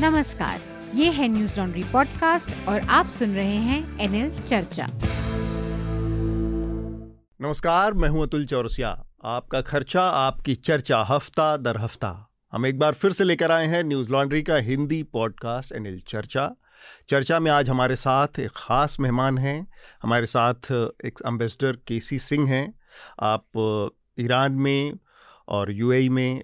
नमस्कार, ये है न्यूज़ लॉन्ड्री पॉडकास्ट और आप सुन रहे हैं एनएल चर्चा। नमस्कार, मैं हूँ अतुल चौरसिया। आपका खर्चा, आपकी चर्चा, हफ़्ता दर हफ़्ता। हम एक बार फिर से लेकर आए हैं न्यूज़ लॉन्ड्री का हिंदी पॉडकास्ट एनएल चर्चा। चर्चा में आज हमारे साथ एक ख़ास मेहमान हैं। हमारे साथ एक एम्बेसडर के सी सिंह हैं। आप ईरान में और यूएई में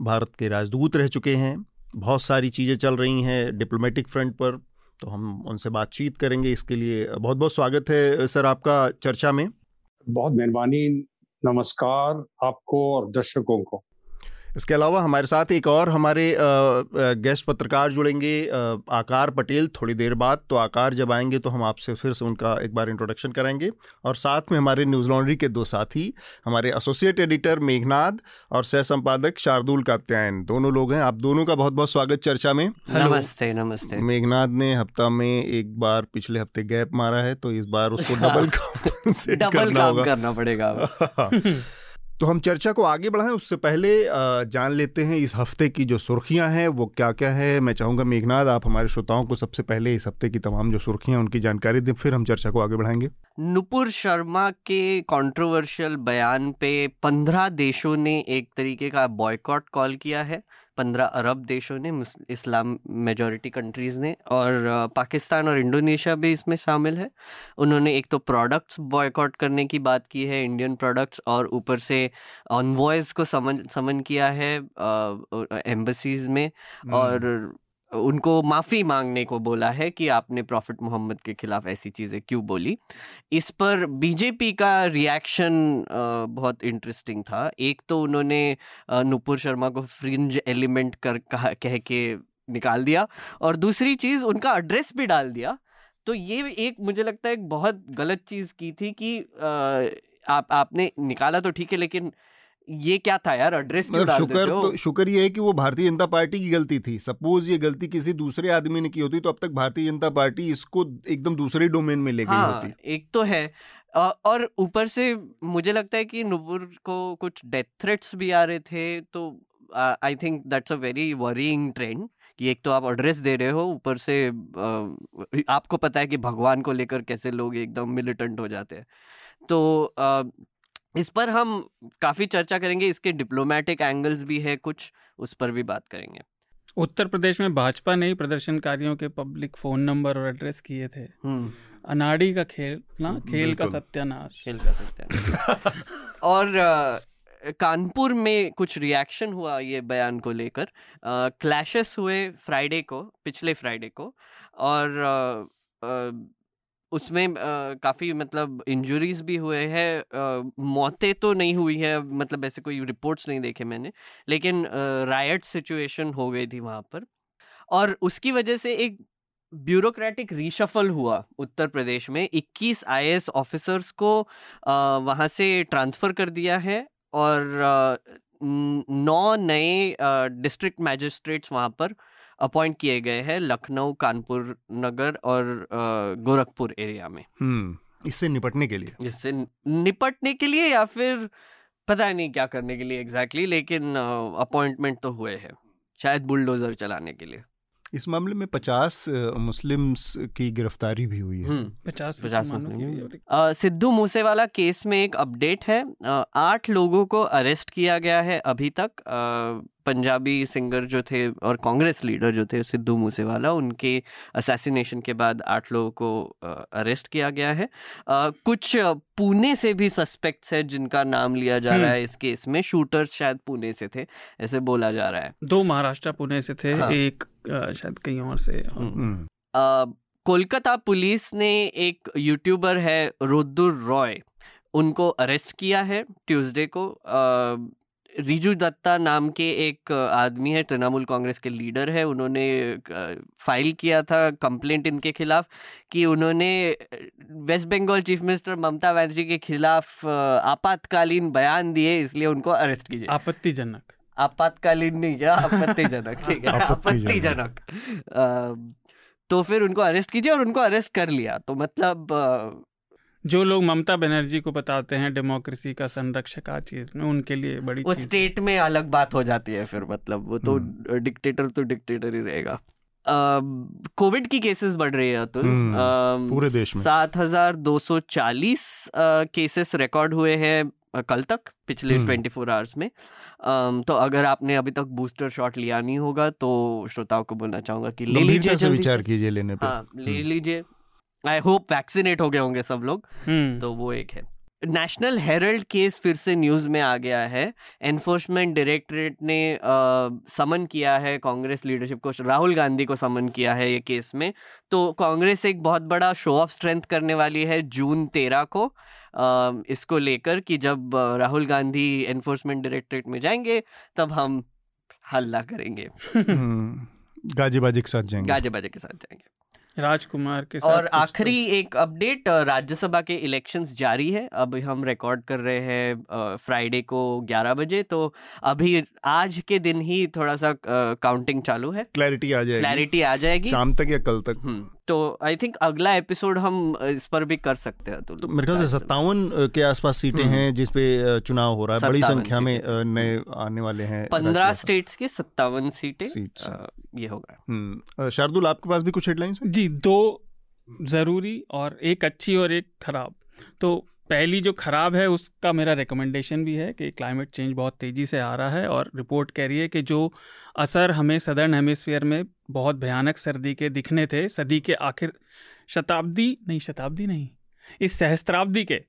भारत के राजदूत रह चुके हैं। बहुत सारी चीज़ें चल रही हैं डिप्लोमेटिक फ्रंट पर तो हम उनसे बातचीत करेंगे इसके लिए। बहुत बहुत स्वागत है सर आपका चर्चा में। बहुत मेहरबानी, नमस्कार आपको और दर्शकों को। इसके अलावा हमारे साथ एक और हमारे गेस्ट पत्रकार जुड़ेंगे आकार पटेल थोड़ी देर बाद। तो आकार जब आएँगे तो हम आपसे फिर से उनका एक बार इंट्रोडक्शन कराएँगे और साथ में हमारे न्यूज़ लॉन्ड्री के दो साथी हमारे एसोसिएट एडिटर मेघनाद और सह संपादक शार्दुल कात्यायन दोनों लोग हैं। आप दोनों का बहुत बहुत स्वागत चर्चा में। नमस्ते नमस्ते। मेघनाद ने हफ़्ता में एक बार पिछले हफ़्ते गैप मारा है तो इस बार उसको डबल काम डबल काम करना पड़ेगा। तो हम चर्चा को आगे बढ़ाएँ, उससे पहले जान लेते हैं इस हफ़्ते की जो सुर्खियाँ हैं, वो क्या क्या है। मैं चाहूँगा मेघनाथ आप हमारे श्रोताओं को सबसे पहले इस हफ़्ते की तमाम जो सुर्खियाँ उनकी जानकारी दें, फिर हम चर्चा को आगे बढ़ाएँगे। नुपुर शर्मा के कंट्रोवर्शियल बयान पे पंद्रह देशों ने एक तरीके का बॉयकॉट कॉल किया है। पंद्रह अरब देशों ने इस्लाम मेजोरिटी कंट्रीज़ ने और पाकिस्तान और इंडोनेशिया भी इसमें शामिल है। उन्होंने एक तो प्रोडक्ट्स बॉयकॉट करने की बात की है इंडियन प्रोडक्ट्स और ऊपर से ऑनवॉयज़ को समन समन किया है एम्बसीज में और उनको माफ़ी मांगने को बोला है कि आपने प्रॉफिट मोहम्मद के खिलाफ ऐसी चीज़ें क्यों बोली? इस पर बीजेपी का रिएक्शन बहुत इंटरेस्टिंग था। एक तो उन्होंने नुपुर शर्मा को फ्रिंज एलिमेंट कर कहा कह के निकाल दिया और दूसरी चीज़ उनका एड्रेस भी डाल दिया। तो ये एक मुझे लगता है एक बहुत गलत चीज़ की थी कि आ, आप आपने निकाला तो ठीक है लेकिन ये क्या था यार? एड्रेस मतलब शुक्र तो शुक्र ये है कि वो भारतीय जनता पार्टी की गलती थी। सपोज़ ये गलती किसी दूसरे आदमी ने की होती तो अब तक भारतीय जनता पार्टी इसको एकदम दूसरे डोमेन में ले गई हाँ, होती। एक तो है। और ऊपर से मुझे लगता है कि नुपुर को कुछ डेथ थ्रेट्स भी आ रहे थे तो I think that's a very worrying trend कि एक तो आप एड्रेस दे रहे हो ऊपर से आपको पता है कि भगवान को लेकर कैसे लोग एकदम मिलिटेंट हो जाते हैं। तो इस पर हम काफ़ी चर्चा करेंगे इसके डिप्लोमेटिक एंगल्स भी है कुछ उस पर भी बात करेंगे। उत्तर प्रदेश में भाजपा ने ही प्रदर्शनकारियों के पब्लिक फ़ोन नंबर और एड्रेस किए थे। हम्म। अनाड़ी का खेल ना? खेल का सत्यानाश। खेल का सत्यानाश। और कानपुर में कुछ रिएक्शन हुआ ये बयान को लेकर। क्लैशेस हुए फ्राइडे को पिछले फ्राइडे को। और उसमें काफ़ी मतलब इंजरीज भी हुए हैं मौतें तो नहीं हुई है मतलब ऐसे कोई रिपोर्ट्स नहीं देखे मैंने, लेकिन रायट सिचुएशन हो गई थी वहाँ पर। और उसकी वजह से एक ब्यूरोक्रेटिक रीशफल हुआ उत्तर प्रदेश में 21 आईएएस ऑफिसर्स को वहाँ से ट्रांसफ़र कर दिया है और नौ नए डिस्ट्रिक्ट मैजिस्ट्रेट्स वहाँ पर अपॉइंट किए गए हैं लखनऊ कानपुर नगर और गोरखपुर एरिया में। हम्म इससे निपटने के लिए। इससे निपटने के लिए या फिर पता नहीं क्या करने के लिए एग्जैक्टली exactly, लेकिन अपॉइंटमेंट तो हुए हैं शायद बुलडोजर चलाने के लिए। इस मामले में पचास मुस्लिम्स की गिरफ्तारी भी हुई है। हम्म। पचास पचास सिद्धू मूसेवाला केस में एक अपडेट है। आठ लोगों को अरेस्ट किया गया है अभी तक। पंजाबी सिंगर जो थे और कांग्रेस लीडर जो थे सिद्धू मूसेवाला उनके असैसिनेशन के बाद आठ लोगों को अरेस्ट किया गया है कुछ पुणे से भी सस्पेक्ट्स है जिनका नाम लिया जा रहा है हम्म। इस केस में शूटर्स शायद पुणे से थे ऐसे बोला जा रहा है दो महाराष्ट्र पुणे से थे हाँ। एक शायद कहीं और से हम्म। हम्म। कोलकाता पुलिस ने एक यूट्यूबर है रुद्र रॉय उनको अरेस्ट किया है ट्यूसडे को रिजू दत्ता नाम के एक आदमी है तृणमूल कांग्रेस के लीडर है। उन्होंने फ़ाइल किया था कंप्लेंट इनके खिलाफ कि उन्होंने West Bengal chief minister Mamata Banerjee के खिलाफ आपातकालीन बयान दिए इसलिए उनको अरेस्ट कीजिए। आपत्तिजनक। आपातकालीन नहीं क्या? आपत्तिजनक ठीक है। आपत्तिजनक। तो फिर उनको अरेस्ट कीजिए और उनको अरेस्ट कर लिया। तो मतलब जो लोग ममता बनर्जी को बताते हैं डेमोक्रेसी का संरक्षक आ चीज़ में उनके लिए बड़ी वो स्टेट में अलग बात हो जाती है फिर मतलब वो तो डिक्टेटर हम्म। तो डिक्टेटर ही रहेगा। कोविड की केसेस बढ़ रही है अतुल। हम्म, पूरे देश में। सात हज़ार दो सौ चालीस केसेस रिकॉर्ड हुए हैं कल तक पिछले ट्वेंटी फोर आवर्स में। तो अगर आपने अभी तक बूस्टर शॉट लिया नहीं होगा तो श्रोताओं को बोलना चाहूँगा कि ले लीजिए विचार कीजिए लेने पे। हाँ ले हम्म। लीजिए। आई होप वैक्सीनेट हो गए होंगे सब लोग। हम्म। तो वो एक है। नेशनल हेरल्ड केस फिर से न्यूज़ में आ गया है। एनफोर्समेंट डायरेक्टरेट ने समन किया है कांग्रेस लीडरशिप को राहुल गांधी को समन किया है ये केस में। तो कांग्रेस एक बहुत बड़ा शो ऑफ़ स्ट्रेंथ करने वाली है जून तेरह को आ, इसको लेकर कि जब राहुल गांधी एनफोर्समेंट डायरेक्टरेट में जाएँगे तब हम हल्ला करेंगे। हम्म, गाजी बाजी के साथ जाएँगे। गाजी बाजी के साथ जाएँगे। राजकुमार के साथ और आखिरी एक अपडेट राज्यसभा के इलेक्शंस जारी है। अब हम रिकॉर्ड कर रहे हैं फ्राइडे को 11 बजे तो अभी आज के दिन ही थोड़ा सा काउंटिंग चालू है। क्लैरिटी आ जाएगी। क्लैरिटी आ जाएगी। शाम तक या कल तक? हम्म, तो आई थिंक अगला एपिसोड हम इस पर भी कर सकते हैं तो मेरे ख्याल से सत्तावन के आसपास सीटें हम्म। हैं जिसपे चुनाव हो रहा है। बड़ी संख्या में नए आने वाले हैं पंद्रह स्टेट्स की सत्तावन सीटें ये होगा। हम्म, शार्दुल आपके पास भी कुछ हेडलाइंस जी दो ज़रूरी और एक अच्छी और एक खराब। तो पहली जो ख़राब है, उसका मेरा रिकमेंडेशन भी है कि क्लाइमेट चेंज बहुत तेज़ी से आ रहा है और रिपोर्ट कह रही है कि जो असर हमें सदर्न हेमिसफेयर में बहुत भयानक सर्दी के दिखने थे, सदी के आखिर, शताब्दी, नहीं शताब्दी नहीं, इस सहस्त्राब्दी के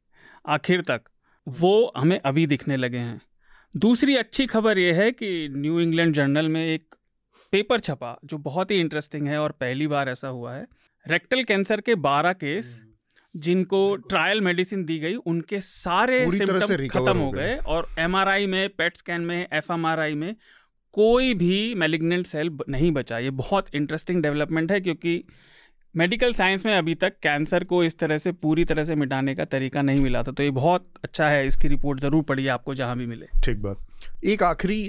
आखिर तक, वो हमें अभी दिखने लगे हैं। दूसरी अच्छी खबर यह है कि न्यू इंग्लैंड जर्नल में एक पेपर छपा, जो बहुत ही इंटरेस्टिंग है और पहली बार ऐसा हुआ है। रेक्टल कैंसर के 12 केस जिनको ट्रायल मेडिसिन दी गई उनके सारे सिम्टम खत्म हो गए। और एमआरआई में पेट स्कैन में एफएमआरआई में कोई भी मेलिग्नेंट सेल नहीं बचा। ये बहुत इंटरेस्टिंग डेवलपमेंट है क्योंकि मेडिकल साइंस में अभी तक कैंसर को इस तरह से पूरी तरह से मिटाने का तरीका नहीं मिला था। तो ये बहुत अच्छा है। इसकी रिपोर्ट ज़रूर पढ़िए आपको जहाँ भी मिले। ठीक बात। एक आखिरी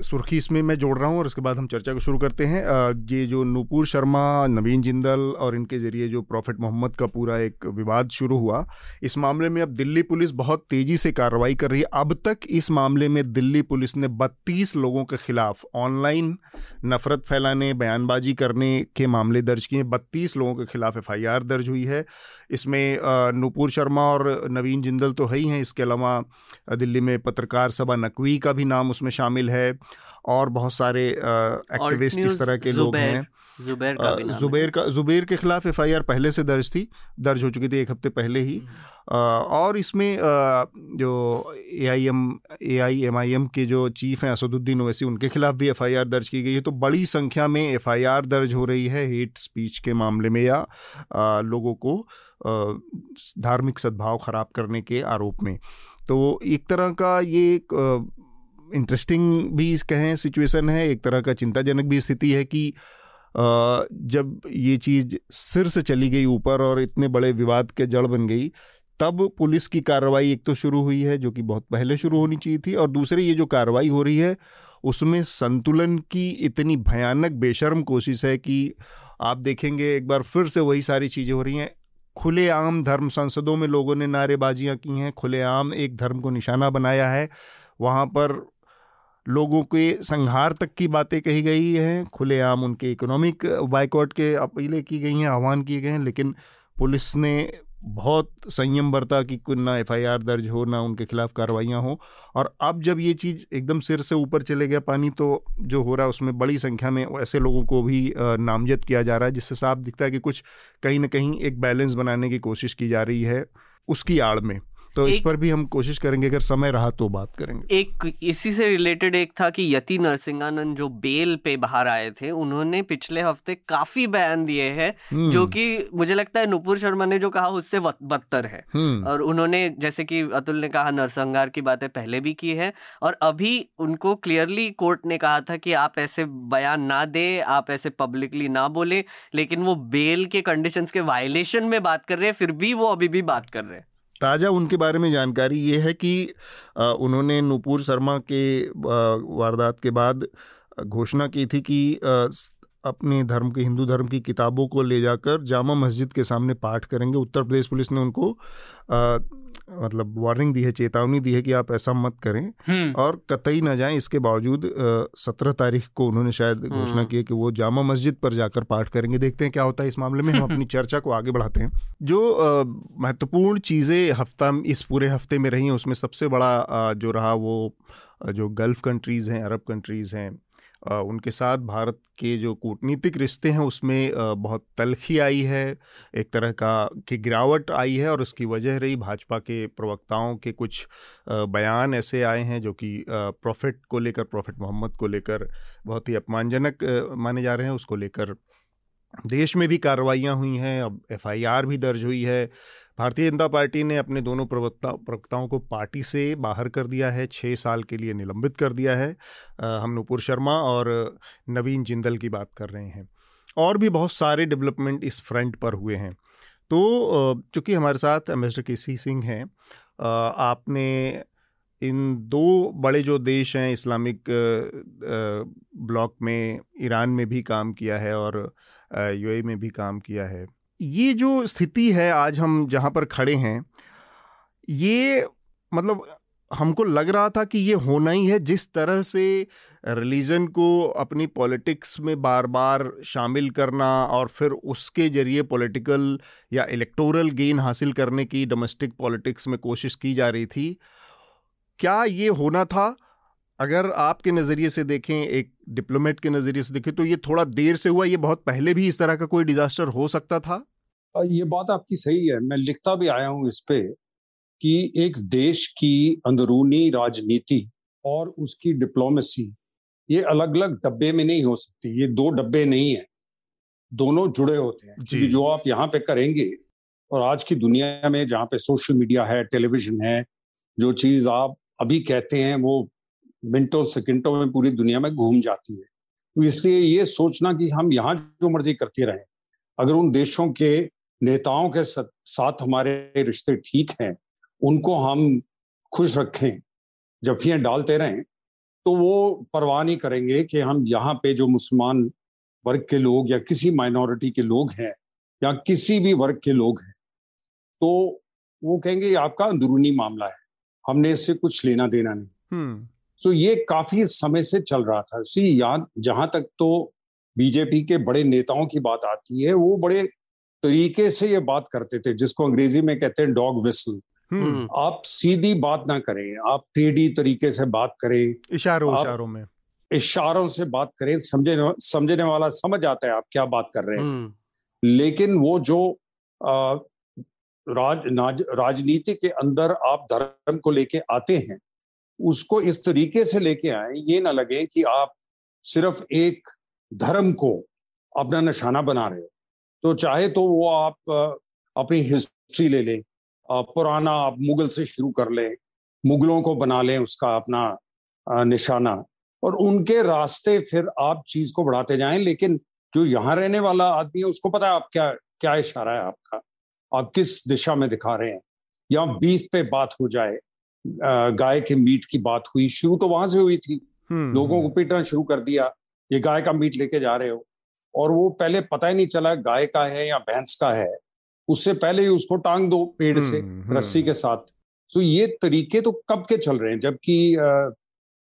सुर्खी इसमें मैं जोड़ रहा हूँ और इसके बाद हम चर्चा को शुरू करते हैं। ये जो नूपुर शर्मा, नवीन जिंदल और इनके ज़रिए जो प्रॉफिट मोहम्मद का पूरा एक विवाद शुरू हुआ, इस मामले में अब दिल्ली पुलिस बहुत तेज़ी से कार्रवाई कर रही है। अब तक इस मामले में दिल्ली पुलिस ने बत्तीस लोगों के खिलाफ ऑनलाइन नफरत फैलाने, बयानबाजी करने के मामले दर्ज किए बत्तीस लोगों के खिलाफ एफआईआर दर्ज हुई है। इसमें नूपुर शर्मा और नवीन जिंदल तो है ही हैं। इसके अलावा दिल्ली में पत्रकार सभा नकवी का भी नाम उसमें शामिल है। और बहुत सारे एक्टिविस्ट इस तरह के लोग हैं। जुबैर का भी जुबैर का जुबैर के खिलाफ एफआईआर पहले से दर्ज थी दर्ज हो चुकी थी एक हफ़्ते पहले ही। हम्म। और इसमें जो A I M A I M I M के जो चीफ हैं असदुद्दीन ओवैसी उनके खिलाफ भी एफआईआर दर्ज की गई है। तो बड़ी संख्या में एफआईआर दर्ज हो रही है हेट स्पीच के मामले में या लोगों को धार्मिक सद्भाव खराब करने के आरोप में। तो एक तरह का ये एक इंटरेस्टिंग भी कहें सिचुएशन है, एक तरह का चिंताजनक भी स्थिति है कि जब ये चीज़ सिर से चली गई ऊपर और इतने बड़े विवाद के जड़ बन गई, तब पुलिस की कार्रवाई एक तो शुरू हुई है, जो कि बहुत पहले शुरू होनी चाहिए थी, और दूसरे ये जो कार्रवाई हो रही है, उसमें संतुलन की इतनी भयानक बेशर्म कोशिश है कि आप देखेंगे एक बार फिर से वही सारी चीज़ें हो रही हैं। खुलेआम धर्म संसदों में लोगों ने नारेबाजियाँ की हैं, खुलेआम एक धर्म को निशाना बनाया है, वहाँ पर लोगों के संहार तक की बातें कही गई हैं। खुलेआम उनके इकोनॉमिक बाइकआउट के अपीलें की गई हैं, आह्वान किए गए हैं, लेकिन पुलिस ने बहुत संयम बरता कि ना एफआईआर दर्ज हो, ना उनके खिलाफ कार्रवाइयाँ हो। और अब जब ये चीज़ एकदम सिर से ऊपर चले गया पानी तो जो हो रहा है उसमें बड़ी संख्या में ऐसे लोगों को भी नामजद किया जा रहा है, जिससे साफ़ दिखता है कि कुछ कहीं ना कहीं एक बैलेंस बनाने की कोशिश की जा रही है उसकी आड़ में। तो इस पर भी हम कोशिश करेंगे अगर समय रहा तो बात करेंगे एक इसी से रिलेटेड एक था कि यति नरसिंहानंद जो बेल पे बाहर आए थे उन्होंने पिछले हफ़्ते काफ़ी बयान दिए हैं हम्म। जो कि मुझे लगता है नुपुर शर्मा ने जो कहा उससे बदतर है हम्म। और उन्होंने जैसे कि अतुल ने कहा नरसंहार की बातें पहले भी की है और अभी उनको क्लियरली कोर्ट ने कहा था कि आप ऐसे बयान ना दे आप ऐसे पब्लिकली ना बोले लेकिन वो बेल के कंडीशंस के वायलेशन में बात कर रहे हैं फिर भी वो अभी भी बात कर रहे हैं ताज़ा उनके बारे में जानकारी ये है कि उन्होंने नूपुर शर्मा के वारदात के बाद घोषणा की थी कि अपने धर्म के हिंदू धर्म की किताबों को ले जाकर जामा मस्जिद के सामने पाठ करेंगे। उत्तर प्रदेश पुलिस ने उनको आ, मतलब वार्निंग दी है चेतावनी दी है कि आप ऐसा मत करें हम्म, और कतई ना जाएँ। इसके बावजूद सत्रह तारीख को उन्होंने शायद घोषणा हम्म। की है कि वो जामा मस्जिद पर जाकर पाठ करेंगे। देखते हैं क्या होता है इस मामले में। हम अपनी चर्चा को आगे बढ़ाते हैं। जो महत्वपूर्ण चीज़ें हफ़्ता इस पूरे हफ़्ते में रही हैं उसमें सबसे बड़ा अ, जो रहा वो जो गल्फ़ कंट्रीज़ हैं अरब कंट्रीज़ हैं उनके साथ भारत के जो कूटनीतिक रिश्ते हैं उसमें बहुत तलखी आई है, एक तरह का, की गिरावट आई है और उसकी वजह रही भाजपा के प्रवक्ताओं के कुछ बयान ऐसे आए हैं जो कि प्रॉफिट को लेकर, प्रॉफिट मोहम्मद को लेकर बहुत ही अपमानजनक माने जा रहे हैं। उसको लेकर देश में भी कार्रवाइयाँ हुई हैं, अब एफआईआर भी दर्ज हुई है भारतीय जनता पार्टी ने अपने दोनों प्रवक्ता, प्रवक्ताओं को पार्टी से बाहर कर दिया है छः साल के लिए निलंबित कर दिया है। हम नुपुर शर्मा और नवीन जिंदल की बात कर रहे हैं। और भी बहुत सारे डेवलपमेंट इस फ्रंट पर हुए हैं। तो चूँकि हमारे साथ एम्बेसडर के सी सिंह हैं आपने इन दो बड़े जो देश हैं, इस्लामिक ब्लॉक में, ईरान में भी काम किया है और यूएई में भी काम किया है। ये जो स्थिति है आज हम जहाँ पर खड़े हैं, ये मतलब हमको लग रहा था कि ये होना ही है जिस तरह से रिलीजन को अपनी पॉलिटिक्स में बार बार शामिल करना और फिर उसके ज़रिए पॉलिटिकल या इलेक्टोरल गेन हासिल करने की डोमेस्टिक पॉलिटिक्स में कोशिश की जा रही थी। क्या ये होना था? अगर आपके नज़रिए से देखें एक डिप्लोमेट के नज़रिए से देखें तो ये थोड़ा देर से हुआ ये बहुत पहले भी इस तरह का कोई डिजास्टर हो सकता था? ये बात आपकी सही है। मैं लिखता भी आया हूँ इस पे कि एक देश की अंदरूनी राजनीति और उसकी डिप्लोमेसी ये अलग अलग डब्बे में नहीं हो सकती। ये दो डब्बे नहीं है। दोनों जुड़े होते हैं। जी। क्योंकि जो आप यहाँ पे करेंगे और आज की दुनिया में जहाँ पे सोशल मीडिया है टेलीविज़न है जो चीज़ आप अभी कहते हैं वो मिनटों, सेकंडों में पूरी दुनिया में घूम जाती है। तो इसलिए ये सोचना कि हम यहाँ जो मर्ज़ी करते रहें, अगर उन देशों के नेताओं के साथ हमारे रिश्ते ठीक हैं, उनको हम खुश रखें जफियाँ डालते रहें तो वो परवाह नहीं करेंगे कि हम यहाँ पे जो मुसलमान वर्ग के लोग या किसी माइनॉरिटी के लोग हैं या किसी भी वर्ग के लोग हैं तो वो कहेंगे, आपका अंदरूनी मामला है, हमने इससे कुछ लेना देना नहीं। हम्म। सो ये काफ़ी समय से चल रहा था। सी यहाँ जहाँ तक तो बीजेपी के बड़े नेताओं की बात आती है वो बड़े तरीके से ये बात करते थे जिसको अंग्रेज़ी में कहते हैं डॉग विसल हम्म। आप सीधी बात ना करें आप टेढ़ी तरीके से बात करें इशारों इशारों में। इशारों से बात करें समझे समझने वाला समझ आता है आप क्या बात कर रहे हैं। हम्म, लेकिन वो जो आ, राज राजनीति के अंदर आप धर्म को लेके आते हैं उसको इस तरीके से लेके आए, ये ना लगे कि आप सिर्फ़ एक धर्म को अपना निशाना बना रहे हो। तो चाहे तो वो आप अपनी हिस्ट्री ले लें पुराना आप मुगल से शुरू कर लें, मुगलों को बना लें उसका अपना निशाना और उनके रास्ते फिर आप चीज़ को बढ़ाते जाएँ, लेकिन जो यहाँ रहने वाला आदमी है, उसको पता है आप क्या क्या इशारा है आपका? आप किस दिशा में दिखा रहे हैं? या बीफ पे बात हो जाए गाय के मीट की बात हुई शुरू तो वहाँ से हुई थी। हम्म। लोगों को पीटना शुरू कर दिया ये गाय का मीट लेके जा रहे हो। और वो पहले पता ही नहीं चला गाय का है या भैंस का है। उससे पहले ही उसको टांग दो पेड़ से हम्म, हम्म। रस्सी के साथ। तो ये तरीके तो कब के चल रहे हैं? जबकि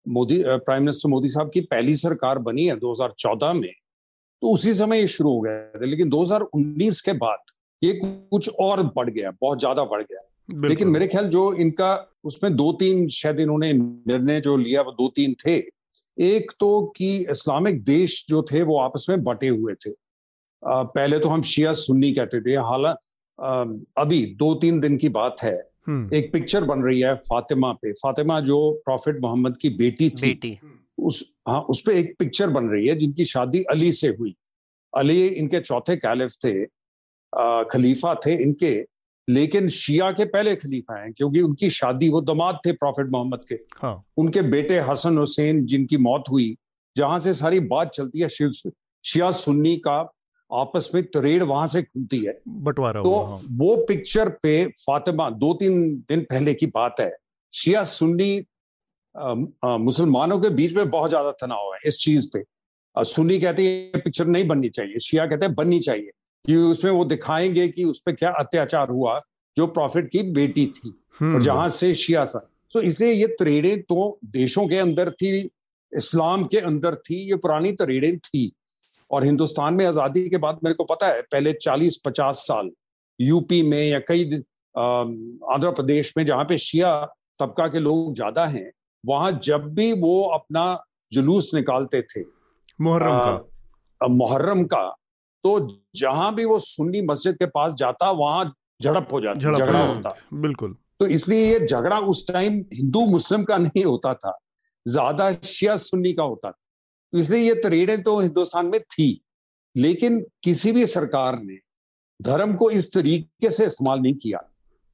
मोदी प्राइम मिनिस्टर मोदी साहब की पहली सरकार बनी है 2014 में। तो उसी समय ये शुरू हो गया था। लेकिन 2019 के बाद ये कुछ और बढ़ गया बहुत ज़्यादा बढ़ गया। लेकिन मेरे ख्याल जो इनका उसमें दो तीन शायद इन्होंने निर्णय जो लिया वो दो तीन थे। एक तो कि इस्लामिक देश जो थे वो आपस में बटे हुए थे। अ, पहले तो हम शिया सुन्नी कहते थे। हालाँकि अभी दो तीन दिन की बात है। हम्म, एक पिक्चर बन रही है फातिमा पे। फातिमा जो प्रॉफिट मोहम्मद की बेटी थी बेटी। उस हाँ उस पर एक पिक्चर बन रही है जिनकी शादी अली से हुई। अली इनके चौथे कैलिफ थे आ, खलीफा थे इनके। लेकिन शिया के पहले खलीफा हैं क्योंकि उनकी शादी वो दमाद थे प्रॉफिट मोहम्मद के। हाँ। उनके बेटे हसन हुसैन जिनकी मौत हुई जहाँ से सारी बात चलती है शिव शिया सुन्नी का आपस में तरेड़ वहाँ से खुलती है। बंटवारा तो हाँ। वो पिक्चर पे फातिमा दो तीन दिन पहले की बात है शिया सुन्नी मुसलमानों के बीच में बहुत ज़्यादा तनाव है इस चीज़ पे। सुन्नी कहते हैं ये पिक्चर नहीं बननी चाहिए। शिया कहते हैं बननी चाहिए। कि उसमें वो दिखाएँगे कि उस पर क्या अत्याचार हुआ जो प्रॉफिट की बेटी थी और जहाँ से शिया सा। तो इसलिए ये तरेड़े तो देशों के अंदर थी इस्लाम के अंदर थी ये पुरानी तरेड़े थी। और हिंदुस्तान में आज़ादी के बाद मेरे को पता है पहले 40-50 साल यूपी में या कई आंध्र प्रदेश में जहाँ पे शिया तबका के लोग ज़्यादा हैं वहाँ जब भी वो अपना जुलूस निकालते थे मुहर्रम का। मुहर्रम का तो जहाँ भी वो सुन्नी मस्जिद के पास जाता वहाँ झड़प हो जाती झगड़ा होता। बिल्कुल। तो इसलिए ये झगड़ा उस टाइम हिंदू मुस्लिम का नहीं होता था ज़्यादा शिया सुन्नी का होता था। तो इसलिए ये तरीड़े तो हिंदुस्तान में थी लेकिन किसी भी सरकार ने धर्म को इस तरीके से इस्तेमाल नहीं किया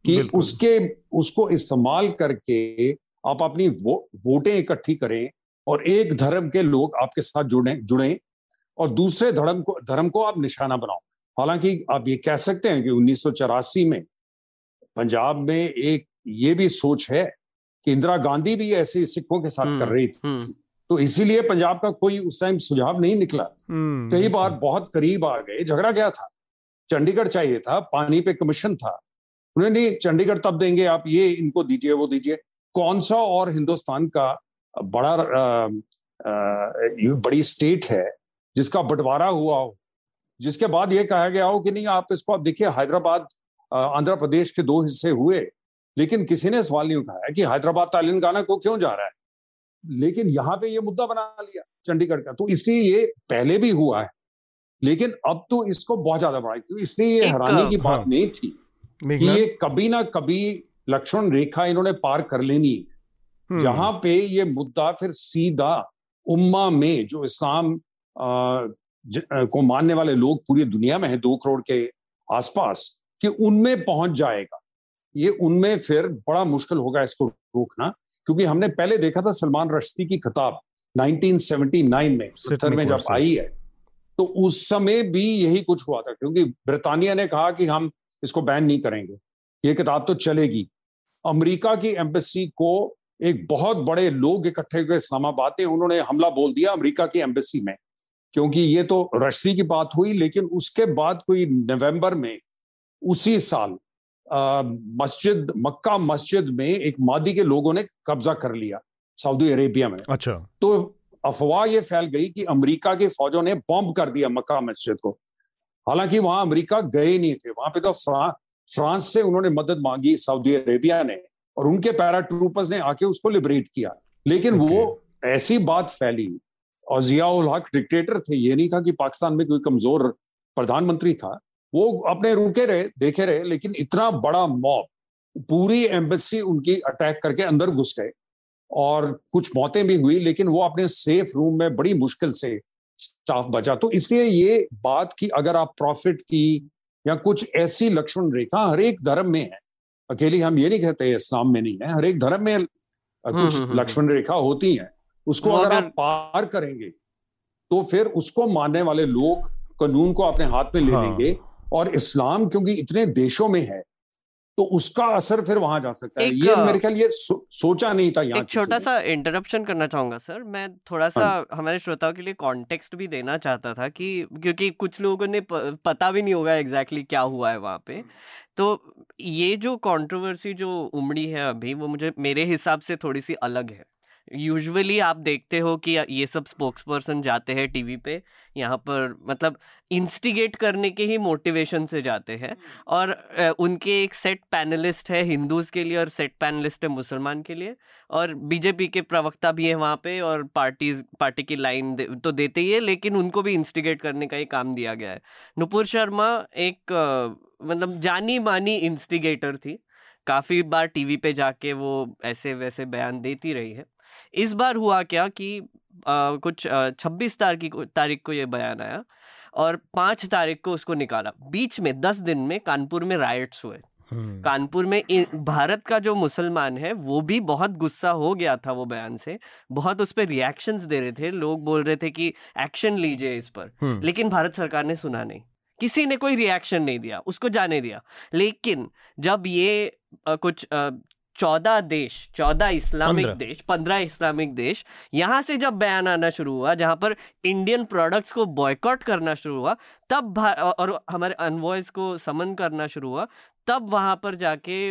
कि उसके उसको इस्तेमाल करके आप अपनी वो, वोटें इकट्ठी करें और एक धर्म के लोग आपके साथ जुड़े जुड़े और दूसरे धर्म को धर्म को आप निशाना बनाओ। हालाँकि आप ये कह सकते हैं कि उन्नीस सौ चौरासी में पंजाब में एक ये भी सोच है कि इंदिरा गांधी भी ऐसे सिखों के साथ कर हम्म, रही थी। हम्म। तो इसीलिए पंजाब का कोई उस टाइम सुझाव नहीं निकला। हम्म, कई बार बहुत करीब आ गए। झगड़ा क्या था? चंडीगढ़ चाहिए था पानी पे कमीशन था। उन्हें नहीं चंडीगढ़ तब देंगे आप ये इनको दीजिए वो दीजिए। कौन सा और हिंदुस्तान का बड़ा आ, आ, बड़ी स्टेट है जिसका बंटवारा हुआ हो। जिसके बाद ये कहा गया हो कि नहीं आप इसको आप देखिए हैदराबाद आंध्र प्रदेश के दो हिस्से हुए लेकिन किसी ने सवाल नहीं उठाया कि हैदराबाद तेलंगाना को क्यों जा रहा है? लेकिन यहाँ पे ये मुद्दा बना लिया चंडीगढ़ का। तो इसलिए ये पहले भी हुआ है लेकिन अब तो इसको बहुत ज़्यादा बढ़ा क्योंकि इसलिए ये हैरानी की बात हाँ, नहीं थी कि ये कभी ना कभी लक्ष्मण रेखा इन्होंने पार कर लेनी हम्म। जहाँ पे ये मुद्दा फिर सीधा उम्मा में जो इस्लाम को मानने वाले लोग पूरी दुनिया में है दो करोड़ के आसपास कि उनमें पहुँच जाएगा। ये उनमें फिर बड़ा मुश्किल होगा इसको रोकना क्योंकि हमने पहले देखा था सलमान रश्दी की किताब 1979 में सत्तर में जब आई है तो उस समय भी यही कुछ हुआ था क्योंकि ब्रिटानिया ने कहा कि हम इसको बैन नहीं करेंगे ये किताब तो चलेगी। अमेरिका की एम्बेसी को एक बहुत बड़े लोग इकट्ठे हुए इस्लामाबाद में उन्होंने हमला बोल दिया अमेरिका की एम्बेसी में। क्योंकि ये तो रश्दी की बात हुई लेकिन उसके बाद कोई नवंबर में उसी साल मस्जिद मक्का मस्जिद में एक मादी के लोगों ने कब्जा कर लिया सऊदी अरेबिया में। अच्छा। तो अफवाह ये फैल गई कि अमेरिका के फौजों ने बॉम्ब कर दिया मक्का मस्जिद को। हालाँकि वहाँ अमेरिका गए नहीं थे वहाँ पे तो फ्रा, फ्रांस से उन्होंने मदद मांगी सऊदी अरेबिया ने और उनके पैरा ट्रूपर्स ने आके उसको लिबरेट किया। लेकिन okay. वो ऐसी बात फैली और जियाउल हक डिक्टेटर थे। ये नहीं था कि पाकिस्तान में कोई कमज़ोर प्रधानमंत्री था। वो अपने रुके रहे देखे रहे लेकिन इतना बड़ा मॉब पूरी एम्बेसी उनकी अटैक करके अंदर घुस गए। और कुछ मौतें भी हुई लेकिन वो अपने सेफ़ रूम में बड़ी मुश्किल से स्टाफ बचा। तो इसलिए ये बात की अगर आप प्रॉफिट की या कुछ ऐसी लक्ष्मण रेखा हर एक धर्म में है। अकेली हम ये नहीं कहते इस्लाम में नहीं है। हर एक धर्म में हम्म, कुछ हम्म, हम्म, लक्ष्मण रेखा होती है। उसको अगर आप पार करेंगे तो फिर उसको मानने वाले लोग कानून को अपने हाथ में ले हाँ। लेंगे। और इस्लाम क्योंकि इतने देशों में है तो उसका असर फिर वहाँ जा सकता है। ये मेरे ख्याल ये सो, सोचा नहीं था यहाँ एक छोटा सा इंटरप्शन करना चाहूँगा सर मैं थोड़ा सा हाँ। हमारे श्रोताओं के लिए कॉन्टेक्स्ट भी देना चाहता था कि क्योंकि कुछ लोगों ने पता भी नहीं होगा एग्जैक्टली क्या हुआ है वहाँ पे। तो ये जो कंट्रोवर्सी जो उमड़ी है अभी वो मुझे मेरे हिसाब से थोड़ी सी अलग है। यूजुअली आप देखते हो कि ये सब स्पोक्स पर्सन जाते हैं टीवी पे यहाँ पर मतलब इंस्टिगेट करने के ही मोटिवेशन से जाते हैं और उनके एक सेट पैनलिस्ट है हिंदूज के लिए और सेट पैनलिस्ट है मुसलमान के लिए और बीजेपी के प्रवक्ता भी है वहाँ पे और पार्टीज़ पार्टी की लाइन दे, तो देते ही है लेकिन उनको भी इंस्टिगेट करने का ही काम दिया गया है। नुपुर शर्मा एक मतलब जानी मानी इंस्टिगेटर थी काफ़ी बार टीवी पे जाके वो ऐसे वैसे बयान देती रही है। इस बार हुआ क्या कि आ, कुछ छब्बीस तारीख तारीख को ये बयान आया और पाँच तारीख को उसको निकाला। बीच में दस दिन में कानपुर में राइट्स हुए। हम्म। कानपुर में भारत का जो मुसलमान है वो भी बहुत गुस्सा हो गया था वो बयान से। बहुत उस पर रिएक्शन दे रहे थे। लोग बोल रहे थे कि एक्शन लीजिए इस पर। हम्म। लेकिन भारत सरकार ने सुना नहीं। किसी ने कोई रिएक्शन नहीं दिया उसको जाने दिया। लेकिन जब ये आ, कुछ चौदह देश चौदह इस्लामिक देश पंद्रह इस्लामिक देश यहाँ से जब बयान आना शुरू हुआ जहाँ पर इंडियन प्रोडक्ट्स को बॉयकॉट करना शुरू हुआ तब और हमारे अनवॉइस को समन करना शुरू हुआ तब वहाँ पर जाके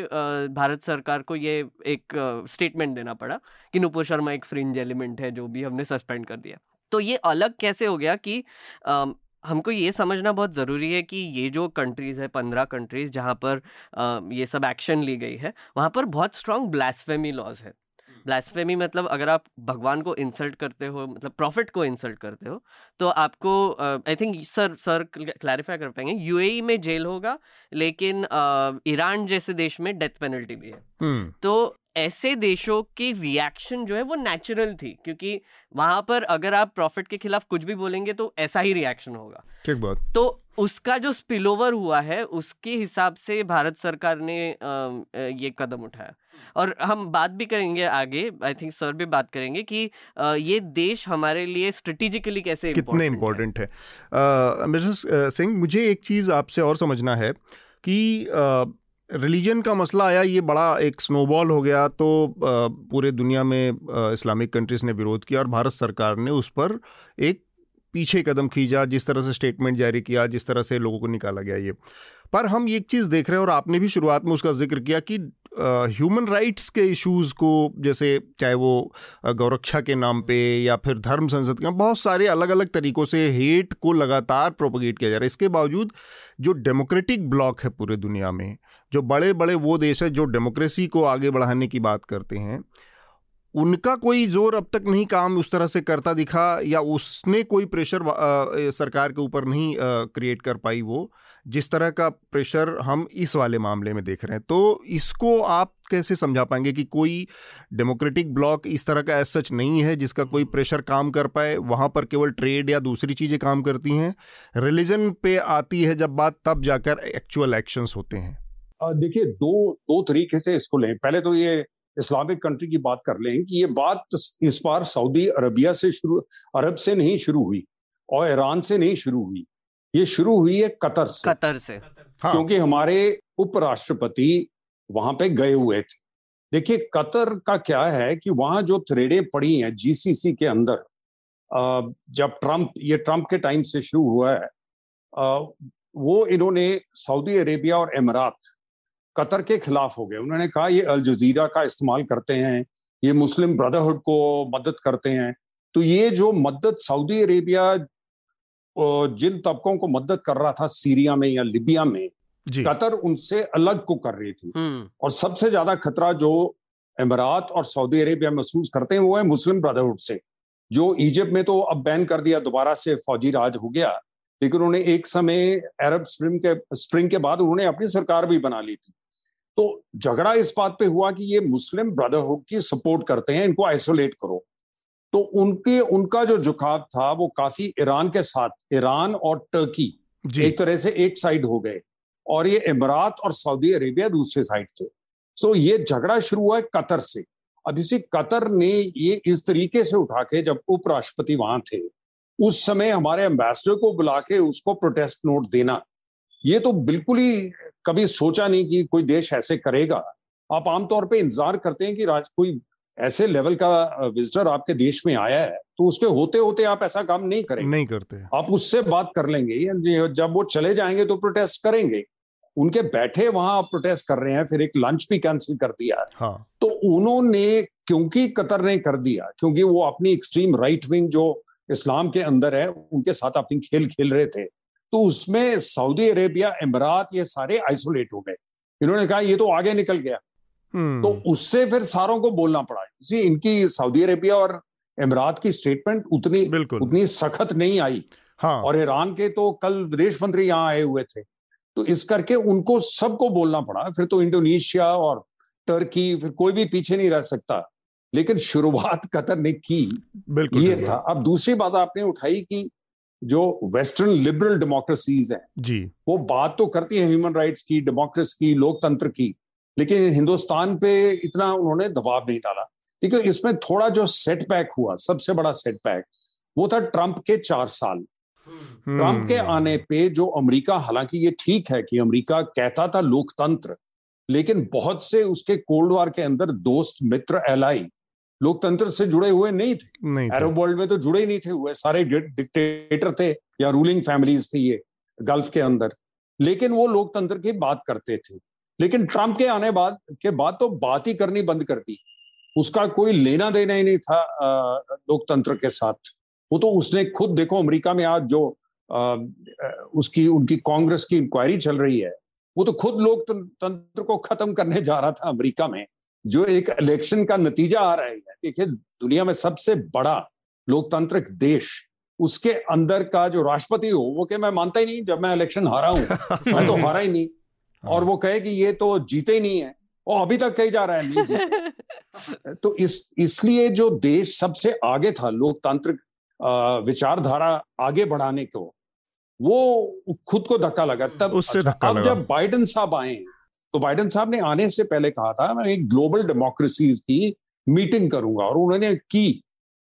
भारत सरकार को ये एक स्टेटमेंट देना पड़ा कि नुपुर शर्मा एक फ्रिंज एलिमेंट है जो भी हमने सस्पेंड कर दिया। तो ये अलग कैसे हो गया कि हमको ये समझना बहुत ज़रूरी है कि ये जो कंट्रीज़ है पंद्रह कंट्रीज़ जहाँ पर अ, ये सब एक्शन ली गई है वहाँ पर बहुत स्ट्रॉन्ग ब्लास्फेमी लॉज है। ब्लास्फेमी मतलब अगर आप भगवान को इंसल्ट करते हो मतलब प्रॉफिट को इंसल्ट करते हो तो आपको I think sir sir clarify कर पाएँगे यूएई में जेल होगा लेकिन ईरान जैसे देश में डेथ पेनल्टी भी है। हम्म तो ऐसे देशों की रिएक्शन जो है वो नेचुरल थी क्योंकि वहाँ पर अगर आप प्रॉफिट के खिलाफ कुछ भी बोलेंगे तो ऐसा ही रिएक्शन होगा। ठीक बात। तो उसका जो स्पिलओवर हुआ है उसके हिसाब से भारत सरकार ने ये कदम उठाया। और हम बात भी करेंगे आगे आई थिंक सर भी बात करेंगे कि ये देश हमारे लिए स्ट्रेटेजिकली कैसे कितने है। इम्पोर्टेंट है। मिसेस सिंह मुझे एक चीज़ आपसे और समझना है कि रिलीजन का मसला आया, ये बड़ा एक स्नोबॉल हो गया तो पूरे दुनिया में इस्लामिक कंट्रीज़ ने विरोध किया और भारत सरकार ने उस पर एक पीछे कदम खींचा, जिस तरह से स्टेटमेंट जारी किया, जिस तरह से लोगों को निकाला गया ये। पर हम एक चीज़ देख रहे हैं और आपने भी शुरुआत में उसका ज़िक्र किया कि ह्यूमन राइट्स के इश्यूज़ को, जैसे चाहे वो गौरक्षा के नाम पे या फिर धर्म संसद के, बहुत सारे अलग अलग तरीकों से हेट को लगातार प्रोपोगेट किया जा रहा है। इसके बावजूद जो डेमोक्रेटिक ब्लॉक है पूरे दुनिया में जो बड़े बड़े वो देश है जो डेमोक्रेसी को आगे बढ़ाने की बात करते हैं, उनका कोई ज़ोर अब तक नहीं काम उस तरह से करता दिखा या उसने कोई प्रेशर सरकार के ऊपर नहीं क्रिएट कर पाई वो, जिस तरह का प्रेशर हम इस वाले मामले में देख रहे हैं। तो इसको आप कैसे समझा पाएँगे कि कोई डेमोक्रेटिक ब्लॉक इस तरह का एज सच नहीं है जिसका कोई प्रेशर काम कर पाए, वहाँ पर केवल ट्रेड या दूसरी चीज़ें काम करती हैं? रिलीजन पे आती है जब बात, तब जाकर एक्चुअल एक्शंस होते हैं। देखिए दो दो तरीके से इसको लें। पहले तो ये इस्लामिक कंट्री की बात कर लें कि ये बात इस बार सऊदी अरबिया से शुरू अरब से नहीं शुरू हुई और ईरान से नहीं शुरू हुई। ये शुरू हुई है कतर से। कतर से। हाँ। क्योंकि हमारे उपराष्ट्रपति वहाँ पे गए हुए थे। देखिए कतर का क्या है कि वहाँ जो थ्रेडें पड़ी हैं जीसीसी के अंदर जब ट्रंप ये ट्रंप के टाइम से शुरू हुआ है वो इन्होंने सऊदी अरेबिया और अमीरात कतर के खिलाफ हो गए। उन्होंने कहा ये अल जजीरा का इस्तेमाल करते हैं ये मुस्लिम ब्रदरहुड को मदद करते हैं। तो ये जो मदद सऊदी अरेबिया जिन तबकों को मदद कर रहा था सीरिया में या लिबिया में कतर उनसे अलग को कर रही थी। हम्म। और सबसे ज़्यादा खतरा जो अमीरात और सऊदी अरेबिया महसूस करते हैं वो है मुस्लिम ब्रदरहुड से। जो इजिप्ट में तो अब बैन कर दिया दोबारा से फौजी राज हो गया। लेकिन उन्होंने एक समय अरब स्प्रिंग के स्प्रिंग के बाद उन्होंने अपनी सरकार भी बना ली थी। तो झगड़ा इस बात पे हुआ कि ये मुस्लिम ब्रदरहुड की सपोर्ट करते हैं इनको आइसोलेट करो। तो उनके उनका जो झुकाव था वो काफ़ी ईरान के साथ ईरान और टर्की एक तरह से एक साइड हो गए और ये इमरात और सऊदी अरेबिया दूसरे साइड थे। सो ये झगड़ा शुरू हुआ है कतर से। अब इसी कतर ने ये इस तरीके से उठा के जब उपराष्ट्रपति वहाँ थे उस समय हमारे एम्बेसडर को बुला के उसको प्रोटेस्ट नोट देना ये तो बिल्कुल ही कभी सोचा नहीं कि कोई देश ऐसे करेगा। आप आमतौर पे इंतज़ार करते हैं कि राज कोई ऐसे लेवल का विजिटर आपके देश में आया है तो उसके होते होते आप ऐसा काम नहीं करेंगे। नहीं करते आप उससे बात कर लेंगे। जब वो चले जाएँगे तो प्रोटेस्ट करेंगे। उनके बैठे वहाँ आप प्रोटेस्ट कर रहे हैं फिर एक लंच भी कैंसिल कर दिया। हाँ। तो उन्होंने क्योंकि कतर ने कर दिया क्योंकि वो अपनी एक्सट्रीम राइट विंग जो इस्लाम के अंदर है उनके साथ अपनी खेल खेल रहे थे। तो उसमें सऊदी अरेबिया इमरात ये सारे आइसोलेट हो गए। इन्होंने कहा ये तो आगे निकल गया। हम्म, तो उससे फिर सारों को बोलना पड़ा। इसी इनकी सऊदी अरेबिया और इमरात की स्टेटमेंट उतनी बिल्कुल। उतनी सख्त नहीं आई। हाँ। और ईरान के तो कल विदेश मंत्री यहाँ आए हुए थे। तो इस करके उनको सबको बोलना पड़ा। फिर तो इंडोनेशिया और टर्की फिर कोई भी पीछे नहीं रह सकता। लेकिन शुरुआत कतर ने की। बिल्कुल ये बिल्कुल। था। अब दूसरी बात आपने उठाई कि जो वेस्टर्न लिबरल डेमोक्रेसीज हैं जी। वो बात तो करती है ह्यूमन राइट्स की डेमोक्रेसी की लोकतंत्र की लेकिन हिंदुस्तान पे इतना उन्होंने दबाव नहीं डाला। देखिए इसमें थोड़ा जो सेटबैक हुआ सबसे बड़ा सेटबैक वो था ट्रंप के चार साल। ट्रंप के हम्म, आने पे जो अमेरिका हालाँकि ये ठीक है कि अमेरिका कहता था लोकतंत्र लेकिन बहुत से उसके कोल्ड वार के अंदर दोस्त मित्र एलाई लोकतंत्र से जुड़े हुए नहीं थे। नहीं अरब वर्ल्ड में तो जुड़े ही नहीं थे हुए। सारे डिक्टेटर थे या रूलिंग फैमिलीज़ थी ये गल्फ के अंदर। लेकिन वो लोकतंत्र की बात करते थे। लेकिन ट्रंप के आने बाद के बाद तो बात ही करनी बंद कर दी। उसका कोई लेना देना ही नहीं था लोकतंत्र के साथ। वो तो उसने खुद देखो अमेरिका में आज जो आ, उसकी उनकी कांग्रेस की इंक्वायरी चल रही है वो तो खुद लोकतंत्र को खत्म करने जा रहा था अमेरिका में। जो एक इलेक्शन का नतीजा आ रहा है देखिए दुनिया में सबसे बड़ा लोकतांत्रिक देश उसके अंदर का जो राष्ट्रपति हो वो क्या मैं मानता ही नहीं जब मैं इलेक्शन हारा हूँ मैं तो हारा ही नहीं। हाँ। और वो कहे कि ये तो जीते ही नहीं है वो अभी तक कही जा रहा है नहीं जीते। तो इस इसलिए जो देश सबसे आगे था लोकतांत्रिक विचारधारा आगे बढ़ाने को वो खुद को धक्का लगा। तब उससे धक्का अब जब बाइडन साहब आए तो बाइडन साहब ने आने से पहले कहा था, मैं एक ग्लोबल डेमोक्रेसीज की मीटिंग करूँगा। और उन्होंने की,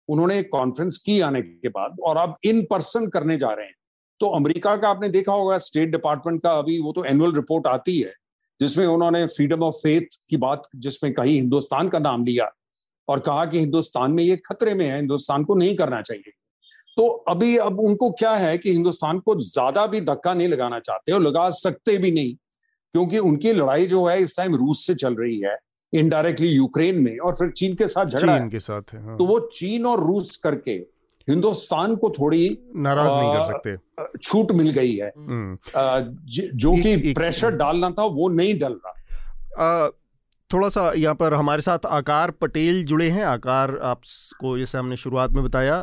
उन्होंने एक कॉन्फ्रेंस की आने के बाद, और अब इन पर्सन करने जा रहे हैं। तो अमेरिका का आपने देखा होगा स्टेट डिपार्टमेंट का अभी वो तो एनुअल रिपोर्ट आती है, जिसमें उन्होंने फ्रीडम ऑफ़ फेथ की बात, जिसमें कहीं हिंदुस्तान का नाम लिया और कहा कि हिंदुस्तान में ये खतरे में है, हिंदुस्तान को नहीं करना चाहिए। तो अभी अब उनको क्या है कि हिंदुस्तान को ज़्यादा भी धक्का नहीं लगाना चाहते और लगा सकते भी नहीं। क्योंकि उनकी लड़ाई जो है इस टाइम रूस से चल रही है इनडायरेक्टली यूक्रेन में और फिर चीन के साथ झगड़ा चीन के साथ है हाँ। तो वो चीन और रूस करके हिंदुस्तान को थोड़ी नाराज़ नहीं कर सकते। छूट मिल गई है। आ, ज, जो कि प्रेशर डालना था वो नहीं डल रहा। थोड़ा सा यहाँ पर हमारे साथ आकार पटेल जुड़े हैं। आकार आपको, जैसे हमने शुरुआत में बताया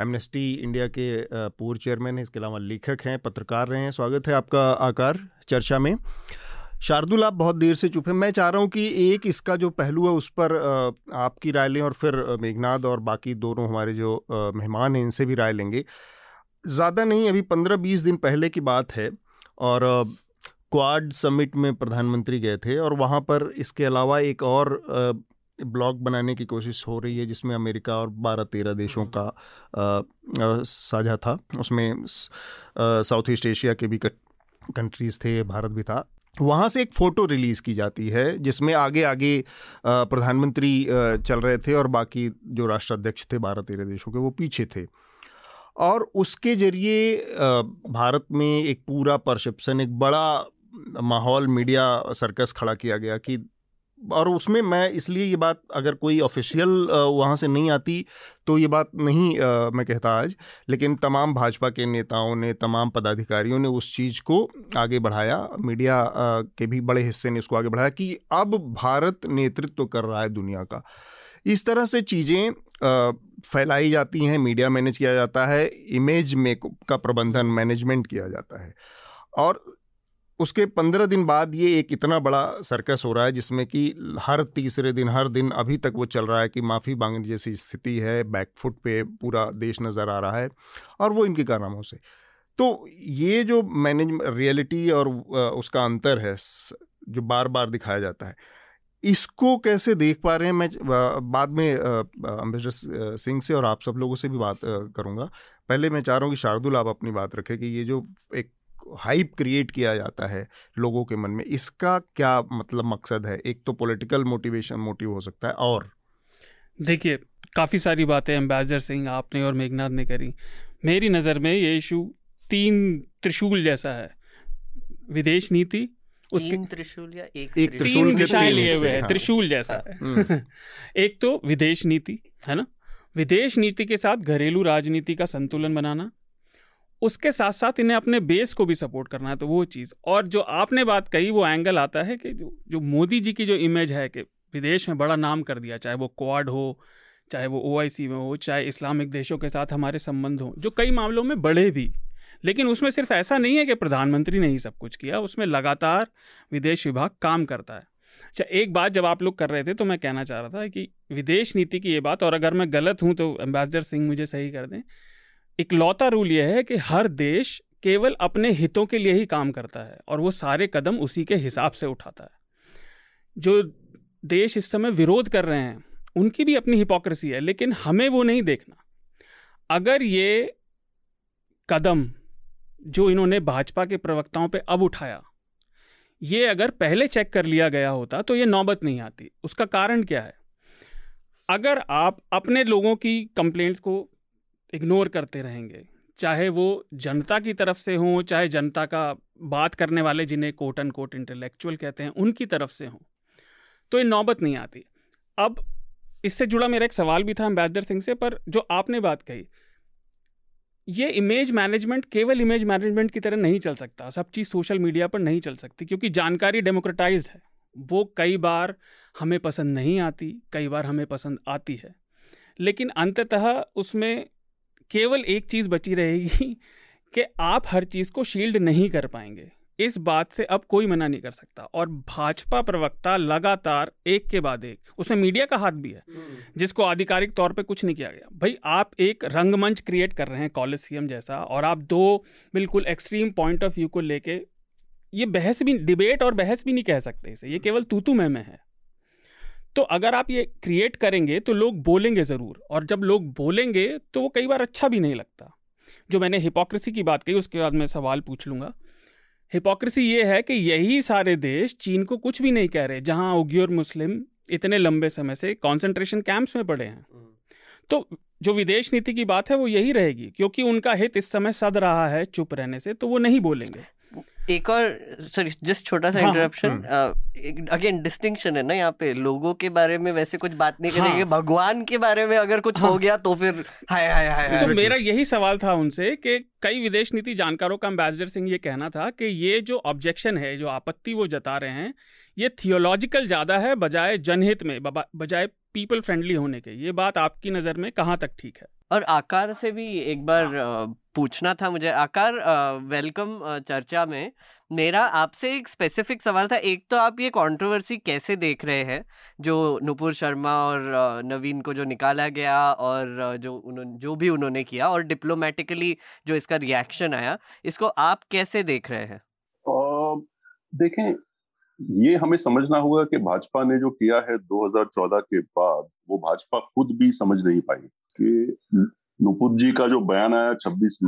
एमनेस्टी इंडिया के पूर्व चेयरमैन हैं, इसके अलावा लेखक हैं, पत्रकार रहे हैं। स्वागत है आपका आकार चर्चा में। शार्दुल, आप बहुत देर से चुप हैं। मैं चाह रहा हूँ कि एक इसका जो पहलू है, उस पर आपकी राय लें और फिर मेघनाथ और बाकी दोनों हमारे जो मेहमान हैं, इनसे भी राय लेंगे। ज़्यादा नहीं, अभी पंद्रह बीस दिन पहले की बात है और क्वाड समिट में प्रधानमंत्री गए थे और वहाँ पर इसके अलावा एक और ब्लॉक बनाने की कोशिश हो रही है जिसमें अमेरिका और बारह तेरह देशों का साझा था। उसमें साउथ ईस्ट एशिया के भी कंट्रीज़ थे, भारत भी था। वहाँ से एक फ़ोटो रिलीज़ की जाती है जिसमें आगे आगे प्रधानमंत्री चल रहे थे और बाकी जो राष्ट्राध्यक्ष थे बारह तेरह देशों के वो पीछे थे। और उसके ज़रिए भारत में एक पूरा परसेप्शन एक बड़ा माहौल मीडिया सर्कस खड़ा किया गया कि और उसमें मैं इसलिए ये बात अगर कोई ऑफिशियल वहाँ से नहीं आती तो ये बात नहीं आ, मैं कहता आज लेकिन तमाम भाजपा के नेताओं ने तमाम पदाधिकारियों ने उस चीज़ को आगे बढ़ाया मीडिया आ, के भी बड़े हिस्से ने उसको आगे बढ़ाया कि अब भारत नेतृत्व तो कर रहा है दुनिया का। इस तरह से चीज़ें फैलाई जाती हैं मीडिया मैनेज किया जाता है इमेज में का प्रबंधन मैनेजमेंट किया जाता है। और उसके पंद्रह दिन बाद ये एक इतना बड़ा सर्कस हो रहा है जिसमें कि हर तीसरे दिन, हर दिन अभी तक वो चल रहा है कि माफ़ी मांगने जैसी स्थिति है बैकफुट पे पूरा देश नज़र आ रहा है और वो इनके कारनामों से। तो ये जो मैनेज रियलिटी और उसका अंतर है जो बार बार दिखाया जाता है, इसको कैसे देख पा रहे हैं? मैं बाद में अम्बेडर सिंह से और आप सब लोगों से भी बात करूँगा। पहले मैं चाह रहा हूँ कि शार्दुल आप अपनी बात रखें कि ये जो एक हाइप क्रिएट किया जाता है लोगों के मन में। इसका क्या मतलब मकसद है? एक तो पॉलिटिकल मोटिवेशन मोटिव हो सकता है और? देखिए काफ़ी सारी बातें एम्बेसडर सिंह आपने और मेघनाथ ने करी। मेरी नज़र में ये इशू तीन त्रिशूल जैसा है। विदेश नीति उसके त्रिशूल या एक, एक त्रिशूल? दिशाएँ लिए हुए हैं त्रिशूल जैसा है। हम्म। एक तो विदेश नीति है ना? विदेश नीति के साथ घरेलू राजनीति का संतुलन बनाना उसके साथ साथ इन्हें अपने बेस को भी सपोर्ट करना है तो वो चीज़। और जो आपने बात कही, वो एंगल आता है कि जो जो मोदी जी की जो इमेज है कि विदेश में बड़ा नाम कर दिया, चाहे वो क्वाड हो, चाहे वो ओआईसी में हो, चाहे इस्लामिक देशों के साथ हमारे संबंध हो, जो कई मामलों में बढ़े भी। लेकिन उसमें सिर्फ़ ऐसा नहीं है कि प्रधानमंत्री ने ही सब कुछ किया, उसमें लगातार विदेश विभाग काम करता है। अच्छा एक बात जब आप लोग कर रहे थे तो मैं कहना चाह रहा था कि विदेश नीति की ये बात, और अगर मैं गलत हूँ तो एम्बेसडर सिंह मुझे सही कर दें इकलौता रूल यह है कि हर देश केवल अपने हितों के लिए ही काम करता है और वो सारे कदम उसी के हिसाब से उठाता है। जो देश इस समय विरोध कर रहे हैं, उनकी भी अपनी हिपोक्रेसी है, लेकिन हमें वो नहीं देखना। अगर ये कदम जो इन्होंने भाजपा के प्रवक्ताओं पे अब उठाया, ये अगर पहले चेक कर लिया गया होता तो ये नौबत नहीं आती। उसका कारण क्या है? अगर आप अपने लोगों की कंप्लेंट्स को इग्नोर करते रहेंगे। चाहे वो जनता की तरफ़ से हों, चाहे जनता का बात करने वाले जिन्हें कोट एंड कोट इंटेलेक्चुअल कहते हैं, उनकी तरफ़ से हों। तो ये नौबत नहीं आती। अब इससे जुड़ा मेरा एक सवाल भी था अम्बेसडर सिंह से, पर जो आपने बात कही, ये इमेज मैनेजमेंट केवल इमेज मैनेजमेंट की तरह नहीं चल सकता। सब चीज़ सोशल मीडिया पर नहीं चल सकती, क्योंकि जानकारी डेमोक्रेटाइज है। वो कई बार हमें पसंद नहीं आती, कई बार हमें पसंद आती है। लेकिन अंततः उसमें केवल एक चीज़ बची रहेगी कि आप हर चीज़ को शील्ड नहीं कर पाएँगे। इस बात से अब कोई मना नहीं कर सकता। और भाजपा प्रवक्ता लगातार एक के बाद एक। उसमें मीडिया का हाथ भी है हम्म। जिसको आधिकारिक तौर पे कुछ नहीं किया गया। भाई आप एक रंगमंच क्रिएट कर रहे हैं कॉलेज सीएम जैसा और आप दो बिल्कुल एक्सट्रीम पॉइंट ऑफ़ व्यू को लेके ये बहस भी डिबेट और बहस भी नहीं कह सकते इसे। ये केवल तूतू में में है। तो अगर आप ये क्रिएट करेंगे तो लोग बोलेंगे ज़रूर और जब लोग बोलेंगे तो वो कई बार अच्छा भी नहीं लगता। जो मैंने हिपोक्रेसी की बात कही उसके बाद मैं सवाल पूछ लूँगा। हिपोक्रेसी ये है कि यही सारे देश चीन को कुछ भी नहीं कह रहे जहाँ और मुस्लिम इतने लंबे समय से कॉन्सेंट्रेशन कैंप्स में पड़े हैं। हम्म। तो जो विदेश नीति की बात है वो यही रहेगी क्योंकि उनका हित इस समय सद रहा है चुप रहने से तो वो नहीं बोलेंगे। एक और सॉरी जस्ट छोटा सा इंटरप्शन अगेन डिस्टिंक्शन है ना यहाँ पे। लोगों के बारे में वैसे कुछ बात नहीं करेंगे हाँ. भगवान के बारे में अगर कुछ हाँ. हो। गया तो फिर हाय हाय हाय तो मेरा यही सवाल था उनसे कि कई विदेश नीति जानकारों का अम्बेसडर सिंह ये कहना था कि ये जो ऑब्जेक्शन है जो आपत्ति वो जता रहे हैं ये थियोलॉजिकल ज़्यादा है बजाय जनहित में बजाय पीपल फ्रेंडली होने के। ये बात आपकी नज़र में कहाँ तक ठीक है? और आकार से भी एक बार पूछना था मुझे। आकार वेलकम चर्चा में मेरा आपसे एक स्पेसिफिक सवाल था। एक तो आप ये कंट्रोवर्सी कैसे देख रहे हैं? जो नुपुर शर्मा और नवीन को जो निकाला गया और जो उन्होंने जो भी उन्होंने किया और डिप्लोमेटिकली जो इसका रिएक्शन आया, इसको आप कैसे देख रहे हैं? देखें, ये हमें समझना होगा कि भाजपा ने जो किया है 2014 के बाद, वो भाजपा खुद भी समझ नहीं पाई। कि नुपुर जी का जो बयान आया 26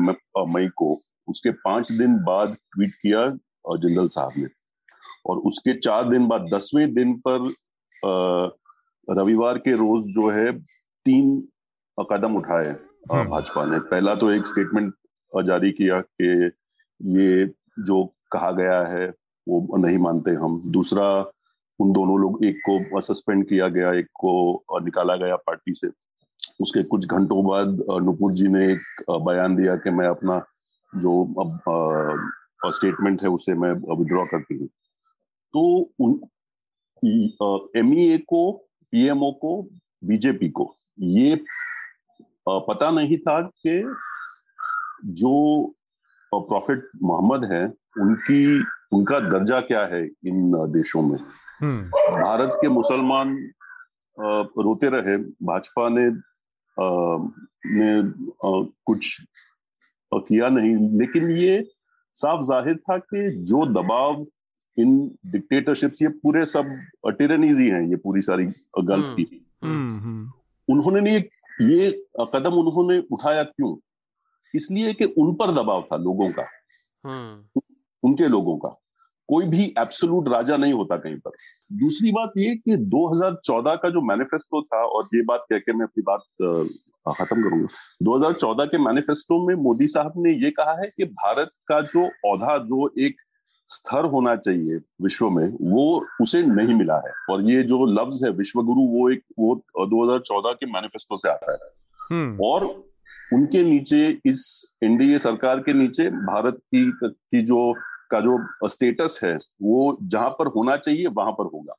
मई को उसके पाँच दिन बाद ट्वीट किया जिंदल साहब ने। और उसके चार दिन बाद दसवें दिन पर रविवार के रोज जो है तीन कदम उठाए हम्म। भाजपा ने। पहला तो एक स्टेटमेंट जारी किया कि ये जो कहा गया है वो नहीं मानते हम। दूसरा उन दोनों लोग एक को सस्पेंड किया गया एक को निकाला गया पार्टी से। उसके कुछ घंटों बाद नुपुर जी ने एक बयान दिया कि मैं अपना जो अब स्टेटमेंट है उसे मैं विड्रॉ करती हूँ तो एम e को पीएमओ को बीजेपी को ये पता नहीं था कि जो प्रॉफिट मोहम्मद है उनकी उनका दर्जा क्या है इन देशों में हम्म। भारत के मुसलमान रोते रहे भाजपा ने ने कुछ किया नहीं। लेकिन ये साफ़ ज़ाहिर था कि जो दबाव इन डिक्टेटरशिप्स ये पूरे सब टिरनीज ही हैं ये पूरी सारी गल्फ हम्म, की। हम्म, हम्म। उन्होंने ये ये कदम उन्होंने उठाया क्यों? इसलिए कि उन पर दबाव था लोगों का। उनके लोगों का। कोई भी एब्सोलूट राजा नहीं होता कहीं पर। दूसरी बात ये कि 2014 का जो मैनिफेस्टो था और ये बात कह के मैं अपनी बात खत्म करूँगा। 2014 के मैनिफेस्टो में मोदी साहब ने ये कहा है कि भारत का जो औधा जो एक स्तर होना चाहिए विश्व में वो उसे नहीं मिला है। और ये जो लफ्ज है विश्वगुरु वो एक वो 2014 के मैनिफेस्टो से आता है। हम्म। और उनके नीचे इस एनडीए सरकार के नीचे भारत की की जो का जो स्टेटस है वो जहाँ पर होना चाहिए वहाँ पर होगा।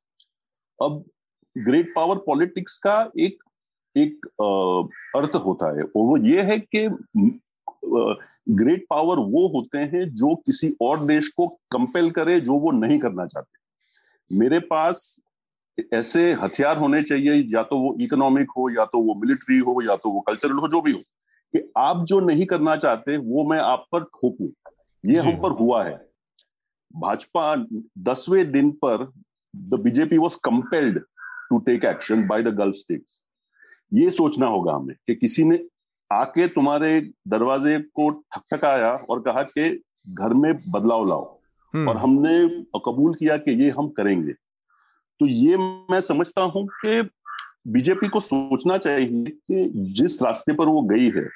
अब ग्रेट पावर पॉलिटिक्स का एक एक अर्थ होता है और वो ये है कि ग्रेट पावर वो होते हैं जो किसी और देश को कंपेल करे जो वो नहीं करना चाहते। मेरे पास ऐसे हथियार होने चाहिए या तो वो इकोनॉमिक हो या तो वो मिलिट्री हो या तो वो कल्चरल हो जो भी हो कि आप जो नहीं करना चाहते वो मैं आप पर ठोकू ये हम पर हुआ है। भाजपा दसवें दिन पर the BJP was compelled to take action by the Gulf states ये सोचना होगा हमें कि किसी ने आके तुम्हारे दरवाजे को ठकठकाया और कहा कि घर में बदलाव लाओ। हम्म, और हमने कबूल किया कि ये हम करेंगे। तो ये मैं समझता हूँ कि बीजेपी को सोचना चाहिए कि जिस रास्ते पर वो गई है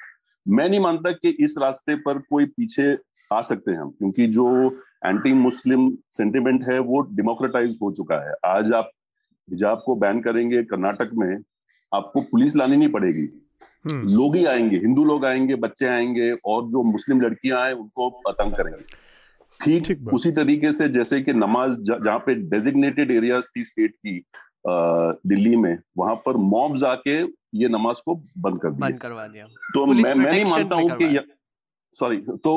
मैं नहीं मानता कि इस रास्ते पर कोई पीछे आ सकते हैं हम क्योंकि जो एंटी मुस्लिम सेंटिमेंट है वो डेमोक्रेटाइज हो चुका है। आज आप हिजाब को बैन करेंगे कर्नाटक में आपको पुलिस लानी नहीं पड़ेगी। हम्म, लोग ही आएँगे हिंदू लोग आएँगे बच्चे आएँगे और जो मुस्लिम लड़कियाँ आए उनको तंग करेंगे। ठीक ठीक उसी तरीके से जैसे कि नमाज़ जहाँ पे डेजिग्नेटेड एरियाज़ थी स्टेट की दिल्ली में वहाँ पर मॉब्स आके ये नमाज़ को बंद कर दिया बंद करवा दिया। तो मैं मैं नहीं मानता हूँ कि सॉरी तो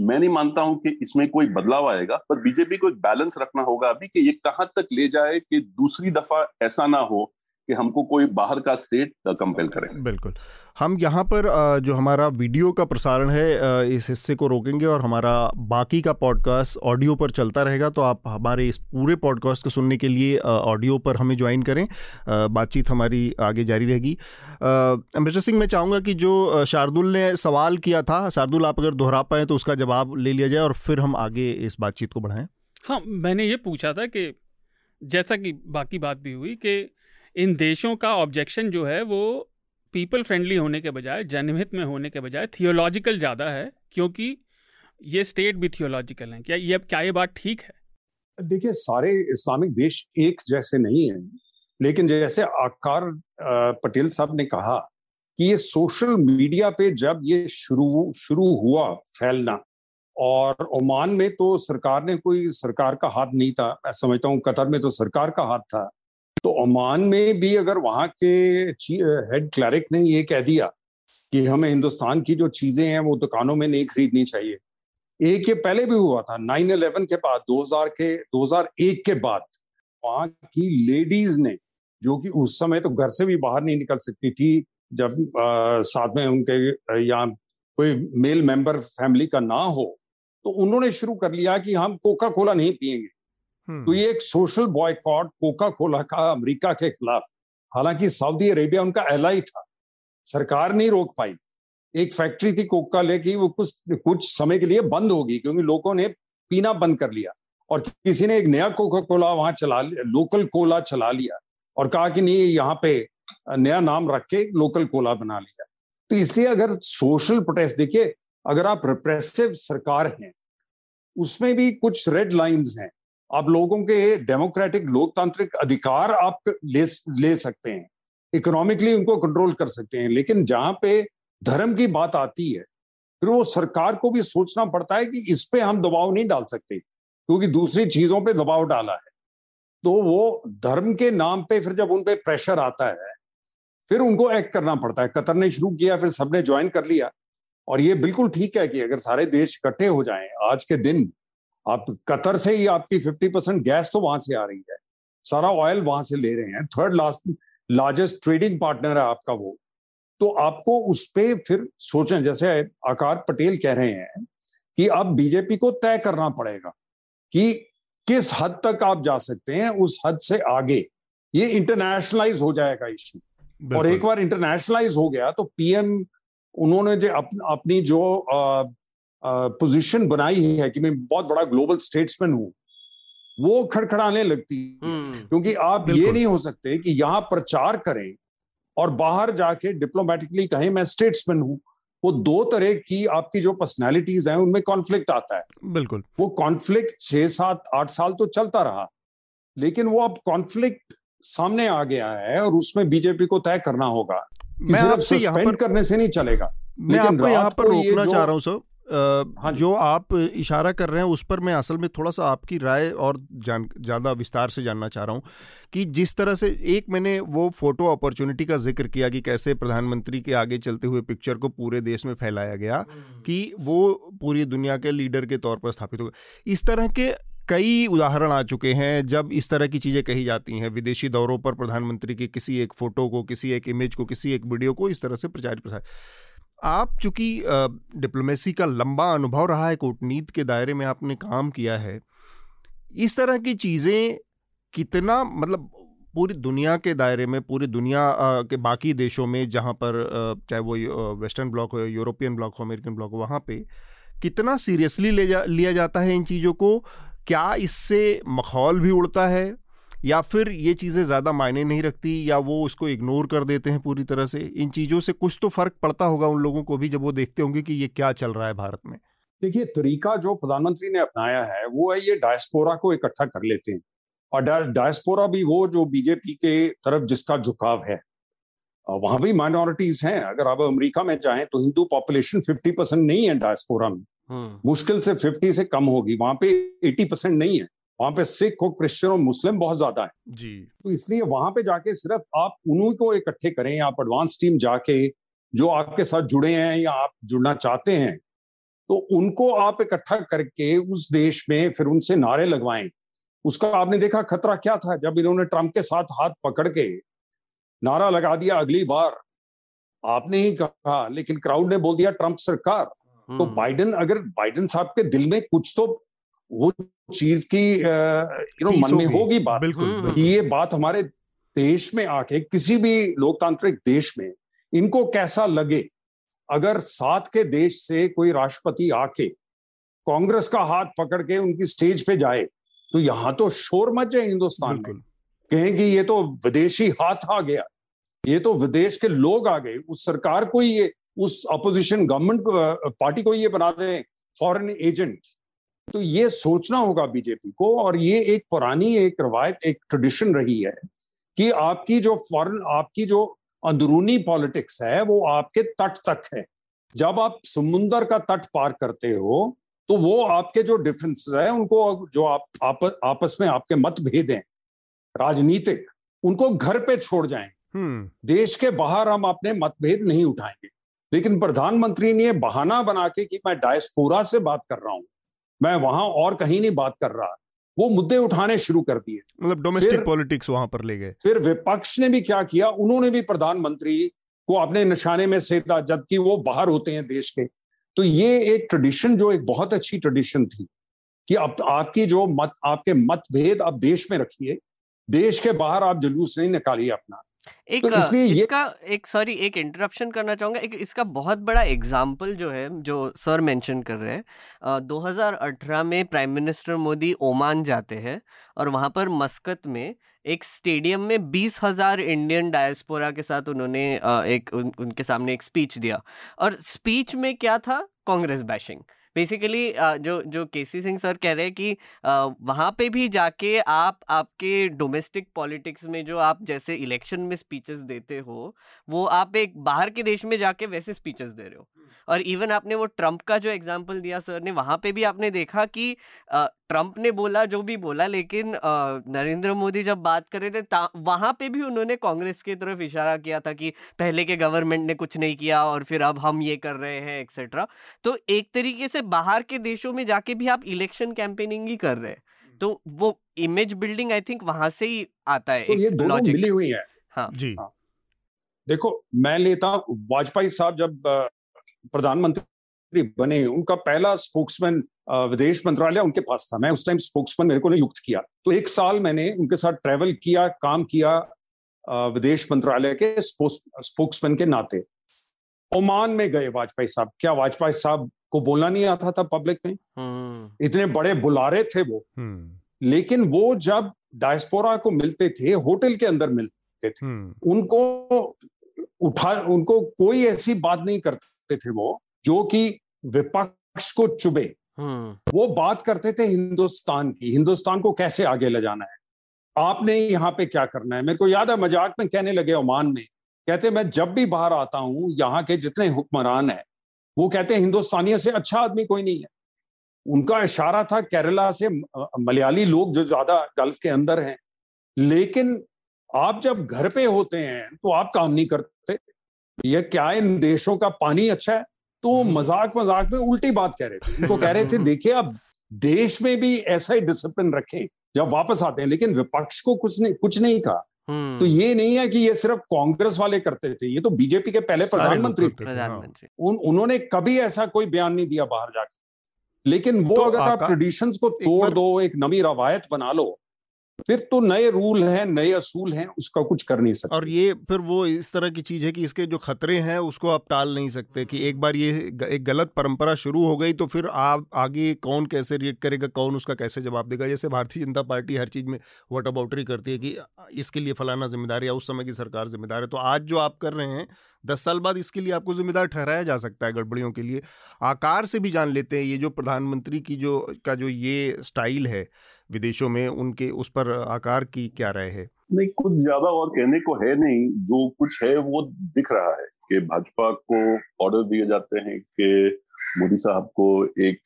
मैं नहीं मानता हूँ कि इसमें कोई बदलाव आएगा, पर बीजेपी को एक बैलेंस रखना होगा अभी कि ये कहाँ तक ले जाए कि दूसरी दफ़ा ऐसा ना हो कि हमको कोई बाहर का स्टेट कंपेल करे। बिल्कुल। हम यहाँ पर जो हमारा वीडियो का प्रसारण है इस हिस्से को रोकेंगे और हमारा बाकी का पॉडकास्ट ऑडियो पर चलता रहेगा तो आप हमारे इस पूरे पॉडकास्ट को सुनने के लिए ऑडियो पर हमें ज्वाइन करें। बातचीत हमारी आगे जारी रहेगी। अमृता सिंह, मैं चाहूँगा कि जो शार्दुल ने सवाल किया था, शार्दुल आप अगर दोहरा पाएँ तो उसका जवाब ले लिया जाए और फिर हम आगे इस बातचीत को बढ़ाएँ। हाँ मैंने ये पूछा था कि जैसा कि बाकी बात भी हुई कि इन देशों का ऑब्जेक्शन जो है वो पीपल फ्रेंडली होने के बजाय, जनहित में होने के बजाय थियोलॉजिकल ज़्यादा है, क्योंकि ये स्टेट भी थियोलॉजिकल हैं। क्या ये क्या ये बात ठीक है? देखिए, सारे इस्लामिक देश एक जैसे नहीं हैं, लेकिन जैसे आकार पटेल साहब ने कहा कि ये सोशल मीडिया पे जब ये शुरू शुरू हुआ फैलना, और ओमान में तो सरकार ने कोई, सरकार का हाथ नहीं था, मैं समझता हूँ, कतर में तो सरकार का हाथ था तो ओमान में भी अगर वहाँ के हेड क्लरिक ने ये कह दिया कि हमें हिंदुस्तान की जो चीज़ें हैं वो दुकानों में नहीं खरीदनी चाहिए। एक ये पहले भी हुआ था 9/11 के बाद 2000 के 2001 के बाद वहाँ की लेडीज़ ने जो कि उस समय तो घर से भी बाहर नहीं निकल सकती थी जब अ, साथ में उनके या कोई मेल मेंबर फैमिली का ना हो तो उन्होंने शुरू कर लिया कि हम कोका कोला नहीं हम्म, तो ये एक सोशल बॉयकॉट कोका कोला का अमेरिका के खिलाफ। हालाँकि सऊदी अरेबिया उनका एलाई था। सरकार नहीं रोक पाई। एक फैक्ट्री थी कोका कोला की, वो कुछ कुछ समय के लिए बंद होगी क्योंकि लोगों ने पीना बंद कर लिया। और किसी ने एक नया कोका कोला वहाँ चला लोकल कोला चला लिया और कहा कि नहीं, यहाँ पे नया नाम रख के लोकल कोला बना लिया। तो इसलिए अगर सोशल प्रोटेस्ट देखिए, अगर आप रिप्रेसिव सरकार हैं, उसमें भी कुछ रेड लाइंस हैं। आप लोगों के डेमोक्रेटिक लोकतांत्रिक अधिकार आप ले ले सकते हैं। इकोनॉमिकली उनको कंट्रोल कर सकते हैं, लेकिन जहाँ पे धर्म की बात आती है, फिर वो सरकार को भी सोचना पड़ता है कि इस पे हम दबाव नहीं डाल सकते, क्योंकि दूसरी चीज़ों पे दबाव डाला है। तो वो धर्म के नाम पे फिर जब उन पे प्रेशर आता है, फिर उनको एक्ट करना पड़ता है। कतर ने शुरू किया, फिर सबने ज्वाइन कर लिया। और ये बिल्कुल ठीक है कि अगर सारे देश इकट्ठे हो जाएँ, आज के दिन आप कतर से ही आपकी 50 परसेंट गैस तो वहाँ से आ रही है। सारा ऑयल वहाँ से ले रहे हैं। Third last largest trading partner है आपका वो। तो आपको उस पर फिर सोचें जैसे आकार पटेल कह रहे हैं कि अब बीजेपी को तय करना पड़ेगा कि किस हद तक आप जा सकते हैं उस हद से आगे। ये इंटरनेशनलाइज हो जाएगा इश्यू और एक बार इंटरनेशनलाइज हो गया तो पीएम उन्होंने जो अप, अपनी जो पोजीशन बनाई है कि मैं बहुत बड़ा ग्लोबल स्टेट्समैन हूँ। वो खड़खड़ाने लगती है। हम्म क्योंकि आप ये नहीं हो सकते कि यहाँ प्रचार करें और बाहर जाके डिप्लोमेटिकली कहें मैं स्टेट्समैन हूँ। वो दो तरह की आपकी जो पर्सनैलिटीज हैं उनमें कॉन्फ्लिक्ट आता है। बिल्कुल। वो कॉन्फ्लिक्ट छह सात आठ साल तो चलता रहा लेकिन वो अब कॉन्फ्लिक्ट सामने आ गया है और उसमें बीजेपी को तय करना होगा मैं सिर्फ़ आपसे यहाँ सस्पेंड पर करने से नहीं चलेगा। मैं आपको यहाँ पर रोकना चाह रहा हूँ सर हाँ जो। आप इशारा कर रहे हैं उस पर मैं असल में थोड़ा सा आपकी राय और जान ज़्यादा विस्तार से जानना चाह रहा हूँ कि जिस तरह से एक मैंने वो फ़ोटो अपॉर्चुनिटी का ज़िक्र किया कि कैसे प्रधानमंत्री के आगे चलते हुए पिक्चर को पूरे देश में फैलाया गया कि वो पूरी दुनिया के लीडर के तौर पर स्थापित हो गए इस तरह के कई उदाहरण आ चुके हैं जब इस तरह की चीज़ें कही जाती हैं। विदेशी दौरों पर प्रधानमंत्री की किसी एक फ़ोटो को किसी एक इमेज को किसी एक वीडियो को इस तरह से प्रचार प्रसार आप चूँकि डिप्लोमेसी का लंबा अनुभव रहा है, कूटनीति के दायरे में आपने काम किया है, इस तरह की चीज़ें कितना मतलब पूरी दुनिया के दायरे में, पूरी दुनिया के बाकी देशों में जहाँ पर चाहे वो वेस्टर्न ब्लॉक हो यूरोपियन ब्लॉक हो, अमेरिकन ब्लॉक हो, वहाँ पे कितना सीरियसली ले जा, लिया जाता है इन चीज़ों को? क्या इससे मखौल भी उड़ता है? या फिर ये चीज़ें ज़्यादा मायने नहीं रखती या वो उसको इग्नोर कर देते हैं पूरी तरह से? इन चीज़ों से कुछ तो फ़र्क पड़ता होगा उन लोगों को भी जब वो देखते होंगे कि ये क्या चल रहा है भारत में। देखिए तरीका जो प्रधानमंत्री ने अपनाया है वो है ये डायस्पोरा को इकट्ठा कर लेते हैं। और डायस्पोरा भी वो जो बीजेपी के तरफ़ जिसका झुकाव है वहाँ भी माइनॉरिटीज हैं। अगर आप अमेरिका में चाहें तो हिंदू पॉपुलेशन 50 परसेंट नहीं है डायस्पोरा में। हम्म। मुश्किल से 50 से कम होगी वहाँ पे 80 परसेंट नहीं है। वहाँ पे सिख और क्रिश्चियन और मुस्लिम बहुत ज़्यादा है। जी। तो इसलिए वहाँ पे जाके सिर्फ़ आप उन्हीं को इकट्ठे करें आप एडवांस टीम जाके जो आपके साथ जुड़े हैं या आप जुड़ना चाहते हैं तो उनको आप इकट्ठा करके उस देश में फिर उनसे नारे लगवाएँ। उसका आपने देखा खतरा क्या था? जब इन्होंने ट्रंप के साथ हाथ पकड़ के नारा लगा दिया अगली बार आपने ही कहा लेकिन क्राउड ने बोल दिया ट्रंप सरकार। तो हम्म। बाइडेन अगर बाइडेन साहब के दिल में कुछ तो वो चीज़ की यू नो मन में होगी। बात। बिल्कुल कि ये बात हमारे देश में आके किसी भी लोकतांत्रिक देश में इनको कैसा लगे? अगर साथ के देश से कोई राष्ट्रपति आके कांग्रेस का हाथ पकड़ के उनकी स्टेज पे जाए तो यहाँ तो शोर मच जाए हिंदुस्तान में। कहें कि ये तो विदेशी हाथ आ गया ये तो विदेश के लोग आ गए उस सरकार को ही ये उस अपोजिशन गवर्नमेंट पार्टी को ये बना दें फॉरेन एजेंट। तो ये सोचना होगा बीजेपी को और ये एक पुरानी एक रवायत एक ट्रेडिशन रही है कि आपकी जो फॉरन आपकी जो अंदरूनी पॉलिटिक्स है वो आपके तट तक है। जब आप समुन्दर का तट पार करते हो तो वो आपके जो डिफरेंसेस है उनको जो आप, आप आपस में आपके मतभेद हैं राजनीतिक उनको घर पे छोड़ जाएँ हम्म। देश के बाहर हम अपने मतभेद नहीं उठाएँगे। लेकिन प्रधानमंत्री ने बहाना बना के कि मैं डायस्पोरा से बात कर रहा हूँ। मैं वहाँ और कहीं नहीं बात कर रहा। वो मुद्दे उठाने शुरू कर दिए। मतलब डोमेस्टिक पॉलिटिक्स वहाँ पर ले गए। फिर विपक्ष ने भी क्या किया? उन्होंने भी प्रधानमंत्री को अपने निशाने में सेता जबकि वो बाहर होते हैं देश के। तो ये एक ट्रेडिशन जो एक बहुत अच्छी ट्रेडिशन थी कि अब आपकी जो मत आपके मतभेद आप देश में रखिए। देश के बाहर आप जुलूस नहीं निकालिए अपना। एक तो इसलिए इसका एक सॉरी एक इंटरप्शन करना चाहूँगा। एक इसका बहुत बड़ा एग्ज़ाम्पल जो है जो सर मेंशन कर रहे हैं दो हज़ार अठारह में प्राइम मिनिस्टर मोदी ओमान जाते हैं और वहाँ पर मस्कत में एक स्टेडियम में बीस हज़ार इंडियन डायस्पोरा के साथ उन्होंने एक उन, उनके सामने एक स्पीच दिया। और स्पीच में क्या था? कांग्रेस बैशिंग बेसिकली जो जो केसी सिंह सर कह रहे हैं कि वहाँ पे भी जाके आप आपके डोमेस्टिक पॉलिटिक्स में जो आप जैसे इलेक्शन में स्पीचेस देते हो वो आप एक बाहर के देश में जाके वैसे स्पीचेस दे रहे हो। और इवन आपने वो ट्रंप का जो एग्ज़ाम्पल दिया सर ने वहाँ पे भी आपने देखा कि ट्रंप ने बोला जो भी बोला लेकिन नरेंद्र मोदी जब बात कर रहे थे वहाँ पे भी उन्होंने कांग्रेस की तरफ़ इशारा किया था कि पहले के गवर्नमेंट ने कुछ नहीं किया और फिर अब हम ये कर रहे हैं एक्सेट्रा तो एक तरीके से बाहर के देशों में जाके भी आप इलेक्शन कैंपेनिंग ही कर रहे हैं। तो वो इमेज बिल्डिंग आई थिंक वहाँ से ही आता है so, ये दोनों मिली हुई है। हाँ। जी। हाँ. देखो मैं लेता वाजपेयी साहब जब प्रधानमंत्री बने उनका पहला स्पोक्समैन विदेश मंत्रालय उनके पास था। मैं उस टाइम स्पोक्समैन मेरे को नियुक्त किया। तो एक साल मैंने उनके साथ ट्रेवल किया काम किया विदेश मंत्रालय के स्पोक्समैन के नाते। ओमान में गए वाजपेयी साहब। क्या वाजपेयी साहब को बोलना नहीं आता था पब्लिक में हम्म। इतने बड़े बुलारे थे वो हम्म। लेकिन वो जब डायस्पोरा को मिलते थे होटल के अंदर मिलते थे हम्म। उनको उठा उनको कोई ऐसी बात नहीं करते थे वो जो कि विपक्ष को चुबे। वो बात करते थे हिंदुस्तान की हिंदुस्तान को कैसे आगे ले जाना है आपने यहाँ पे क्या करना है मेरे को याद है मज़ाक में कहने लगे ओमान में कहते मैं जब भी बाहर आता हूँ यहाँ के जितने हुक्मरान है वो कहते हैं हिंदुस्तानियों से अच्छा आदमी कोई नहीं है। उनका इशारा था केरला से मलयाली लोग जो ज़्यादा गल्फ के अंदर हैं लेकिन आप जब घर पे होते हैं तो आप काम नहीं करते। ये क्या इन देशों का पानी अच्छा है? तो हम्म। मज़ाक मज़ाक में उल्टी बात कह रहे थे। उनको कह रहे थे देखिए आप देश में भी ऐसा ही डिसिप्लिन रखें जब वापस आते हैं। लेकिन विपक्ष को कुछ नहीं कुछ नहीं कहा। तो ये नहीं है कि ये सिर्फ़ कांग्रेस वाले करते थे ये तो बीजेपी के पहले प्रधानमंत्री थे। प्रधानमंत्री। उन, उन्होंने कभी ऐसा कोई बयान नहीं दिया बाहर जाके। लेकिन वो तो अगर आप ट्रेडिशंस को तोड़ दो एक नवी रवायत बना लो फिर तो नए रूल हैं, नए असूल हैं, उसका कुछ कर नहीं सकते। और ये फिर वो इस तरह की चीज़ है कि इसके जो खतरे हैं, उसको आप टाल नहीं सकते कि एक बार ये एक गलत परंपरा शुरू हो गई तो फिर आप आगे कौन कैसे रिएक्ट करेगा, कौन उसका कैसे जवाब देगा? जैसे भारतीय जनता पार्टी हर चीज़ में वट अबाउटरी करती है कि इसके लिए फलाना जिम्मेदार या उस समय की सरकार जिम्मेदार है। तो आज जो आप कर रहे हैं, दस साल बाद इसके लिए आपको जिम्मेदार ठहराया जा सकता है गड़बड़ियों के लिए। आकार से भी जान लेते हैं, ये जो प्रधानमंत्री की जो, का जो ये स्टाइल है विदेशों में उनके उस पर आकार की क्या राय है? नहीं कुछ ज़्यादा और कहने को है नहीं। जो कुछ है वो दिख रहा है कि भाजपा को ऑर्डर दिए जाते हैं कि मोदी साहब को एक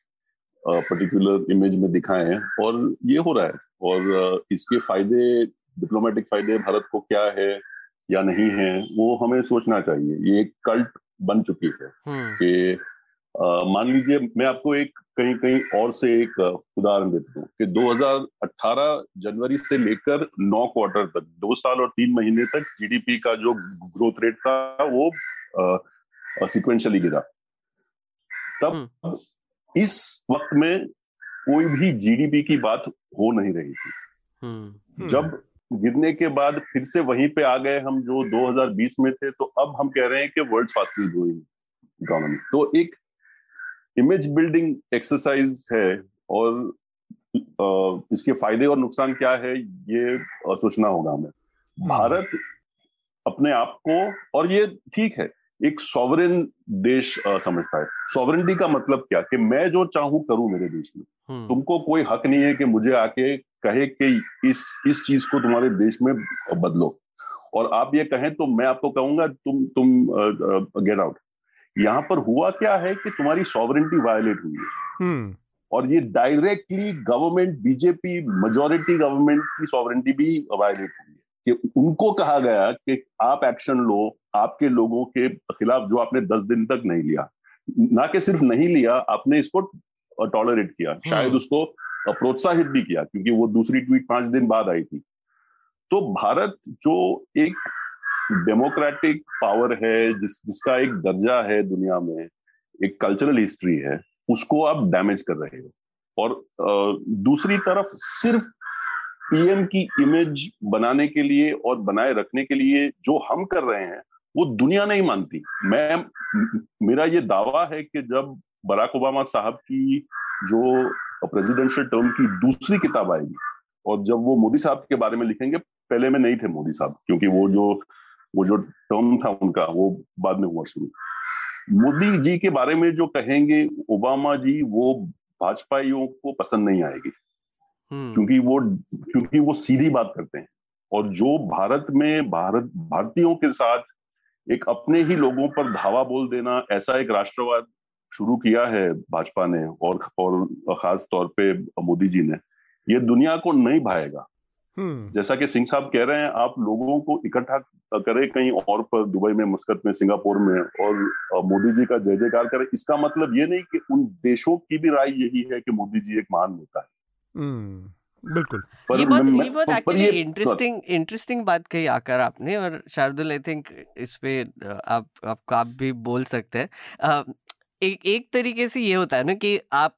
पर्टिकुलर इमेज में दिखाएँ और ये हो रहा है। और इसके फ़ायदे डिप्लोमेटिक फ़ायदे भारत को क्या है या नहीं है वो हमें सोचना चाहिए। ये एक कल्ट बन चुकी है हम्म। कि मान लीजिए मैं आपको एक कहीं कहीं और से एक उदाहरण देता हूँ कि 2018 जनवरी से लेकर नौ क्वार्टर तक दो साल और तीन महीने तक जीडीपी का जो ग्रोथ रेट था वो सिक्वेंशली गिरा तब हम्म। इस वक्त में कोई भी जीडीपी की बात हो नहीं रही थी हम्म। जब गिरने के बाद फिर से वहीं पे आ गए हम जो 2020 में थे तो अब हम कह रहे हैं कि वर्ल्ड फास्टेस्ट ग्रोइंग इकोनॉमी तो एक इमेज बिल्डिंग एक्सरसाइज है और इसके फ़ायदे और नुकसान क्या है ये सोचना होगा हमें। हम्म। भारत अपने आप को और ये ठीक है एक सॉवरेन देश समझता है। सॉवरेनिटी का मतलब क्या? कि मैं जो चाहूँ करूँ मेरे देश में। हम्म। तुमको कोई हक नहीं है कि मुझे आके कहे कि इस इस चीज़ को तुम्हारे देश में बदलो। और आप ये कहें तो मैं आपको कहूँगा तुम तुम गेट आउट यहाँ पर हुआ क्या है कि तुम्हारी सॉवरेंटी वायलेट हुई है हम्म। और ये directly government BJP majority government की सॉवरेंटी भी वायलेट हुई है कि उनको कहा गया कि आप एक्शन लो आपके लोगों के खिलाफ जो आपने दस दिन तक नहीं लिया ना कि सिर्फ़ नहीं लिया आपने इसको टॉलरेट किया हम्म। शायद उसको प्रोत्साहित भी किया क्योंकि वो दूसरी ट्वीट पाँच दिन बाद आई थी तो भारत जो एक डेमोक्रेटिक पावर है, जिस, जिसका एक दर्जा है दुनिया में, एक कल्चरल हिस्ट्री है, उसको आप डैमेज कर रहे हो। और दूसरी तरफ़ सिर्फ़ पीएम की इमेज बनाने के लिए और बनाए रखने के लिए जो हम कर रहे हैं, वो दुनिया नहीं मानती। मैं, मेरा ये दावा है कि जब बराक ओबामा साहब की जो प्रेसिडेंशियल टर्म की दूसरी किताब आएगी, और जब वो मोदी साहब के बारे में लिखेंगे, पहले में नहीं थे मोदी साहब, क्योंकि वो जो वो जो टर्म था उनका वो बाद में हुआ शुरू मोदी जी के बारे में जो कहेंगे ओबामा जी वो भाजपाइयों को पसंद नहीं आएगी हम्म। क्योंकि वो क्योंकि वो सीधी बात करते हैं और जो भारत में भारत भारतीयों के साथ एक अपने ही लोगों पर धावा बोल देना ऐसा एक राष्ट्रवाद शुरू किया है भाजपा ने और और खास तौर पे मोदी जी ने ये दुनिया को नहीं भाएगा। जैसा कि सिंह साहब कह रहे हैं आप लोगों को इकट्ठा करें कहीं और पर दुबई में मुस्कत में सिंगापुर में और मोदी जी का जय जयकार करें। इसका मतलब ये नहीं कि उन देशों की भी राय यही है कि मोदी जी एक महान नेता है। हम्म, बिल्कुल। ये बहुत ये बहुत एक्चुअली इंटरेस्टिंग इंटरेस्टिंग बात कही आकर आपने और शार्दुल आई थिंक इस पे आप आपको आप भी बोल सकते हैं। एक एक तरीके से ये होता है ना कि आप